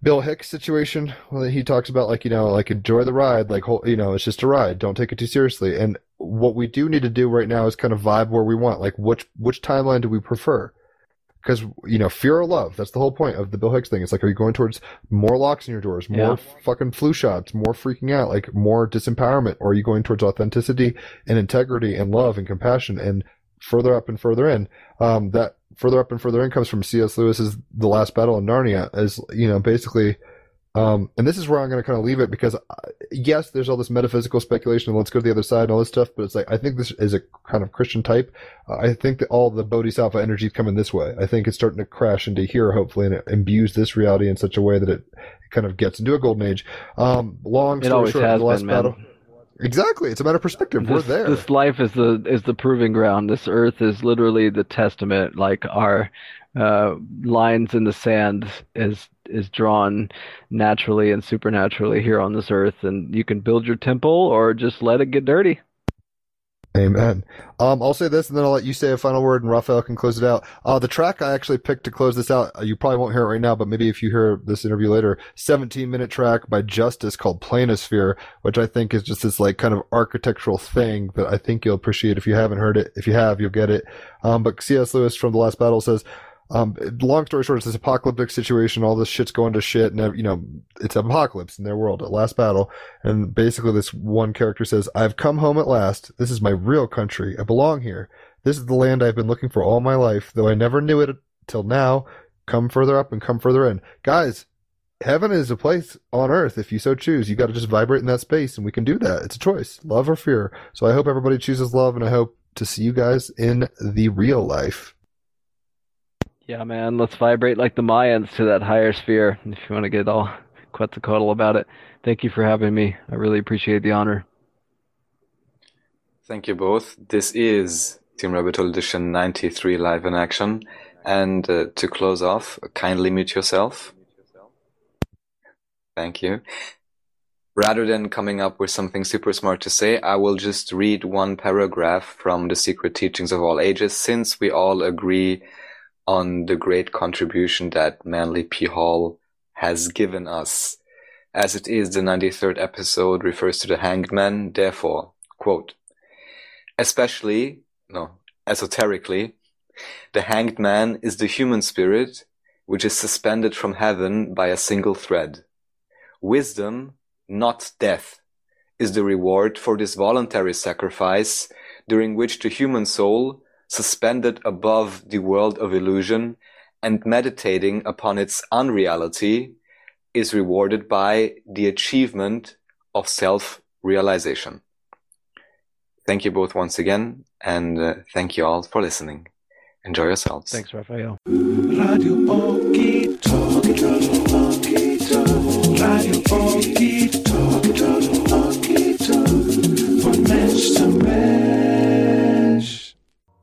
Bill Hicks situation when he talks about like you know like enjoy the ride, like you know it's just a ride. Don't take it too seriously. And what we do need to do right now is kind of vibe where we want. Like which which timeline do we prefer? Because you know, fear or love. That's the whole point of the Bill Hicks thing. It's like, are you going towards more locks in your doors, more Yeah. fucking flu shots, more freaking out, like more disempowerment, or are you going towards authenticity and integrity and love and compassion and further up and further in? Um, that further up and further in comes from C.S. Lewis's The Last Battle in Narnia, as you know, basically. Um, and this is where I'm going to kind of leave it because, uh, yes, there's all this metaphysical speculation. Let's go to the other side and all this stuff. But it's like I think this is a kind of Christian type. Uh, I think that all the bodhisattva energy is coming this way. I think it's starting to crash into here, hopefully, and it imbues this reality in such a way that it kind of gets into a golden age. Um, long story short, the last been, man. battle. Exactly, it's a matter of perspective. We're This, there. this life is the is the proving ground. This earth is literally the testament. Like our uh, lines in the sand is is drawn naturally and supernaturally here on this earth, and you can build your temple or just let it get dirty. Amen. Um, I'll say this, and then I'll let you say a final word, and Raphael can close it out. Uh, the track I actually picked to close this out, uh, you probably won't hear it right now, but maybe if you hear this interview later, 17 minute track by Justice called Planisphere, which I think is just this like kind of architectural thing that I think you'll appreciate if you haven't heard it. If you have, you'll get it. Um, but C.S. Lewis from The Last Battle says, um, long story short, it's this apocalyptic situation. All this shit's going to shit, and you know, it's an apocalypse in their world at last battle. And basically, this one character says, "I've come home at last. This is my real country. I belong here. This is the land I've been looking for all my life, though I never knew it till now. come further up and come further in. Guys, heaven is a place on earth if you so choose. You got to just vibrate in that space, and we can do that. It's a choice, love or fear. So I hope everybody chooses love, and I hope to see you guys in the real life. Yeah, man, let's vibrate like the Mayans to that higher sphere. If you want to get all Quetzalcoatl about it. Thank you for having me. I really appreciate the honor. Thank you both. This is Team Rabbit Hole Edition 93 live in action. And uh, to close off, kindly mute yourself. Thank you. Rather than coming up with something super smart to say, I will just read one paragraph from the Secret Teachings of All Ages, since we all agree on the great contribution that Manly P. Hall has given us. As it is, the 93rd episode refers to the hanged man, therefore, quote, especially, no, esoterically, the hanged man is the human spirit which is suspended from heaven by a single thread. Wisdom, not death, is the reward for this voluntary sacrifice during which the human soul, suspended above the world of illusion and meditating upon its unreality is rewarded by the achievement of self realization. Thank you both once again, and uh, thank you all for listening. Enjoy yourselves. Thanks, Raphael. Radio Radio